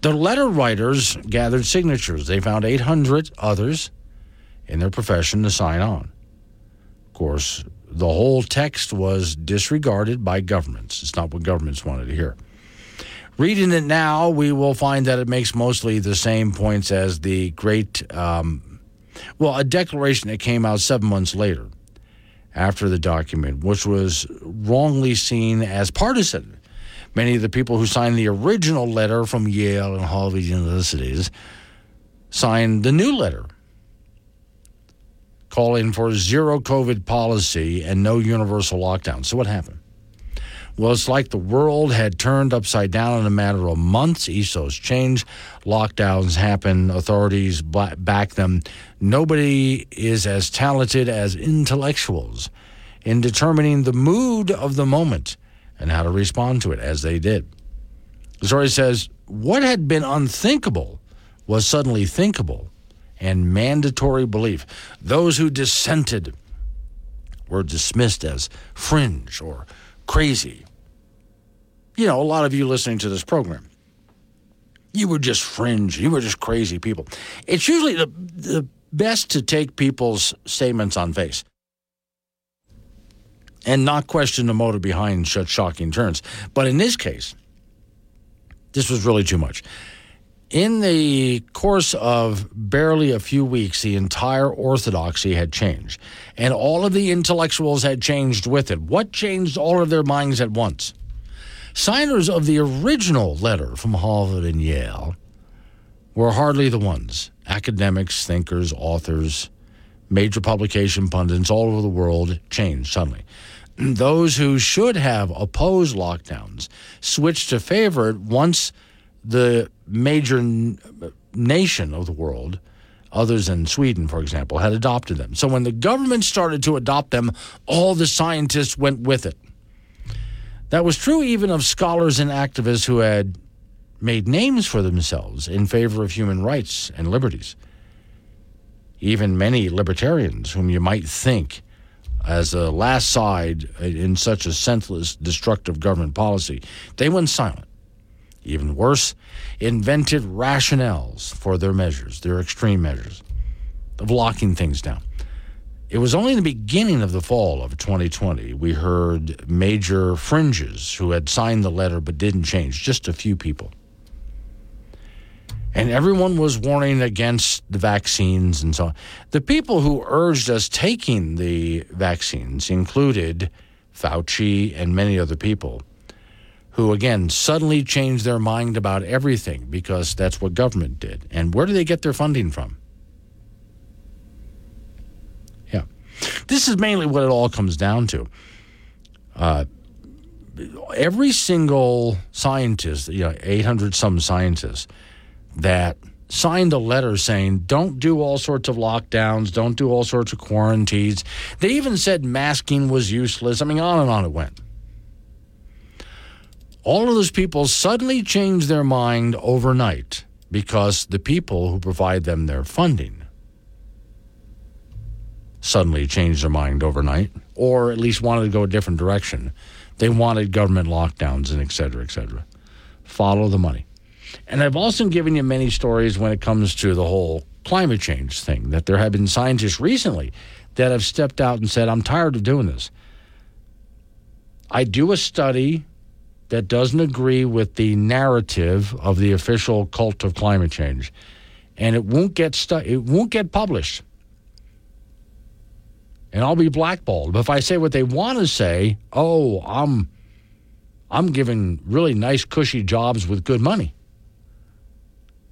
The letter writers gathered signatures. They found 800 others in their profession to sign on. Course, the whole text was disregarded by governments. It's not what governments wanted to hear. Reading it now, we will find that it makes mostly the same points as the great, um, well, a declaration that came out seven months later after the document, which was wrongly seen as partisan. Many of the people who signed the original letter from Yale and Harvard universities signed the new letter calling for zero COVID policy and no universal lockdown. So, what happened? Well, it's like the world had turned upside down in a matter of months. ESOs changed, lockdowns happen, authorities back them. Nobody is as talented as intellectuals in determining the mood of the moment and how to respond to it as they did. The story says what had been unthinkable was suddenly thinkable and mandatory belief. Those who dissented were dismissed as fringe or crazy. You know, a lot of you listening to this program, you were just fringe. You were just crazy people. It's usually the, the best to take people's statements on face and not question the motive behind such shocking turns. But in this case, this was really too much. In the course of barely a few weeks, the entire orthodoxy had changed, and all of the intellectuals had changed with it. What changed all of their minds at once? Signers of the original letter from Harvard and Yale were hardly the ones academics, thinkers, authors, major publication pundits all over the world changed suddenly. [CLEARS THROAT] Those who should have opposed lockdowns switched to favor it once the major n- nation of the world, others than Sweden, for example, had adopted them. So when the government started to adopt them, all the scientists went with it. That was true even of scholars and activists who had made names for themselves in favor of human rights and liberties. Even many libertarians, whom you might think as a last side in such a senseless, destructive government policy, they went silent. Even worse, invented rationales for their measures, their extreme measures of locking things down. It was only in the beginning of the fall of 2020 we heard major fringes who had signed the letter but didn't change, just a few people. And everyone was warning against the vaccines and so on. The people who urged us taking the vaccines included Fauci and many other people who, again, suddenly changed their mind about everything because that's what government did. And where do they get their funding from? Yeah. This is mainly what it all comes down to. Uh, every single scientist, you know, 800 some scientists that signed a letter saying don't do all sorts of lockdowns, don't do all sorts of quarantines. They even said masking was useless. I mean, on and on it went all of those people suddenly changed their mind overnight because the people who provide them their funding suddenly changed their mind overnight or at least wanted to go a different direction. They wanted government lockdowns and et cetera, et cetera. Follow the money. And I've also given you many stories when it comes to the whole climate change thing that there have been scientists recently that have stepped out and said, I'm tired of doing this. I do a study that doesn't agree with the narrative of the official cult of climate change, and it won't get stu- it won't get published. And I'll be blackballed. But if I say what they want to say, oh, I'm I'm giving really nice cushy jobs with good money.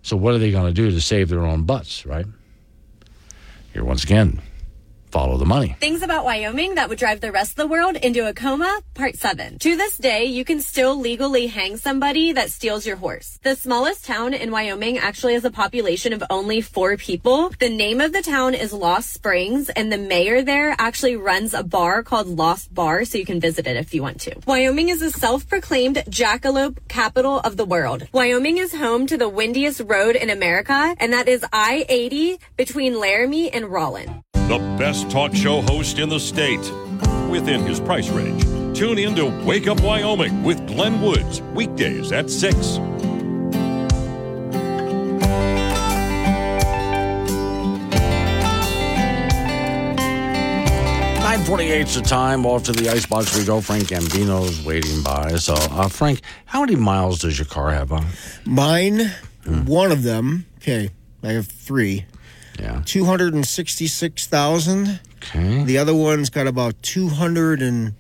So what are they going to do to save their own butts, right? Here once again, follow the money.
Things about Wyoming that would drive the rest of the world into a coma, part seven. To this day, you can still legally hang somebody that steals your horse. The smallest town in Wyoming actually has a population of only four people. The name of the town is Lost Springs, and the mayor there actually runs a bar called Lost Bar, so you can visit it if you want to. Wyoming is a self-proclaimed jackalope capital of the world. Wyoming is home to the windiest road in America, and that is I-80 between Laramie and Rawlins.
The best talk show host in the state within his price range. Tune in to Wake Up Wyoming with Glenn Woods, weekdays at 6.
948 is the time. Off to the icebox we go. Frank Gambino's waiting by. So, uh, Frank, how many miles does your car have on?
Mine, one of them, okay, I have three.
Yeah.
266,000.
Okay.
The other one's got about 200 and,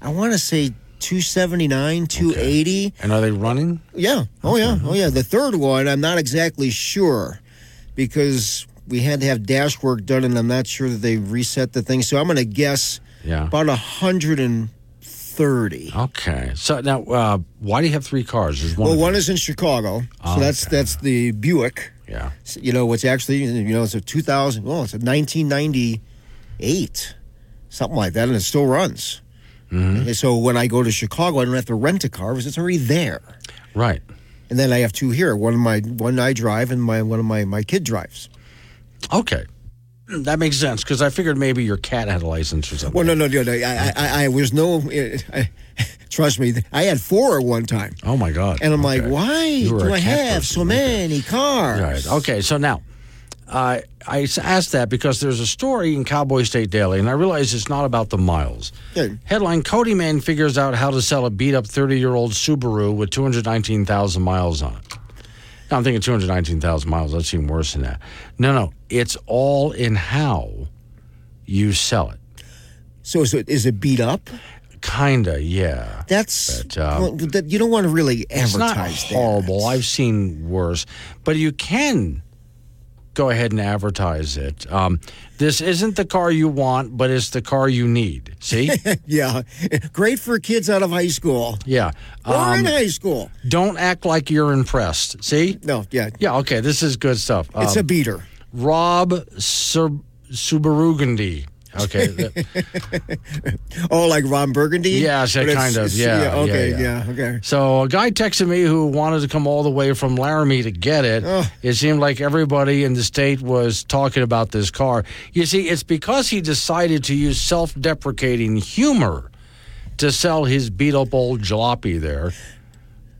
I want to say 279, 280.
And are they running?
Yeah. Oh, yeah. Oh, yeah. The third one, I'm not exactly sure because we had to have dash work done and I'm not sure that they reset the thing. So I'm going to guess
Yeah.
about 130.
Okay. So now, uh, why do you have three cars? There's one.
Well, one is in Chicago. So
Oh,
that's that's the Buick.
Yeah.
You know, it's actually, you know, it's a 2000, well, it's a 1998, something like that, and it still runs.
Mm-hmm.
So when I go to Chicago, I don't have to rent a car because it's already there.
Right.
And then I have two here. One of my one I drive, and my one of my my kid drives.
Okay. That makes sense because I figured maybe your cat had a license or something.
Well, no, no, no, no. I, I, I was no. [LAUGHS] I, trust me, I had four at one time,
Oh my God.
and I'm like, why do I have
person,
so many cars?
Right. Okay. So now, uh, I asked that because there's a story in Cowboy State Daily, and I realize it's not about the miles.
Yeah.
Headline Cody Man figures out how to sell a beat up 30 year old Subaru with 219,000 miles on it. I'm thinking 219,000 miles. That seemed worse than that. No, no. It's all in how you sell it.
So is it is it beat up?
Kinda, yeah.
That's
But, um,
well, that, you don't want to really
It's not
advertise that.
horrible. I've seen worse, but you can go ahead and advertise it. Um, this isn't the car you want, but it's the car you need. See? [LAUGHS]
yeah, great for kids out of high school
yeah.
or in
Um,
high school.
don't act like you're impressed. See?
No, yeah,
Yeah. Okay. This is good stuff.
it's a
Um,
beater.
Rob Sur-. Okay. [LAUGHS]
Oh, like Ron Burgundy? Yeah, it's-
kind of.
it's-
Yeah,
okay.
yeah,
Yeah.
yeah.
Okay.
So a guy texted me who wanted to come all the way from Laramie to get it. Oh. It seemed like everybody in the state was talking about this car. You see, it's because he decided to use self-deprecating humor to sell his beat up old jalopy there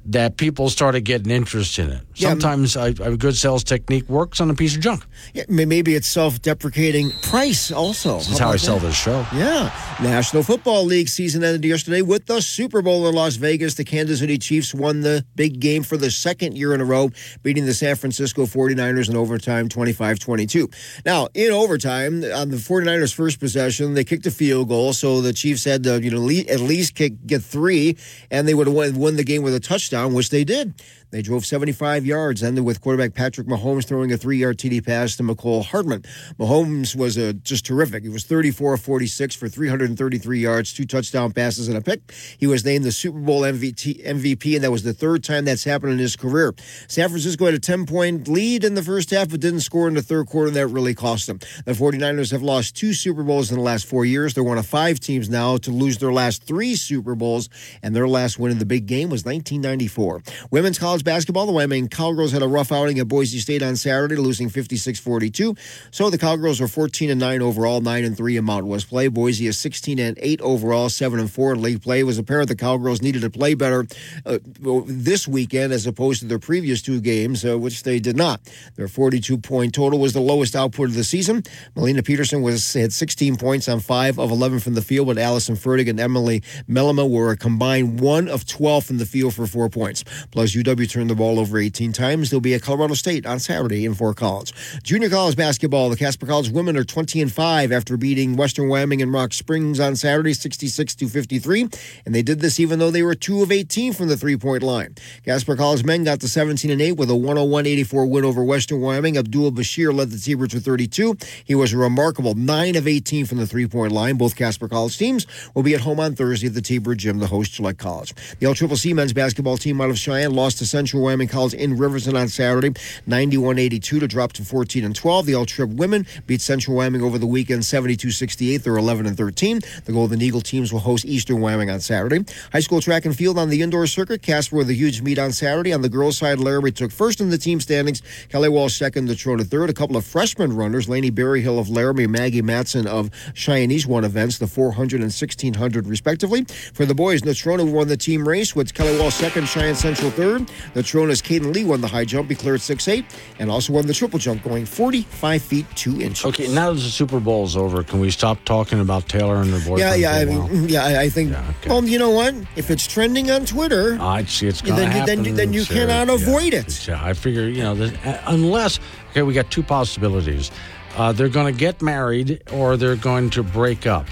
that people started getting interest in it.
Yeah,
Sometimes a, a good sales technique works on a piece of junk.
Yeah, maybe it's self-deprecating price also.
This is how I
about
sell
that?
this show.
Yeah. National Football League season ended yesterday with the Super Bowl in Las Vegas. The Kansas City Chiefs won the big game for the second year in a row, beating the San Francisco 49ers in overtime 25-22. Now, in overtime, on the 49ers' first possession, they kicked a field goal, so the Chiefs had to, you know, at least kick, get three, and they would have won, won the game with a touchdown, which they did. They drove 75 yards, ended with quarterback Patrick Mahomes throwing a three-yard TD pass to Mecole Hardman. Mahomes was uh, just terrific. He was 34 of 46 for 333 yards, two touchdown passes, and a pick. He was named the Super Bowl MVP, MVP, and that was the third time that's happened in his career. San Francisco had a 10-point lead in the first half, but didn't score in the third quarter, and that really cost them. The 49ers have lost two Super Bowls in the last four years. They're one of five teams now to lose their last three Super Bowls, and their last win in the big game was 1994. Women's college basketball, the Wyoming Cowgirls had a rough outing at Boise State on Saturday, losing 56-42. So the Cowgirls are 14 and 9 overall, 9 and 3 in Mount West play. Boise is 16 and 8 overall, 7 and 4 in league play. It was apparent the Cowgirls needed to play better uh, this weekend as opposed to their previous two games, uh, which they did not. Their 42 point total was the lowest output of the season. Malene Pedersen was had 16 points on 5 of 11 from the field, but Allyson Fertig and Emily Mellema were a combined 1 of 12 from the field for 4 points. Plus, UW turned the ball over 18 times. They'll be at Colorado State on Saturday in Fort Collins. Junior college basketball, the Casper College women are 20 and 5 after beating Western Wyoming and Rock Springs on Saturday, 66 to 53. And they did this even though they were 2 of 18 from the three point line. Casper College men got to 17 and 8 with a 101 84 win over Western Wyoming. Abdul Bashir led the T-Birds with 32. He was a remarkable 9 of 18 from the three point line. Both Casper College teams will be at home on Thursday at the T-Bird Gym, the host Select College. The LCCC men's basketball team out of Cheyenne lost to Central Wyoming College in Riverton on Saturday, 91-82 to drop to 14 and 12. The All Trip women beat Central Wyoming over the weekend, 72-68. They're 11 and 13. The Golden Eagle teams will host Eastern Wyoming on Saturday. High school track and field on the indoor circuit. Casper with a huge meet on Saturday. On the girls' side, Laramie took first in the team standings. Kelly Walsh second, Natrona third. A couple of freshman runners, Laney Berryhill of Laramie, Maggie Matson of Cheyenne's won events, the 400 and 1600 respectively. For the boys, Natrona won the team race with Kelly Walsh second, Cheyenne Central third. Natrona's Caden Lee won the high jump, he cleared 6'8", and also won the triple jump, going 45 feet 2 inches.
Okay, now that the Super Bowl's over, can we stop talking about Taylor and her boyfriend?
Yeah, yeah, I mean, mm, yeah, I, think. Well, you know what? If it's trending on Twitter,
I see it's going
then
to
you,
happen.
then you, then you
Sarah.
cannot
Yeah.
avoid it.
Yeah, I figure, you know, this, uh, unless, okay, we got two possibilities. Uh, they're going to get married or they're going to break up.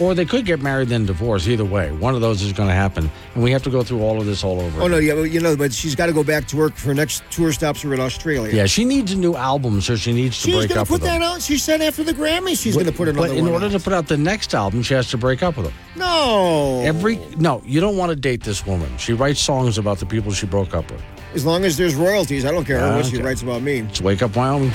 Or they could get married then divorce. Either way, one of those is going to happen, and we have to go through all of this all over.
Oh no, yeah, well, you know, but she's got to go back to work. Her next tour stops are in Australia.
Yeah, she needs a new album, so she needs to
she's
break
going
up
to put
with him.
that out. She said after the Grammys, she's going to put another
But in order
out.
to put out the next album, she has to break up with him.
no,
Every no, you don't want to date this woman. She writes songs about the people she broke up with.
as long as there's royalties, I don't care what she writes about me.
It's Wake Up Wyoming.